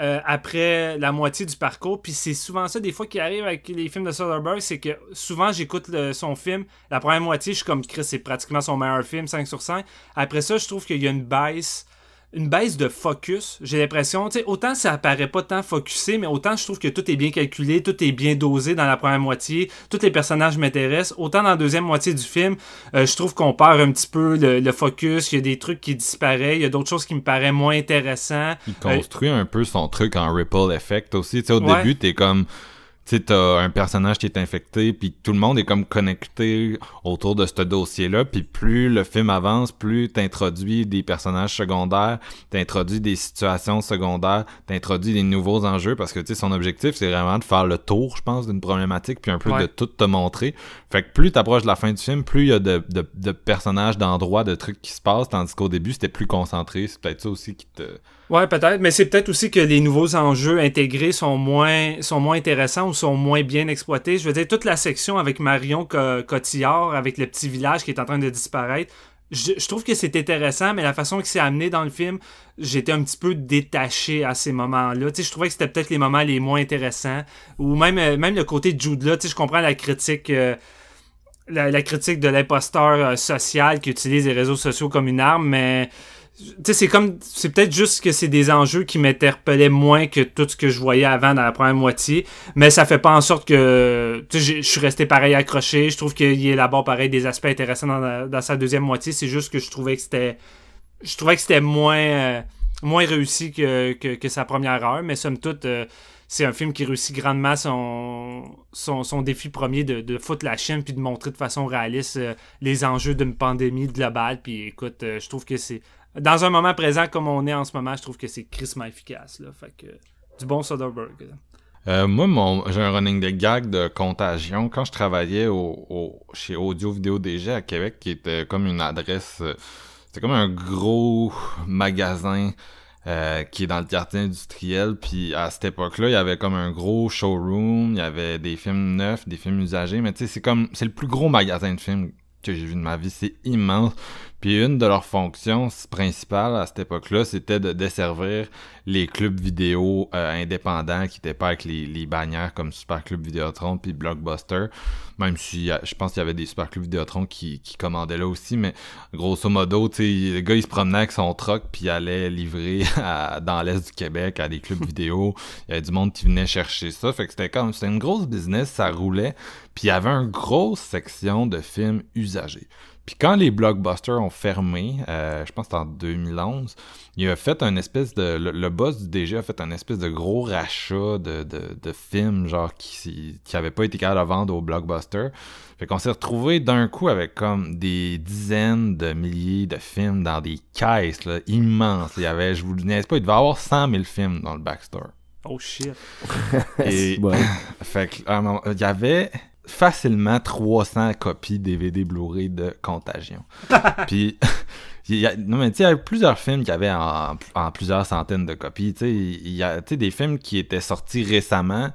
euh, après la moitié du parcours, puis c'est souvent ça des fois qui arrive avec les films de Soderbergh, c'est que souvent j'écoute son film, la première moitié, je suis comme Chris, c'est pratiquement son meilleur film, 5 sur 5. Après ça, je trouve qu'il y a une baisse une baisse de focus. J'ai l'impression, autant ça apparaît pas tant focusé, mais autant je trouve que tout est bien calculé, tout est bien dosé dans la première moitié, tous les personnages m'intéressent. Autant dans la deuxième moitié du film, euh, je trouve qu'on perd un petit peu le, le focus, il y a des trucs qui disparaissent, il y a d'autres choses qui me paraissent moins intéressantes. Il construit un peu son truc en ripple effect aussi. Au Ouais. début, t'es comme. Tu sais, t'as un personnage qui est infecté, puis tout le monde est comme connecté autour de ce dossier-là, puis plus le film avance, plus t'introduis des personnages secondaires, t'introduis des situations secondaires, t'introduis des nouveaux enjeux, parce que, tu sais, son objectif, c'est vraiment de faire le tour, je pense, d'une problématique, puis un peu de tout te montrer. Fait que plus t'approches de la fin du film, plus il y a de, de, de personnages, d'endroits, de trucs qui se passent, tandis qu'au début, c'était plus concentré. C'est peut-être ça aussi qui te Ouais, peut-être, mais c'est peut-être aussi que les nouveaux enjeux intégrés sont moins sont moins intéressants ou sont moins bien exploités. Je veux dire, toute la section avec Marion Cotillard, avec le petit village qui est en train de disparaître, je, trouve que c'est intéressant, mais la façon que c'est amené dans le film, j'étais un petit peu détaché à ces moments-là. Tu sais, je trouvais que c'était peut-être les moments les moins intéressants. Ou même, euh, même le côté de Jude tu sais, je comprends la critique... Euh, la, critique de l'imposteur euh, social qui utilise les réseaux sociaux comme une arme, mais sais, c'est comme c'est peut-être juste que c'est des enjeux qui m'interpellaient moins que tout ce que je voyais avant dans la première moitié mais ça fait pas en sorte que je suis resté pareil accroché. Je trouve qu'il élabore pareil des aspects intéressants dans, sa deuxième moitié. C'est juste que je trouvais que c'était je trouvais que c'était moins euh, moins réussi que, que, sa première heure. Mais somme toute euh, c'est un film qui réussit grandement son, son, son défi premier de, de foutre la chaîne puis de montrer de façon réaliste euh, les enjeux d'une pandémie globale. Puis écoute, je trouve que c'est dans un moment présent comme on est en ce moment, je trouve que c'est crissement efficace. Là. Fait que, du bon Soderbergh. Euh, moi, mon, j'ai un running de gag de contagion. Quand je travaillais au, chez Audio Vidéo DG à Québec, qui était comme une adresse, euh, c'était comme un gros magasin euh, qui est dans le quartier industriel. Puis à cette époque-là, il y avait comme un gros showroom, il y avait des films neufs, des films usagés. Mais tu sais, c'est comme, c'est le plus gros magasin de films que j'ai vu de ma vie. C'est immense. Puis une de leurs fonctions principales à cette époque-là, c'était de desservir les clubs vidéo euh, indépendants qui n'étaient pas avec les, les, bannières comme Super Club Vidéotron puis Blockbuster. Même si je pense qu'il y avait des Super Club Vidéotron qui, qui commandaient là aussi, mais grosso modo, le gars il se promenait avec son truck puis il allait livrer dans l'est du Québec à des clubs vidéo. Il y avait du monde qui venait chercher ça. Fait que c'était comme c'était une grosse business, ça roulait. Puis il y avait une grosse section de films usagés. Puis quand les blockbusters ont fermé, euh, je pense que c'était en 2011, il a fait un espèce de... Le, boss du DG a fait un espèce de gros rachat de, de, films, genre, qui, qui avait pas été capable de vendre aux blockbusters. Fait qu'on s'est retrouvé d'un coup avec comme des dizaines de milliers de films dans des caisses là, immenses. Il y avait, je vous le dis pas, il devait y avoir 100 000 films dans le backstore. Oh shit. Et, fait que, il y avait facilement 300 copies DVD Blu-ray de Contagion. Puis, il y a, non, mais il y avait plusieurs films qui avaient en, plusieurs centaines de copies. Il y a des films qui étaient sortis récemment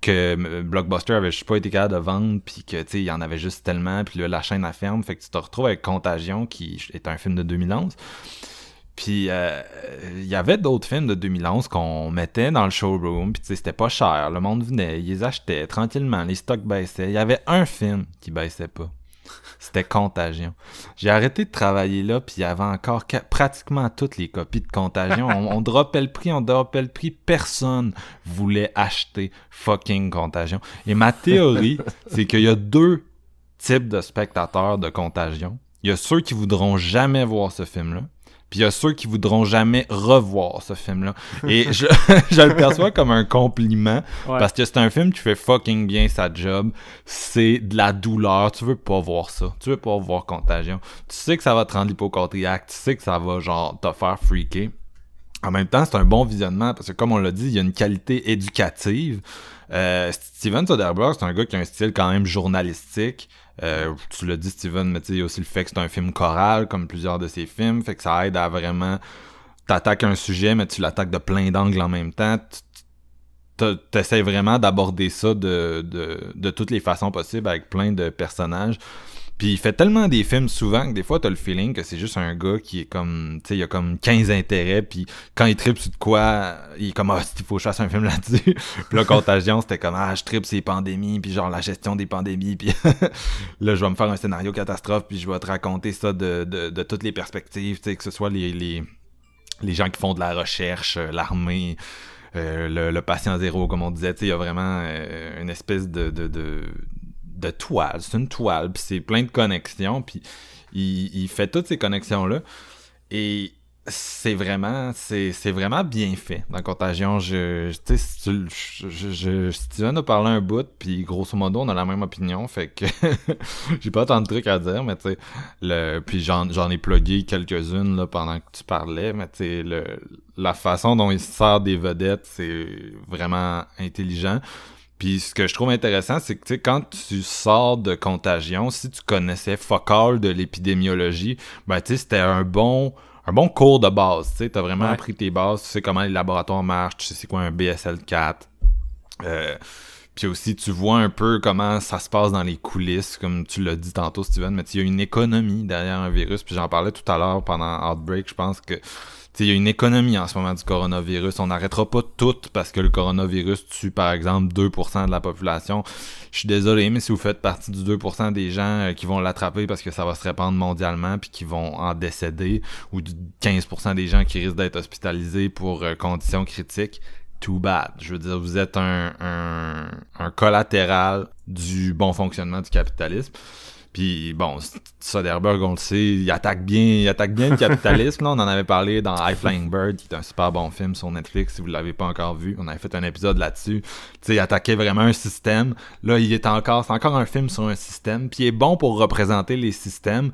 que Blockbuster avait juste pas été capable de vendre puis que tu il y en avait juste tellement puis là la chaîne a ferme fait que tu te retrouves avec Contagion qui est un film de 2011 puis euh, il y avait d'autres films de 2011 qu'on mettait dans le showroom, puis c'était pas cher, le monde venait, ils les achetaient tranquillement, les stocks baissaient. Il y avait un film qui baissait pas. C'était Contagion. J'ai arrêté de travailler là, puis il y avait encore pratiquement toutes les copies de Contagion. On, on dropait le prix, on dropait le prix. Personne voulait acheter fucking Contagion. Et ma théorie, c'est qu'il y a deux types de spectateurs de Contagion. Il y a ceux qui voudront jamais voir ce film-là, puis il y a ceux qui voudront jamais revoir ce film-là. Et je, je, le perçois comme un compliment parce que c'est un film qui fait fucking bien sa job. C'est de la douleur. Tu veux pas voir ça. Tu veux pas voir Contagion. Tu sais que ça va te rendre l'hypochondriaque. Tu sais que ça va genre te faire freaker. En même temps, c'est un bon visionnement parce que comme on l'a dit, il y a une qualité éducative. Euh, Steven Soderbergh, c'est un gars qui a un style quand même journalistique. Euh, tu l'as dit, Steven, mais tu sais, il y a aussi le fait que c'est un film choral, comme plusieurs de ses films, fait que ça aide à vraiment t'attaques un sujet, mais tu l'attaques de plein d'angles en même temps. T'essaies vraiment d'aborder ça de, de, de toutes les façons possibles avec plein de personnages. Puis il fait tellement des films souvent que des fois t'as le feeling que c'est juste un gars qui est comme, tu sais, il a comme 15 intérêts, puis quand il tripe sur de quoi, il est comme, ah, il faut que je fasse un film là-dessus? puis là, Contagion, c'était comme, ah, je tripe ces pandémies, puis genre la gestion des pandémies, puis là, je vais me faire un scénario catastrophe, puis je vais te raconter ça de, de, de toutes les perspectives, tu sais, que ce soit les, les, les gens qui font de la recherche, euh, l'armée, euh, le, patient zéro, comme on disait, il y a vraiment euh, une espèce de, de, de de toile. C'est une toile, puis c'est plein de connexions, puis il, fait toutes ces connexions-là. Et c'est vraiment c'est vraiment bien fait dans Contagion je tu sais je, je, Steven a parlé un bout puis grosso modo on a la même opinion fait que j'ai pas tant de trucs à dire mais tu sais le puis j'en ai plugué quelques-unes là pendant que tu parlais mais tu sais le la façon dont il sort des vedettes c'est vraiment intelligent puis ce que je trouve intéressant, c'est que tu sais, quand tu sors de contagion, si tu connaissais focal de l'épidémiologie, ben tu sais, c'était un bon un bon cours de base. Tu sais, t'as vraiment appris tes bases, tu sais comment les laboratoires marchent, tu sais c'est quoi un BSL-4. Euh, puis aussi, tu vois un peu comment ça se passe dans les coulisses, comme tu l'as dit tantôt, Steven, mais il y a une économie derrière un virus. Puis j'en parlais tout à l'heure pendant Outbreak, je pense que il y a une économie en ce moment du coronavirus. On n'arrêtera pas tout parce que le coronavirus tue, par exemple, 2% de la population. Je suis désolé, mais si vous faites partie du 2% des gens euh, qui vont l'attraper parce que ça va se répandre mondialement puis qui vont en décéder, ou du 15% des gens qui risquent d'être hospitalisés pour euh, conditions critiques, too bad. Je veux dire, vous êtes un, un, un collatéral du bon fonctionnement du capitalisme. Puis bon, Soderbergh, on le sait, il attaque bien, il attaque bien le capitalisme. là, on en avait parlé dans High Flying Bird, qui est un super bon film sur Netflix, si vous l'avez pas encore vu. On avait fait un épisode là-dessus. Tu sais, il attaquait vraiment un système. Là, il est encore, c'est encore un film sur un système. Puis il est bon pour représenter les systèmes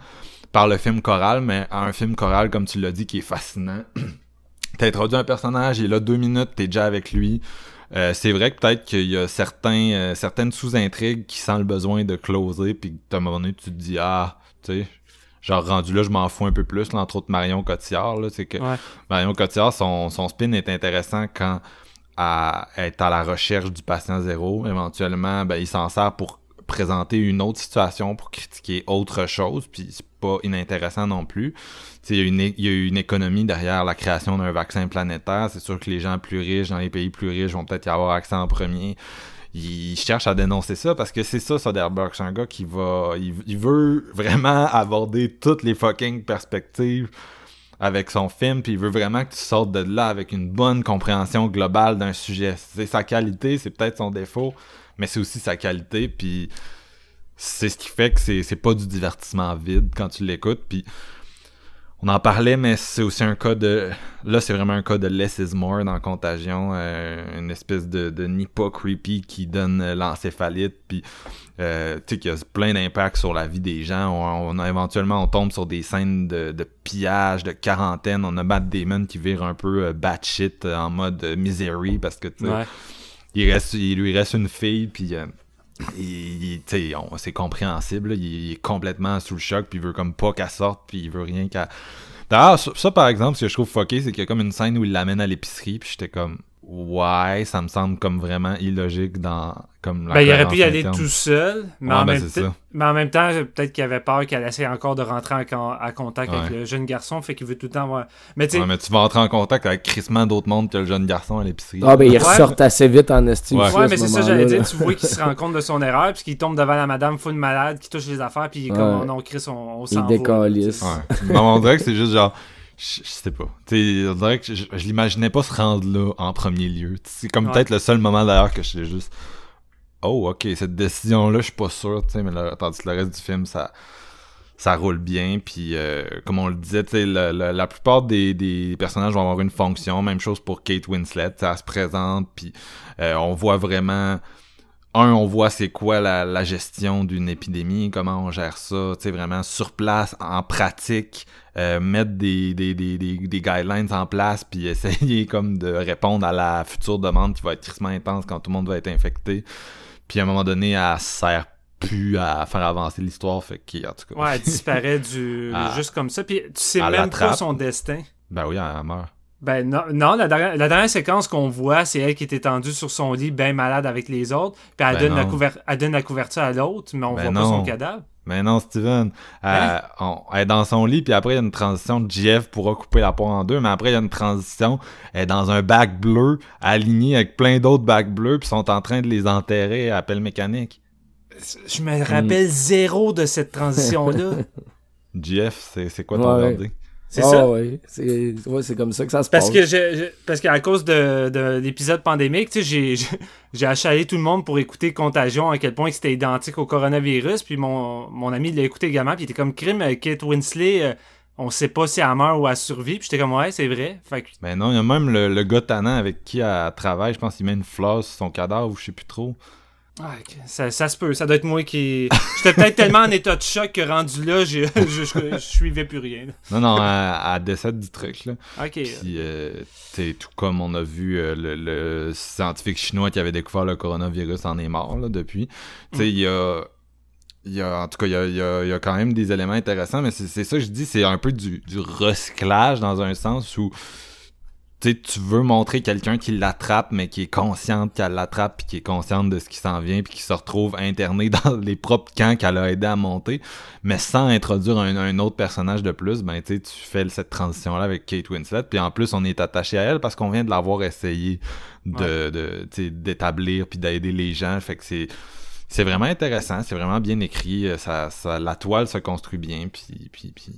par le film choral, mais un film choral, comme tu l'as dit, qui est fascinant. T'as introduit un personnage, il est là deux minutes, t'es déjà avec lui. Euh, c'est vrai que peut-être qu'il y a certains, euh, certaines sous-intrigues qui sentent le besoin de closer, puis à un moment donné, tu te dis, ah, tu sais, genre rendu là, je m'en fous un peu plus, là, entre autres Marion Cotillard, là, c'est que Marion Cotillard, son, son spin est intéressant quand à être à la recherche du patient zéro. Éventuellement, ben, il s'en sert pour présenter une autre situation, pour critiquer autre chose, puis c'est pas inintéressant non plus. Il y, y a une économie derrière la création d'un vaccin planétaire. C'est sûr que les gens plus riches, dans les pays plus riches, vont peut-être y avoir accès en premier. Il cherche à dénoncer ça parce que c'est ça, Soderbergh. C'est un gars qui va. Il, veut vraiment aborder toutes les fucking perspectives avec son film, puis il veut vraiment que tu sortes de là avec une bonne compréhension globale d'un sujet. C'est sa qualité, c'est peut-être son défaut, mais c'est aussi sa qualité, puis c'est ce qui fait que c'est pas du divertissement vide quand tu l'écoutes, puis on en parlait, mais c'est aussi un cas de. Là, c'est vraiment un cas de less is more dans Contagion. Euh, une espèce de, de Nipa creepy qui donne euh, l'encéphalite. Puis, euh, tu sais, qu'il y a plein d'impact sur la vie des gens. On, a, éventuellement, on tombe sur des scènes de, de, pillage, de quarantaine. On a Matt Damon qui vire un peu euh, batshit en mode misery parce que, tu sais, il, reste, il lui reste une fille. Puis il, c'est compréhensible, il, est complètement sous le choc, puis il veut comme pas qu'elle sorte, puis il veut rien qu'elle. D'ailleurs, ça, par exemple, ce que je trouve fucké, c'est qu'il y a comme une scène où il l'amène à l'épicerie, puis j'étais comme, ouais, ça me semble comme vraiment illogique dans comme ben, il aurait pu y aller tout seul, mais, en, ben, même mais en même temps, peut-être qu'il avait peur qu'elle essaie encore de rentrer en, contact avec le jeune garçon, fait qu'il veut tout le temps voir. Mais, ouais, mais tu vas entrer en contact avec crissement d'autres mondes que le jeune garçon à l'épicerie. Ah, ben, il ressort assez vite en estime. Ouais, mais c'est ça, j'allais dire. Tu vois qu'il se rend compte de son erreur, puis qu'il tombe devant la madame full malade, qui touche les affaires, puis comme on, Chris, on, on s'en Il décalisse. Ouais. on dirait que c'est juste genre je, sais pas. T'sais, on dirait que je, l'imaginais pas se rendre là en premier lieu. C'est comme peut-être le seul moment d'ailleurs que je suis juste Oh ok, cette décision-là, je suis pas sûr, mais tandis que le reste du film, ça ça roule bien. Puis euh, comme on le disait, la, la, la, plupart des, des, personnages vont avoir une fonction. Même chose pour Kate Winslet, ça se présente, puis euh, on voit vraiment un, on voit c'est quoi la, la gestion d'une épidémie, comment on gère ça, tu sais, vraiment sur place, en pratique, euh, mettre des, des, des, des, des guidelines en place, puis essayer comme de répondre à la future demande qui va être tristement intense quand tout le monde va être infecté. Puis à un moment donné, elle sert plus à faire avancer l'histoire, fait qu'en tout cas... Ouais, elle disparaît du... juste comme ça, puis tu sais même pas son destin. Ben oui, elle meurt. Ben non, non la, dernière, la dernière séquence qu'on voit, c'est elle qui est étendue sur son lit, bien malade avec les autres, puis elle, ben donne, la elle donne la couverture à l'autre, mais on ben voit pas son cadavre. Mais non, Steven, elle, hein? est dans son lit, puis après, il y a une transition, de Jeff pourra couper la peau en deux, mais après, il y a une transition, elle est dans un bac bleu, aligné avec plein d'autres bacs bleus, puis sont en train de les enterrer à pelle mécanique. Je me rappelle zéro de cette transition-là. Jeff, c'est quoi ton ouais. C'est ça? Oui, c'est ouais, comme ça que ça se parce passe. Que je, parce qu'à cause de, de l'épisode pandémique, j'ai j'ai achalé tout le monde pour écouter Contagion, à quel point c'était identique au coronavirus. Puis mon, mon ami l'a écouté également, puis il était comme crime, Kate Winslet, euh, on sait pas si elle meurt ou elle survit. Puis j'étais comme, ouais, c'est vrai. Fait que, Mais non, il y a même le, le gars tannant avec qui elle travaille, je pense qu'il met une fleur sur son cadavre ou je sais plus trop. Ah, ça, ça se peut. Ça doit être moi qui. J'étais peut-être tellement en état de choc que rendu là, je, je, je suivais plus rien. Non, non, elle, elle décède du truc, là. Ok. Puis, euh, t'sais, tout comme on a vu euh, le, le scientifique chinois qui avait découvert le coronavirus en est mort, là, depuis. Tu sais, il y a... Il y a, en tout cas, il y a, il y a- il y a quand même des éléments intéressants, mais c'est c'est ça que je dis, c'est un peu du, du recyclage dans un sens où tu veux montrer quelqu'un qui l'attrape, mais qui est consciente qu'elle l'attrape, puis qui est consciente de ce qui s'en vient, puis qui se retrouve interné dans les propres camps qu'elle a aidé à monter, mais sans introduire un, un autre personnage de plus, ben tu fais cette transition-là avec Kate Winslet, puis en plus on est attaché à elle parce qu'on vient de l'avoir essayé de, d'établir puis d'aider les gens, fait que c'est c'est vraiment intéressant, c'est vraiment bien écrit, euh, ça, ça, la toile se construit bien, puis puis puis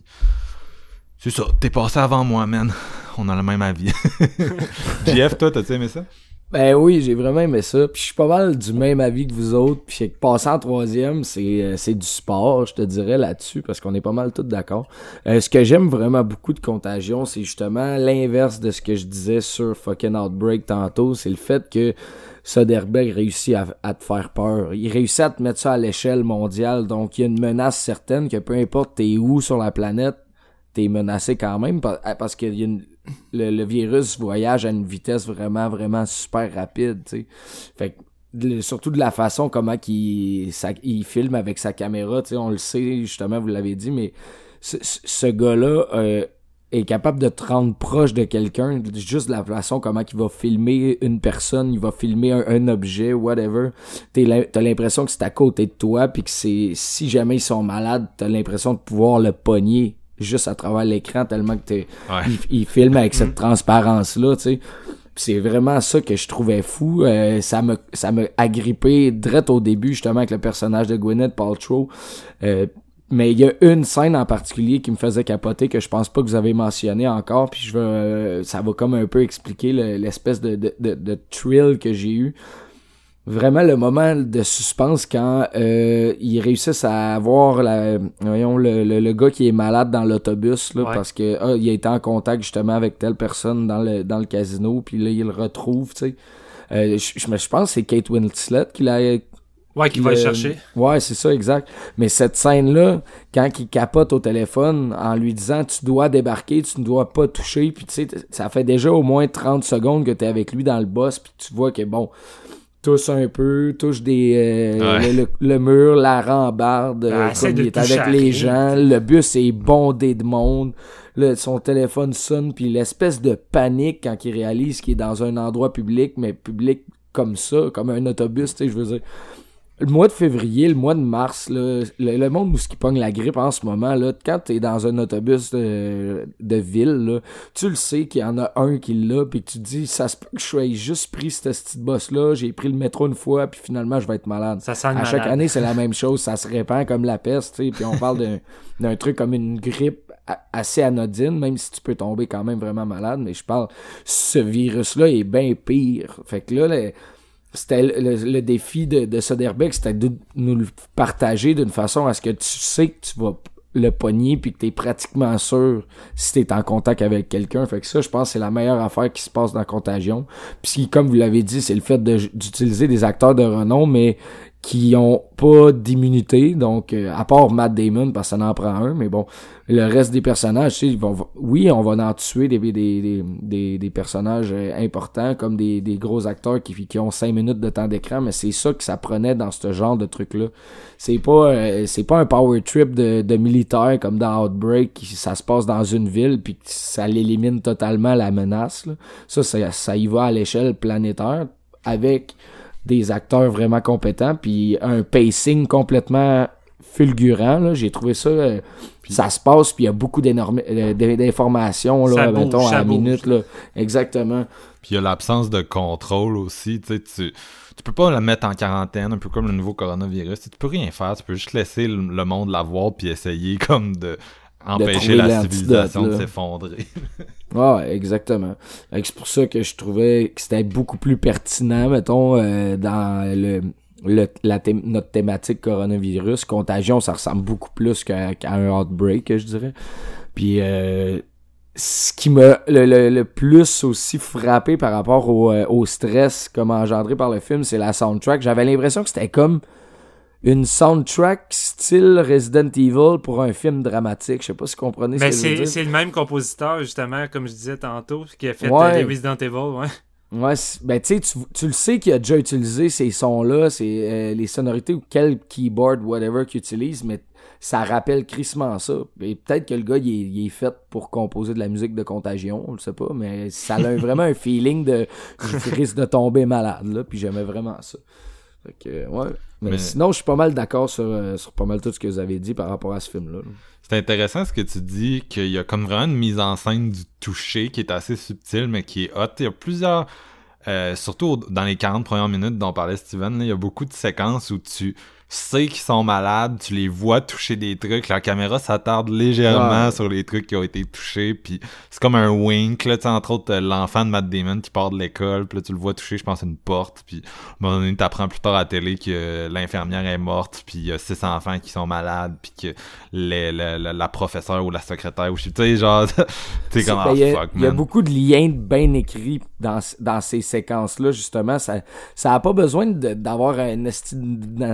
c'est ça, t'es passé avant moi, man. On a le même avis. JF, toi, t'as-tu aimé ça? Ben oui, j'ai vraiment aimé ça. Puis je suis pas mal du même avis que vous autres. Puis passer en troisième, c'est euh, c'est du sport, je te dirais là-dessus, parce qu'on est pas mal tous d'accord. Euh, ce que j'aime vraiment beaucoup de Contagion, c'est justement l'inverse de ce que je disais sur fucking Outbreak tantôt. C'est le fait que Soderbergh réussit à, à te faire peur. Il réussit à te mettre ça à l'échelle mondiale. Donc il y a une menace certaine que peu importe t'es où sur la planète, t'es menacé quand même pa- parce que le, virus voyage à une vitesse vraiment vraiment super rapide tu sais. Fait que surtout de la façon comment qu'il il filme avec sa caméra tu sais on le sait justement vous l'avez dit mais ce, gars-là euh, est capable de te rendre proche de quelqu'un juste de la façon comment il va filmer une personne il va filmer un, objet whatever. T'as l'impression que c'est à côté de toi puis que c'est si jamais ils sont malades t'as l'impression de pouvoir le pogner juste à travers l'écran tellement que t'es Ouais. il, il filme avec cette transparence là tu sais. C'est vraiment ça que je trouvais fou. Euh, ça me ça me agrippé direct au début justement avec le personnage de Gwyneth Paltrow. Euh, mais il y a une scène en particulier qui me faisait capoter que je pense pas que vous avez mentionné encore puis je vais euh, ça va comme un peu expliquer le- l'espèce de, de, de, de thrill que j'ai eu vraiment le moment de suspense quand euh, ils réussissent à avoir la, voyons, le, le, le gars qui est malade dans l'autobus là, Ouais. parce que ah, il a été en contact justement avec telle personne dans le dans le casino puis là il le retrouve tu sais euh, je, je, pense que c'est Kate Winslet qui l'a Ouais, qui va le chercher. Ouais, c'est ça, exact. Mais cette scène-là, quand il capote au téléphone en lui disant tu dois débarquer, tu ne dois pas toucher, puis tu sais, ça fait déjà au moins 30 secondes que tu es avec lui dans le boss, puis tu vois que bon, touche un peu, touche des euh, Ouais. le, mur, la rambarde, euh, Ah, essaie comme il est avec les gens, le bus est bondé de monde. Là, son téléphone sonne, puis l'espèce de panique quand il réalise qu'il est dans un endroit public, mais public comme ça, comme un autobus, tu sais, je veux dire. Le mois de février, le mois de mars, là, le, le monde où ce qui pogne la grippe en ce moment, là, quand t'es dans un autobus de, de ville, là, tu le sais qu'il y en a un qui l'a, puis que tu te dis, ça se peut que je sois juste pris ce petit boss-là, j'ai pris le métro une fois, puis finalement, je vais être malade. Ça sent À chaque malade. année, c'est la même chose, ça se répand comme la peste, tu sais, puis on parle d'un- d'un truc comme une grippe assez anodine, même si tu peux tomber quand même vraiment malade, mais je parle, ce virus-là est bien pire. Fait que là, le- c'était le, le- défi de, de Soderbergh, c'était de nous le partager d'une façon à ce que tu sais que tu vas le pogner puis que t'es pratiquement sûr si t'es en contact avec quelqu'un. Fait que ça, je pense c'est la meilleure affaire qui se passe dans Contagion. Puis comme vous l'avez dit, c'est le fait d'utiliser des acteurs de renom, mais qui ont pas d'immunité, donc euh, à part Matt Damon, parce que ça en prend un, mais bon, le reste des personnages, ils vont, oui, on va en tuer des, des, des, des, personnages euh, importants, comme des, des gros acteurs qui, qui ont cinq minutes de temps d'écran, mais c'est ça que ça prenait dans ce genre de truc-là. C'est pas, euh, c'est pas un power trip de, de militaire comme dans Outbreak, qui, ça se passe dans une ville, puis ça l'élimine totalement la menace, là. Ça, ça, ça y va à l'échelle planétaire, avec des acteurs vraiment compétents puis un pacing complètement fulgurant là j'ai trouvé ça euh, ça se passe puis il y a beaucoup d'énormes euh, d'informations Ça là bouge, mettons à la bouge. minute là exactement Puis il y a l'absence de contrôle aussi. Tu tu, tu peux pas la mettre en quarantaine, un peu comme le nouveau coronavirus. Tu peux rien faire. Tu peux juste laisser le, le monde la voir puis essayer comme de empêcher la civilisation de s'effondrer. Ouais, exactement. C'est pour ça que je trouvais que c'était beaucoup plus pertinent, mettons, euh, dans le, le- la notre thématique coronavirus. Contagion, ça ressemble beaucoup plus qu'à qu'à un outbreak, je dirais. Puis euh, ce qui m'a le, le, le plus aussi frappé par rapport au, euh, au stress comme engendré par le film, c'est la soundtrack. J'avais l'impression que c'était comme une soundtrack style Resident Evil pour un film dramatique. Je sais pas si vous comprenez Mais ce que c'est c'est le même compositeur, justement, comme je disais tantôt, qui a fait Ouais. euh, les Resident Evil, ouais. Ouais, ben tu sais, tu- le sais qu'il a déjà utilisé ces sons-là, c'est euh, les sonorités ou quel keyboard, whatever qu'il utilise, mais ça rappelle crissement ça. Et peut-être que le gars, il est, il est fait pour composer de la musique de contagion, on le sait pas, mais ça a vraiment un feeling de je risque de tomber malade, là, puis j'aimais vraiment ça. Fait que, ouais. Mais, Mais- sinon, je suis pas mal d'accord sur, euh, sur pas mal tout ce que vous avez dit par rapport à ce film-là. là. C'est intéressant ce que tu dis, qu'il y a comme vraiment une mise en scène du toucher qui est assez subtile, mais qui est hot. Il y a plusieurs, euh, surtout dans les 40 premières minutes dont parlait Steven, là, il y a beaucoup de séquences où tu sais qu'ils sont malades, tu les vois toucher des trucs, la caméra s'attarde légèrement Ouais. sur les trucs qui ont été touchés, puis c'est comme un wink, là, tu sais, entre autres, euh, l'enfant de Matt Damon qui part de l'école, puis là, tu le vois toucher, je pense, une porte, puis à un moment donné, t'apprends plus tard à la télé que euh, l'infirmière est morte, puis il y a six enfants qui sont malades, puis que les, la, la, la professeure ou la secrétaire, ou je sais, tu sais, genre, tu sais, comme, ah, il y a, fuck, il y a beaucoup de liens bien écrits dans, dans ces séquences-là, justement. Ça ça a pas besoin d'avoir un de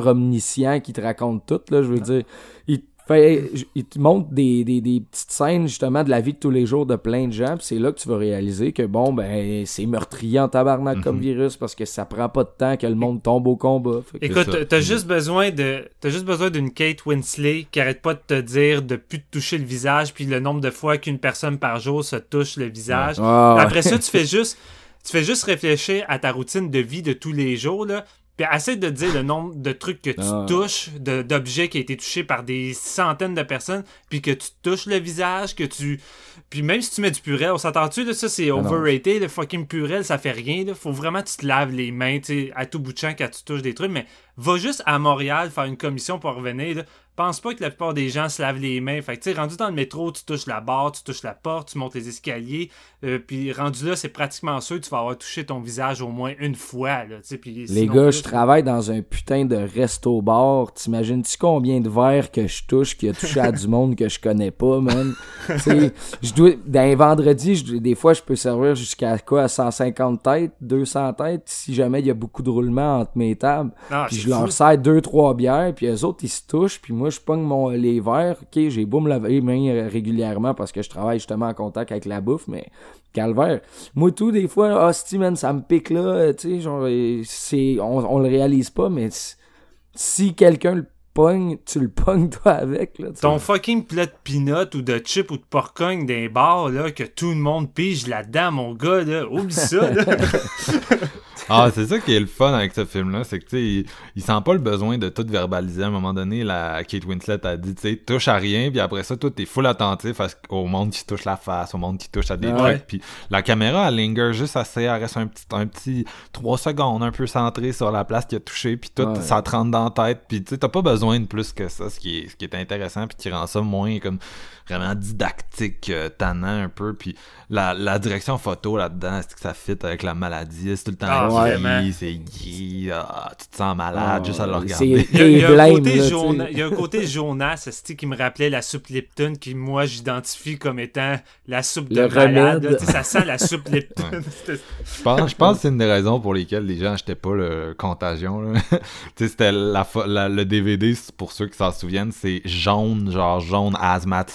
narrateur omniscient qui te raconte tout, là, je veux dire. Il te fait, il te montre des, des, des petites scènes, justement, de la vie de tous les jours de plein de gens, puis c'est là que tu vas réaliser que, bon, ben, c'est meurtrier en tabarnak comme virus, parce que ça prend pas de temps que le monde tombe au combat. Écoute, t'as juste besoin de t'as juste besoin d'une Kate Winslet qui arrête pas de te dire de plus te toucher le visage puis le nombre de fois qu'une personne par jour se touche le visage. Ah. Après ça, tu fais juste tu fais juste réfléchir à ta routine de vie de tous les jours là. Puis essaie de dire le nombre de trucs que tu Ah. touches, de- d'objets qui ont été touchés par des centaines de personnes, puis que tu touches le visage, que tu... Puis même si tu mets du purel, on s'entend-tu, là, ça c'est non. overrated, le fucking purel, ça fait rien, là. Faut vraiment que tu te laves les mains, tu sais, à tout bout de champ quand tu touches des trucs, mais va juste à Montréal faire une commission pour revenir, là. Pense pas que la plupart des gens se lavent les mains. Fait que, tu sais, rendu dans le métro, tu touches la barre, tu touches la porte, tu montes les escaliers, euh, puis rendu là, c'est pratiquement sûr que tu vas avoir touché ton visage au moins une fois, là, puis Les gars, plus, je travaille dans un putain de resto-bar. T'imagines-tu combien de verres que je touche qui a touché à du monde que je connais pas, man? Je dois, d'un vendredi, je- des fois, je peux servir jusqu'à quoi? À 150 têtes, 200 têtes, si jamais il y a beaucoup de roulements entre mes tables. Ah, puis je leur sers deux, trois bières, puis eux autres, ils se touchent, puis moi, je pogne mon, les verres. OK, j'ai beau me laver les mains euh, régulièrement parce que je travaille justement en contact avec la bouffe, mais calvaire. Moi, tout, des fois, hostie, man, ça me pique là, euh, tu sais, genre, euh, c'est, on, on le réalise pas, mais si- quelqu'un le pogne, tu le pognes toi avec, là, sais. Ton fucking plat de peanut ou de chip ou de porcogne d'un bar, là, que tout le monde pige là-dedans, mon gars, là. Oublie ça, là. Ah, c'est ça qui est le fun avec ce film-là, c'est que tu sais, il, il sent pas le besoin de tout verbaliser. À un moment donné, la Kate Winslet a dit, tu sais, touche à rien, puis après ça, toi, t'es full attentif à au monde qui touche la face, au monde qui touche à des Ouais. trucs. Puis la caméra, elle linger juste assez, elle reste un petit, un petit 3 secondes, un peu centré sur la place qui a touché, puis tout, Ouais. ça te rentre dans la tête. Puis tu sais, t'as pas besoin de plus que ça, ce qui est, ce qui est intéressant, puis qui rend ça moins comme vraiment didactique, euh, tannant un peu. Puis la, la direction photo là-dedans, c'est que ça fit avec la maladie, c'est tout le temps Ah, gris, c'est gris, ah, tu te sens malade Ah, juste à le regarder. Il y a, il y a blême, côté là, jauna- il y a un côté Jonas, qui me rappelait la soupe Lipton, qui moi j'identifie comme étant la soupe de Le malade. là. Ça sent la soupe Lipton. Je pense, je pense que c'est une des raisons pour lesquelles les gens achetaient pas le Contagion. là. tu sais, c'était la, le DVD, c'est pour ceux qui s'en souviennent, c'est jaune, genre jaune hazmat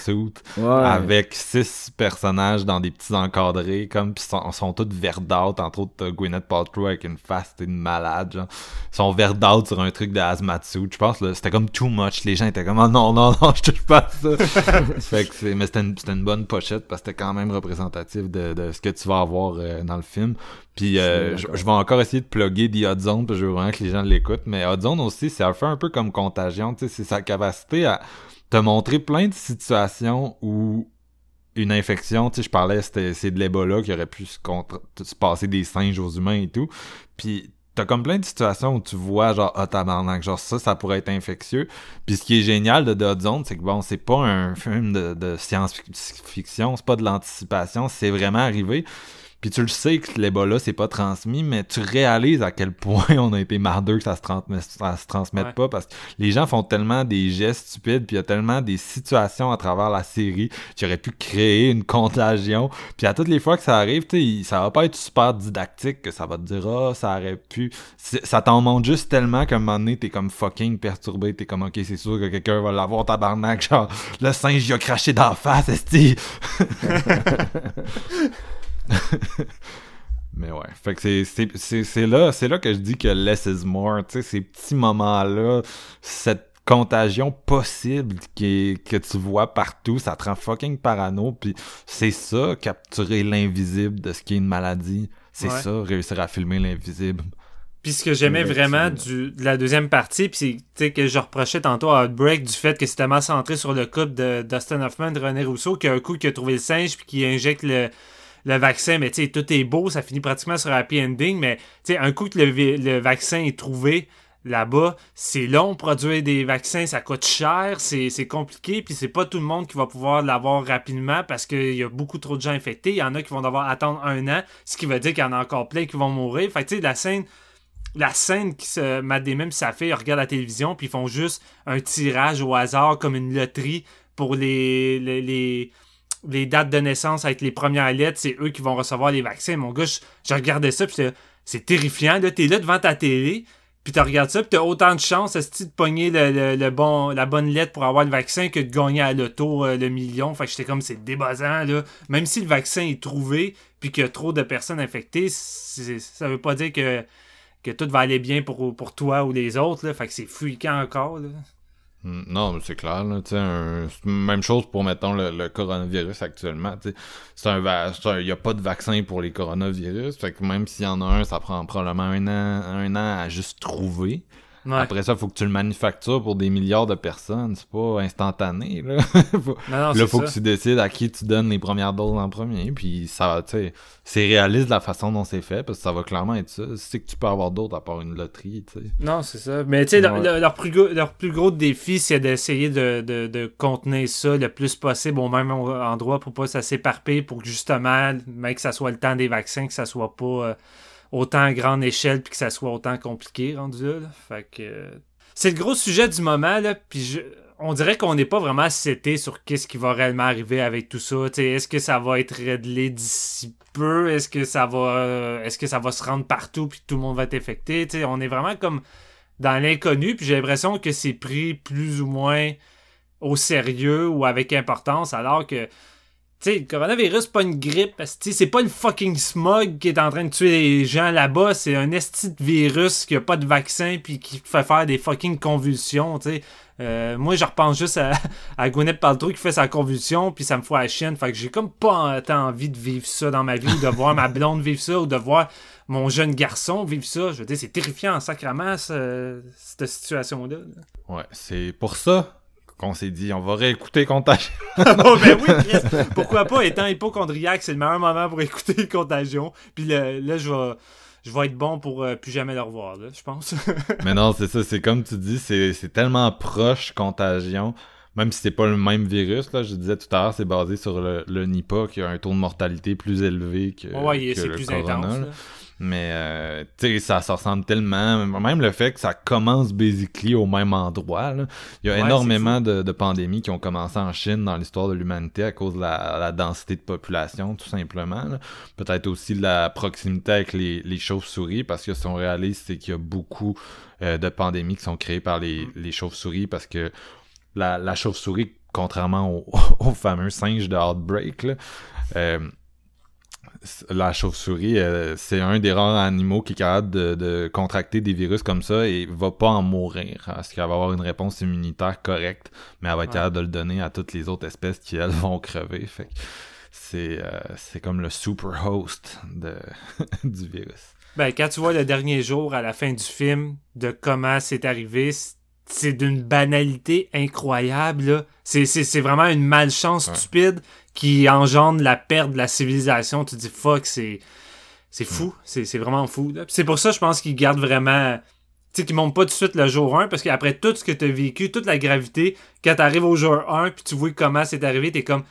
Ouais. avec six personnages dans des petits encadrés, comme pis sont, sont tous verdâtres, entre autres Gwyneth Paltrow avec une face t'es une malade, genre. Ils sont verdâtres sur un truc de hazmat suit. Je pense là, c'était comme too much. Les gens étaient comme oh, non non non, je touche pas à ça. fait que c'est, mais c'était une, bonne pochette parce que c'était quand même représentatif de, de ce que tu vas avoir euh, dans le film. Puis euh, je, je vais encore essayer de plugger The Hot Zone, parce que je veux vraiment que les gens l'écoutent. Mais Hot Zone aussi, ça fait un peu comme Contagion, tu sais, c'est sa capacité à te montrer plein de situations où une infection, tu sais, je parlais, c'est de l'Ebola qui aurait pu se, passer des singes aux humains et tout. Puis t'as comme plein de situations où tu vois genre ah tabarnak genre ça ça pourrait être infectieux puis ce qui est génial de Hot Zone c'est que bon c'est pas un film de, de science-fiction c'est pas de l'anticipation c'est vraiment arrivé puis tu le sais que l'Ebola c'est pas transmis, mais tu réalises à quel point on a été mardeux que ça se, ça se transmette Ouais. pas parce que les gens font tellement des gestes stupides, puis il y a tellement des situations à travers la série qui auraient pu créer une contagion. Puis à toutes les fois que ça arrive, tu ça va pas être super didactique que ça va te dire ah ça aurait pu. Ça t'en montre juste tellement qu'à un moment donné t'es comme fucking perturbé, t'es comme ok c'est sûr que quelqu'un va l'avoir tabarnak, genre le singe il a craché d'en face, esti. Mais ouais, fait que c'est- c'est- c'est c'est là, c'est là que je dis que less is more, tu sais, ces petits moments-là, cette contagion possible qui est- que tu vois partout, ça te rend fucking parano, puis c'est ça, capturer l'invisible de ce qui est une maladie, c'est Ouais. ça, réussir à filmer l'invisible. Puis ce que j'aimais vraiment du, de la deuxième partie, puis c'est que je reprochais tantôt à Outbreak du fait que c'est tellement centré sur le couple de Dustin Hoffman et René Rousseau qu'un coup qui a trouvé le singe puis qui injecte le, le vaccin, mais tu sais, tout est beau, ça finit pratiquement sur un happy ending, mais tu sais, un coup que le, le vaccin est trouvé là-bas, c'est long produire des vaccins, ça coûte cher, c'est compliqué, puis c'est pas tout le monde qui va pouvoir l'avoir rapidement parce qu'il y a beaucoup trop de gens infectés, il y en a qui vont devoir attendre un an, ce qui veut dire qu'il y en a encore plein qui vont mourir. Fait tu sais, la scène la scène qui se Matt Damon et sa fille regardent la télévision puis ils font juste un tirage au hasard comme une loterie pour les, les, les dates de naissance avec les premières lettres, c'est eux qui vont recevoir les vaccins. Mon gars, je, regardais ça puis c'est terrifiant. Là, t'es là devant ta télé, puis tu regardes ça, puis t'as autant de chances de pogner le, le- le bon, la bonne lettre pour avoir le vaccin que de gagner à l'auto euh, le million. Fait que j'étais comme, c'est débasant, là. Même si le vaccin est trouvé, puis qu'il y a trop de personnes infectées, ça veut pas dire que que tout va aller bien pour, pour toi ou les autres. Là. Fait que c'est fréquent encore. Là. Mm, Non, c'est clair, là, un- même chose pour, mettons, le, coronavirus actuellement, il y a pas de vaccin pour les coronavirus, fait que même s'il y en a un, ça prend probablement un an à juste trouver. Ouais. Après ça, faut que tu le manufactures pour des milliards de personnes, c'est pas instantané, là. Faut- Non, non, là, c'est faut ça. que tu décides à qui tu donnes les premières doses en premier, puis ça, tu sais, c'est réaliste la façon dont c'est fait, parce que ça va clairement être ça. C'est que tu peux avoir d'autre à part une loterie, tu sais. Non, c'est ça. Mais tu sais, leur, Ouais. leur- leur plus gros, leur plus gros défi, c'est d'essayer de, de, de contenir ça le plus possible au même endroit pour pas que ça s'éparpille, pour que justement, même que ça soit le temps des vaccins, que ça soit pas euh, autant à grande échelle, puis que ça soit autant compliqué rendu là. Fait que. C'est le gros sujet du moment, là, puis je- on dirait qu'on n'est pas vraiment cité sur qu'est-ce qui va réellement arriver avec tout ça. Est-ce que ça va être réglé d'ici peu? Est-ce que ça va est-ce que ça va se rendre partout puis tout le monde va être infecté? Tu sais, on est vraiment comme dans l'inconnu, puis j'ai l'impression que c'est pris plus ou moins au sérieux ou avec importance, alors que sais, le coronavirus, pas une grippe, c'est pas le fucking smog qui est en train de tuer les gens là-bas, c'est un esti de virus qui a pas de vaccin puis qui fait faire des fucking convulsions, tu sais. Euh, moi, je repense juste à, à Paltrow qui fait sa convulsion, puis ça me fout à la chienne. Fait que j'ai comme pas tant envie de vivre ça dans ma vie, de voir ma blonde vivre ça, ou de voir mon jeune garçon vivre ça. Je veux dire, c'est terrifiant en sacrament, ce- cette situation-là. là. Ouais, c'est pour ça qu'on s'est dit, on va réécouter Contagion. oh, ben oui, Chris. Pourquoi pas, étant hypochondriaque, c'est le meilleur moment pour écouter Contagion. Puis le- là, je vais, je vais être bon pour euh, plus jamais le revoir, là, je pense. Mais non, c'est ça, c'est comme tu dis, c'est tellement proche Contagion, même si c'est pas le même virus, là, je disais tout à l'heure, c'est basé sur le, le Nipah qui a un taux de mortalité plus élevé que, ouais, il- que c'est le plus corona. intense. Mais, euh, tu sais, ça se ressemble tellement. Même le fait que ça commence basically au même endroit. là. Il y a Ouais, énormément de, de pandémies qui ont commencé en Chine dans l'histoire de l'humanité à cause de la, la densité de population, tout simplement. là. Peut-être aussi de la proximité avec les, les chauves-souris, parce que si on réalise, c'est qu'il y a beaucoup euh, de pandémies qui sont créées par les, les chauves-souris, parce que la, la chauve-souris, contrairement au, au fameux singe de Outbreak, là, euh, la chauve-souris, euh, c'est un des rares animaux qui est capable de, de contracter des virus comme ça et va pas en mourir. Parce qu'elle va avoir une réponse immunitaire correcte, mais elle va être Ouais. capable de le donner à toutes les autres espèces qui, elles, vont crever. Fait c'est, euh, c'est comme le super host de, du virus. Ben, quand tu vois le dernier jour à la fin du film de comment c'est arrivé, c'est d'une banalité incroyable. C'est, vraiment une malchance Ouais. stupide qui engendre la perte de la civilisation. Tu te dis fuck, c'est, c'est fou. C'est, c'est vraiment fou. C'est pour ça, je pense qu'ils gardent vraiment. Tu sais, qu'ils montent pas tout de suite le jour 1 parce qu'après tout ce que tu as vécu, toute la gravité, quand t'arrives au jour 1 puis tu vois comment c'est arrivé, t'es comme.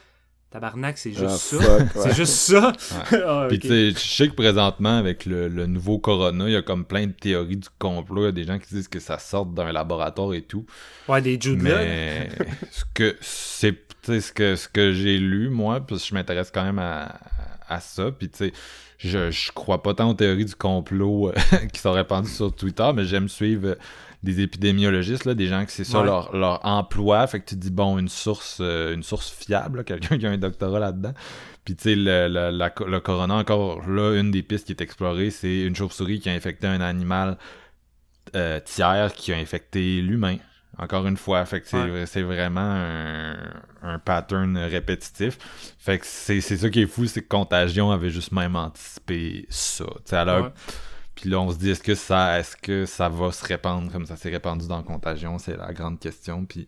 Tabarnak, c'est juste Ah, ça. ouais. C'est juste ça. Ah, Puis tu sais, je sais que présentement, avec le, le nouveau corona, il y a comme plein de théories du complot. Il y a des gens qui disent que ça sort d'un laboratoire et tout. Ouais, des Jude. Mais ce que c'est tu sais, ce que ce que j'ai lu moi, parce que je m'intéresse quand même à, à ça, puis tu sais je, je crois pas tant aux théories du complot euh, qui sont répandues sur Twitter, mais j'aime suivre euh, des épidémiologistes, là, des gens que c'est ça Ouais. leur, leur emploi, fait que tu dis bon une source euh, une source fiable, quelqu'un qui a un doctorat là-dedans. Puis tu sais le, le, la- le corona encore là une des pistes qui est explorée, c'est une chauve-souris qui a infecté un animal euh, tiers qui a infecté l'humain. Encore une fois, fait que Ouais. c'est vraiment un, un pattern répétitif. Fait que c'est ça qui est fou, c'est que Contagion avait juste même anticipé ça. Tu sais, à leur- Ouais. Puis là, on se dit, est-ce que ça est-ce que ça va se répandre comme ça s'est répandu dans Contagion? C'est la grande question. Puis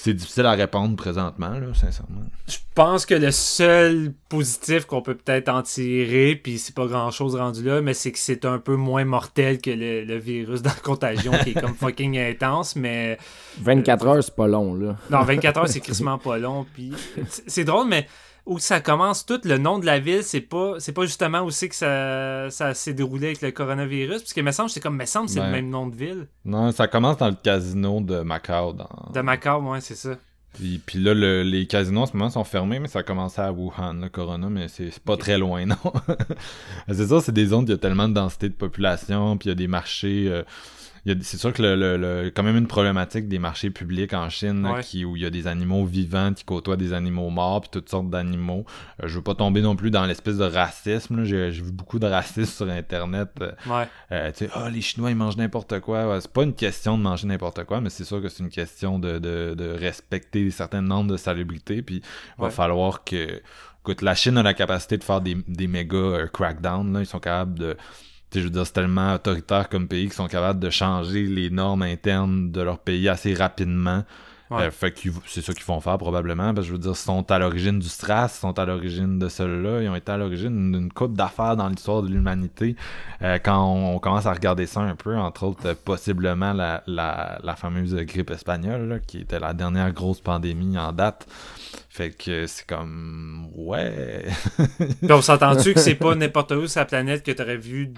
c'est difficile à répondre présentement, là, sincèrement. Je pense que le seul positif qu'on peut peut-être en tirer, puis c'est pas grand chose rendu là, mais c'est que c'est un peu moins mortel que le, le virus dans la contagion qui est comme fucking intense, mais 24 heures, c'est pas long, là. non, 24 heures c'est crissement pas long, puis c'est- c'est drôle, mais où ça commence tout, le nom de la ville, c'est pas c'est pas justement aussi que ça, ça s'est déroulé avec le coronavirus, parce que me semble, c'est comme, me semble, c'est le même nom de ville. Non, ça commence dans le casino de Macao. Dans... De Macao, ouais, c'est ça. Puis, puis là, le- les casinos en ce moment sont fermés, mais ça a commencé à Wuhan, le corona, mais c'est pas très loin, non? c'est ça, c'est des zones où il y a tellement de densité de population, puis il y a des marchés. euh, c'est sûr que le, le- le- quand même une problématique des marchés publics en Chine, là, qui, où il y a des animaux vivants qui côtoient des animaux morts, puis toutes sortes d'animaux. Euh, je veux pas tomber non plus dans l'espèce de racisme. J'ai vu beaucoup de racisme sur Internet. euh, Ouais. euh, tu sais, ah, les Chinois, ils mangent n'importe quoi. Ouais, c'est pas une question de manger n'importe quoi, mais c'est sûr que c'est une question de, de, de respecter certaines normes de salubrité. Puis, il va falloir que. Écoute, la Chine a la capacité de faire des, des méga euh, crackdowns. Là. Ils sont capables de. Je veux dire, c'est tellement autoritaire comme pays qu'ils sont capables de changer les normes internes de leur pays assez rapidement. Ouais. Euh, fait que c'est ça qu'ils vont faire probablement. Parce que je veux dire, ils sont à l'origine du strass, ils sont à l'origine de cela, ils ont été à l'origine d'une coupe d'affaires dans l'histoire de l'humanité. Euh, quand on, on commence à regarder ça un peu, entre autres, euh, possiblement la, la, la fameuse grippe espagnole, là, qui était la dernière grosse pandémie en date. Fait que c'est comme ouais. Puis on s'entend-tu que c'est pas n'importe où sur la planète que t'aurais vu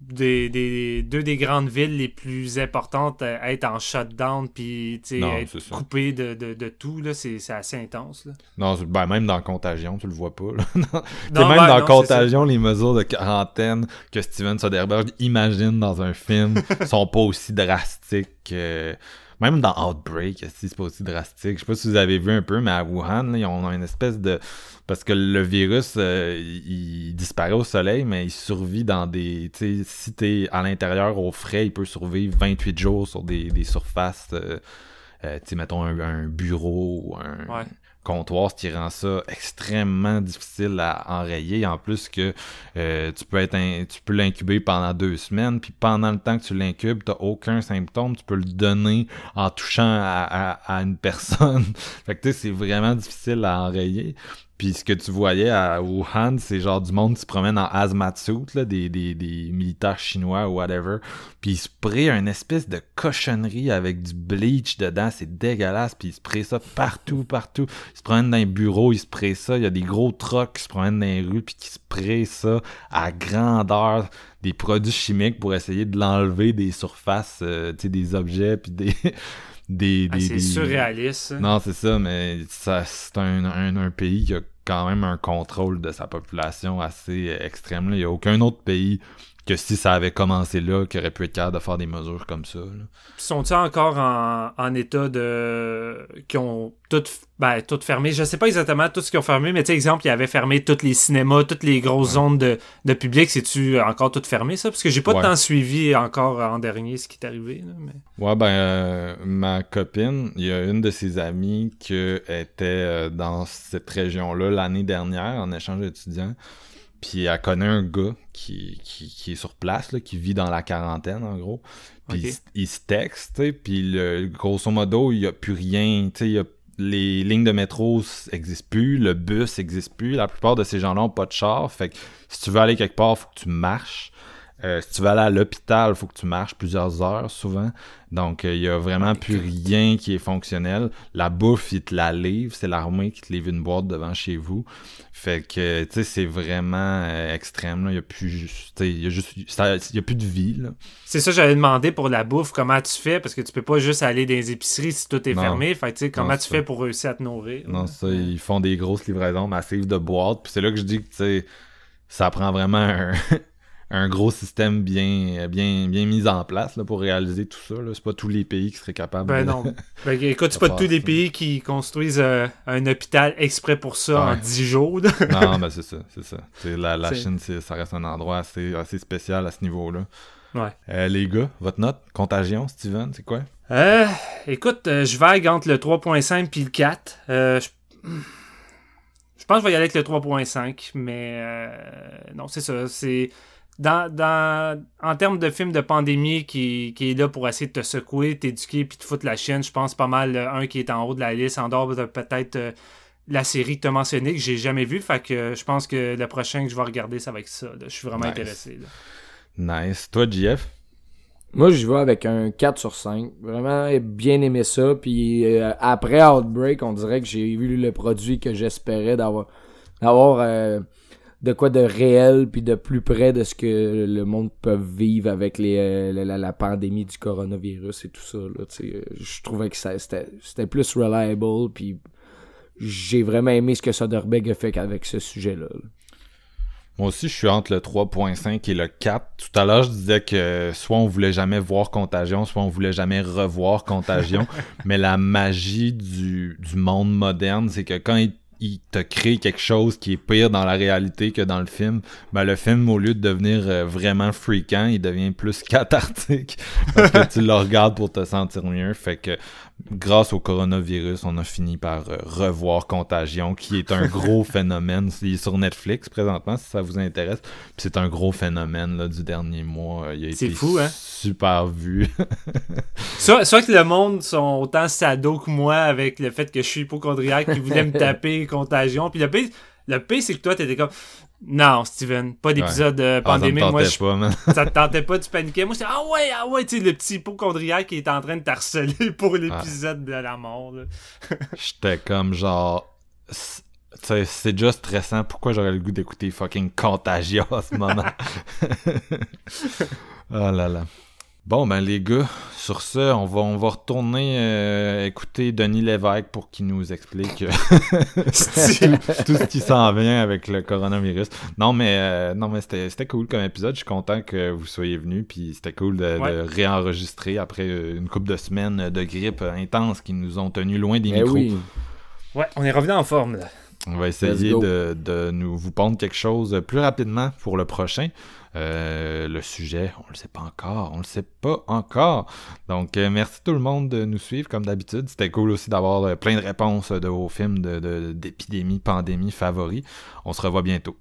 des, des- deux des grandes villes les plus importantes euh, être en shutdown puis Non, être coupées de, de, de tout, c'est, assez intense. Là. non, ben, même dans Contagion, tu le vois pas. Là. Non. Tu sais, Non, même ouais, dans Contagion, les mesures de quarantaine que Steven Soderbergh imagine dans un film sont pas aussi drastiques. que- Même dans Outbreak, si c'est pas aussi drastique? Je sais pas si vous avez vu un peu, mais à Wuhan, là, ils ont une espèce de... Parce que le virus, euh, il, il disparaît au soleil, mais il survit dans des... Tu sais, si t'es à l'intérieur au frais, il peut survivre 28 jours sur des, des surfaces... euh, euh, tu sais, mettons un, un bureau ou un Ouais. comptoir, ce qui rend ça extrêmement difficile à enrayer. En plus que euh, tu peux être in- tu peux l'incuber pendant deux semaines, puis pendant le temps que tu l'incubes, t'as aucun symptôme, tu peux le donner en touchant à, à- à une personne. fait que tu sais, c'est vraiment difficile à enrayer. Puis ce que tu voyais à Wuhan, c'est genre du monde qui se promène en hazmat suit, là, des, des, des militaires chinois ou whatever. Puis ils sprayent une espèce de cochonnerie avec du bleach dedans, c'est dégueulasse. Puis ils sprayent ça partout, partout. Ils se promènent dans les bureaux, ils sprayent ça. Il y a des gros trucks qui se promènent dans les rues puis qui sprayent ça à grandeur des produits chimiques pour essayer de l'enlever des surfaces, euh, tu sais, des objets puis des... des, Ah, des- c'est des- surréaliste. non, c'est ça, mais ça, c'est un, un, un pays qui a quand même un contrôle de sa population assez euh, extrême. là. Il n'y a aucun autre pays que si ça avait commencé là, qui aurait pu être capable de faire des mesures comme ça. Sont-ils encore en, en état de. qui ont tout, ben, tout fermé? Je sais pas exactement tout ce qu'ils ont fermé, mais tu sais, exemple, ils avaient fermé tous les cinémas, toutes les grosses zones de, de public. C'est-tu encore tout fermé, ça? Parce que j'ai pas Ouais. tant suivi encore en dernier ce qui est arrivé. là, mais... Ouais, ben, euh, ma copine, il y a une de ses amies qui était euh, dans cette région-là l'année dernière en échange d'étudiants. Puis elle connaît un gars qui, qui, qui est sur place, là, qui vit dans la quarantaine, en gros. Puis il, il se texte, puis le, grosso modo, il n'y a plus rien, il y a- les lignes de métro n'existent plus, le bus n'existe plus, la plupart de ces gens-là n'ont pas de char, fait que si tu veux aller quelque part, faut que tu marches. Euh, si tu vas aller à l'hôpital, il faut que tu marches plusieurs heures souvent. Donc, il y a vraiment plus rien qui est fonctionnel. La bouffe, ils te la livrent. C'est l'armée qui te livre une boîte devant chez vous. Fait que, tu sais, c'est vraiment euh, extrême. Il y a plus, il y a juste, il y a plus de vie. Là. C'est ça, j'avais demandé pour la bouffe, comment tu fais, parce que tu peux pas juste aller dans les épiceries si tout est Non. fermé. Fait que, tu sais, comment Non, tu fais pour réussir à te nourrir? Non, ça, ils font des grosses livraisons massives de boîtes. Puis c'est là que je dis que, tu sais, ça prend vraiment un, un gros système bien, bien, bien mis en place là, pour réaliser tout ça. C'est pas tous les pays qui seraient capables Ben de... non. Ben, écoute, c'est pas tous les pays qui construisent euh, un hôpital exprès pour ça en Ouais. 10 jours. non, ben c'est ça, c'est ça. La, la Chine, ça reste un endroit assez, assez spécial à ce niveau-là. Ouais. Euh, les gars, votre note, contagion, Steven, c'est quoi? Euh, écoute, euh, je vague entre le 3.5 puis le 4. Euh, je... je pense que je vais y aller avec le 3.5, mais euh, non, c'est ça. C'est dans, dans, en termes de film de pandémie qui, qui est là pour essayer de te secouer, t'éduquer puis te foutre la chienne, je pense pas mal le un qui est en haut de la liste, en dehors de peut-être euh, la série que tu as mentionnée que j'ai jamais vue. Fait que euh, je pense que le prochain que je vais regarder, ça va être ça. là. Je suis vraiment Nice. intéressé. là. Nice. Toi, JF? Moi, j'y vais avec un 4 sur 5. Vraiment bien aimé ça. Puis euh, après Outbreak, on dirait que j'ai vu le produit que j'espérais d'avoir d'avoir euh, de quoi de réel puis de plus près de ce que le monde peut vivre avec les euh, la, pandémie du coronavirus et tout ça. Là, sais. je trouvais que ça c'était c'était plus reliable puis j'ai vraiment aimé ce que Soderbergh a fait avec ce sujet-là. là. Moi aussi, je suis entre le 3.5 et le 4. Tout à l'heure, je disais que soit on voulait jamais voir Contagion, soit on voulait jamais revoir Contagion. mais la magie du, du monde moderne, c'est que quand il, il te crée quelque chose qui est pire dans la réalité que dans le film, ben le film, au lieu de devenir euh, vraiment freakant, il devient plus cathartique. parce que tu le regardes pour te sentir mieux. Fait que grâce au coronavirus, on a fini par euh, revoir Contagion, qui est un gros phénomène. Il est sur Netflix présentement, si ça vous intéresse. Puis c'est un gros phénomène là, du dernier mois. Euh, Il a C'est été fou, hein? super vu. Soit, soit que le monde sont autant sado que moi avec le fait que je suis hypochondriaque qui voulait me taper contagion. Puis le pire, le pire c'est que toi, t'étais comme Non, Steven, pas d'épisode de Ah, pandémie. moi, je, pas, ça te tentait pas, tu paniquais. Moi, j'étais Ah ouais, ah ouais, tu sais, le petit hypochondriaque qui est en train de t'harceler pour l'épisode de la mort. J'étais comme genre. c'est- tu sais, c'est déjà stressant. Pourquoi j'aurais le goût d'écouter fucking Contagion à ce moment? oh là là. Bon, ben les gars, sur ce, on va, on va retourner euh, écouter Denis Lévesque pour qu'il nous explique euh, tout, tout ce qui s'en vient avec le coronavirus. Non, mais euh, non, mais c'était c'était cool comme épisode. Je suis content que vous soyez venus, puis c'était cool de, réenregistrer après une couple de semaines de grippe intense qui nous ont tenus loin des Eh micros. oui. Ouais, on est revenu en forme là. On va essayer de, de nous vous pondre quelque chose plus rapidement pour le prochain. Euh, le sujet, on le sait pas encore, on le sait pas encore. Donc euh, merci tout le monde de nous suivre comme d'habitude. C'était cool aussi d'avoir euh, plein de réponses de vos films de, de- d'épidémie, pandémie favoris. On se revoit bientôt.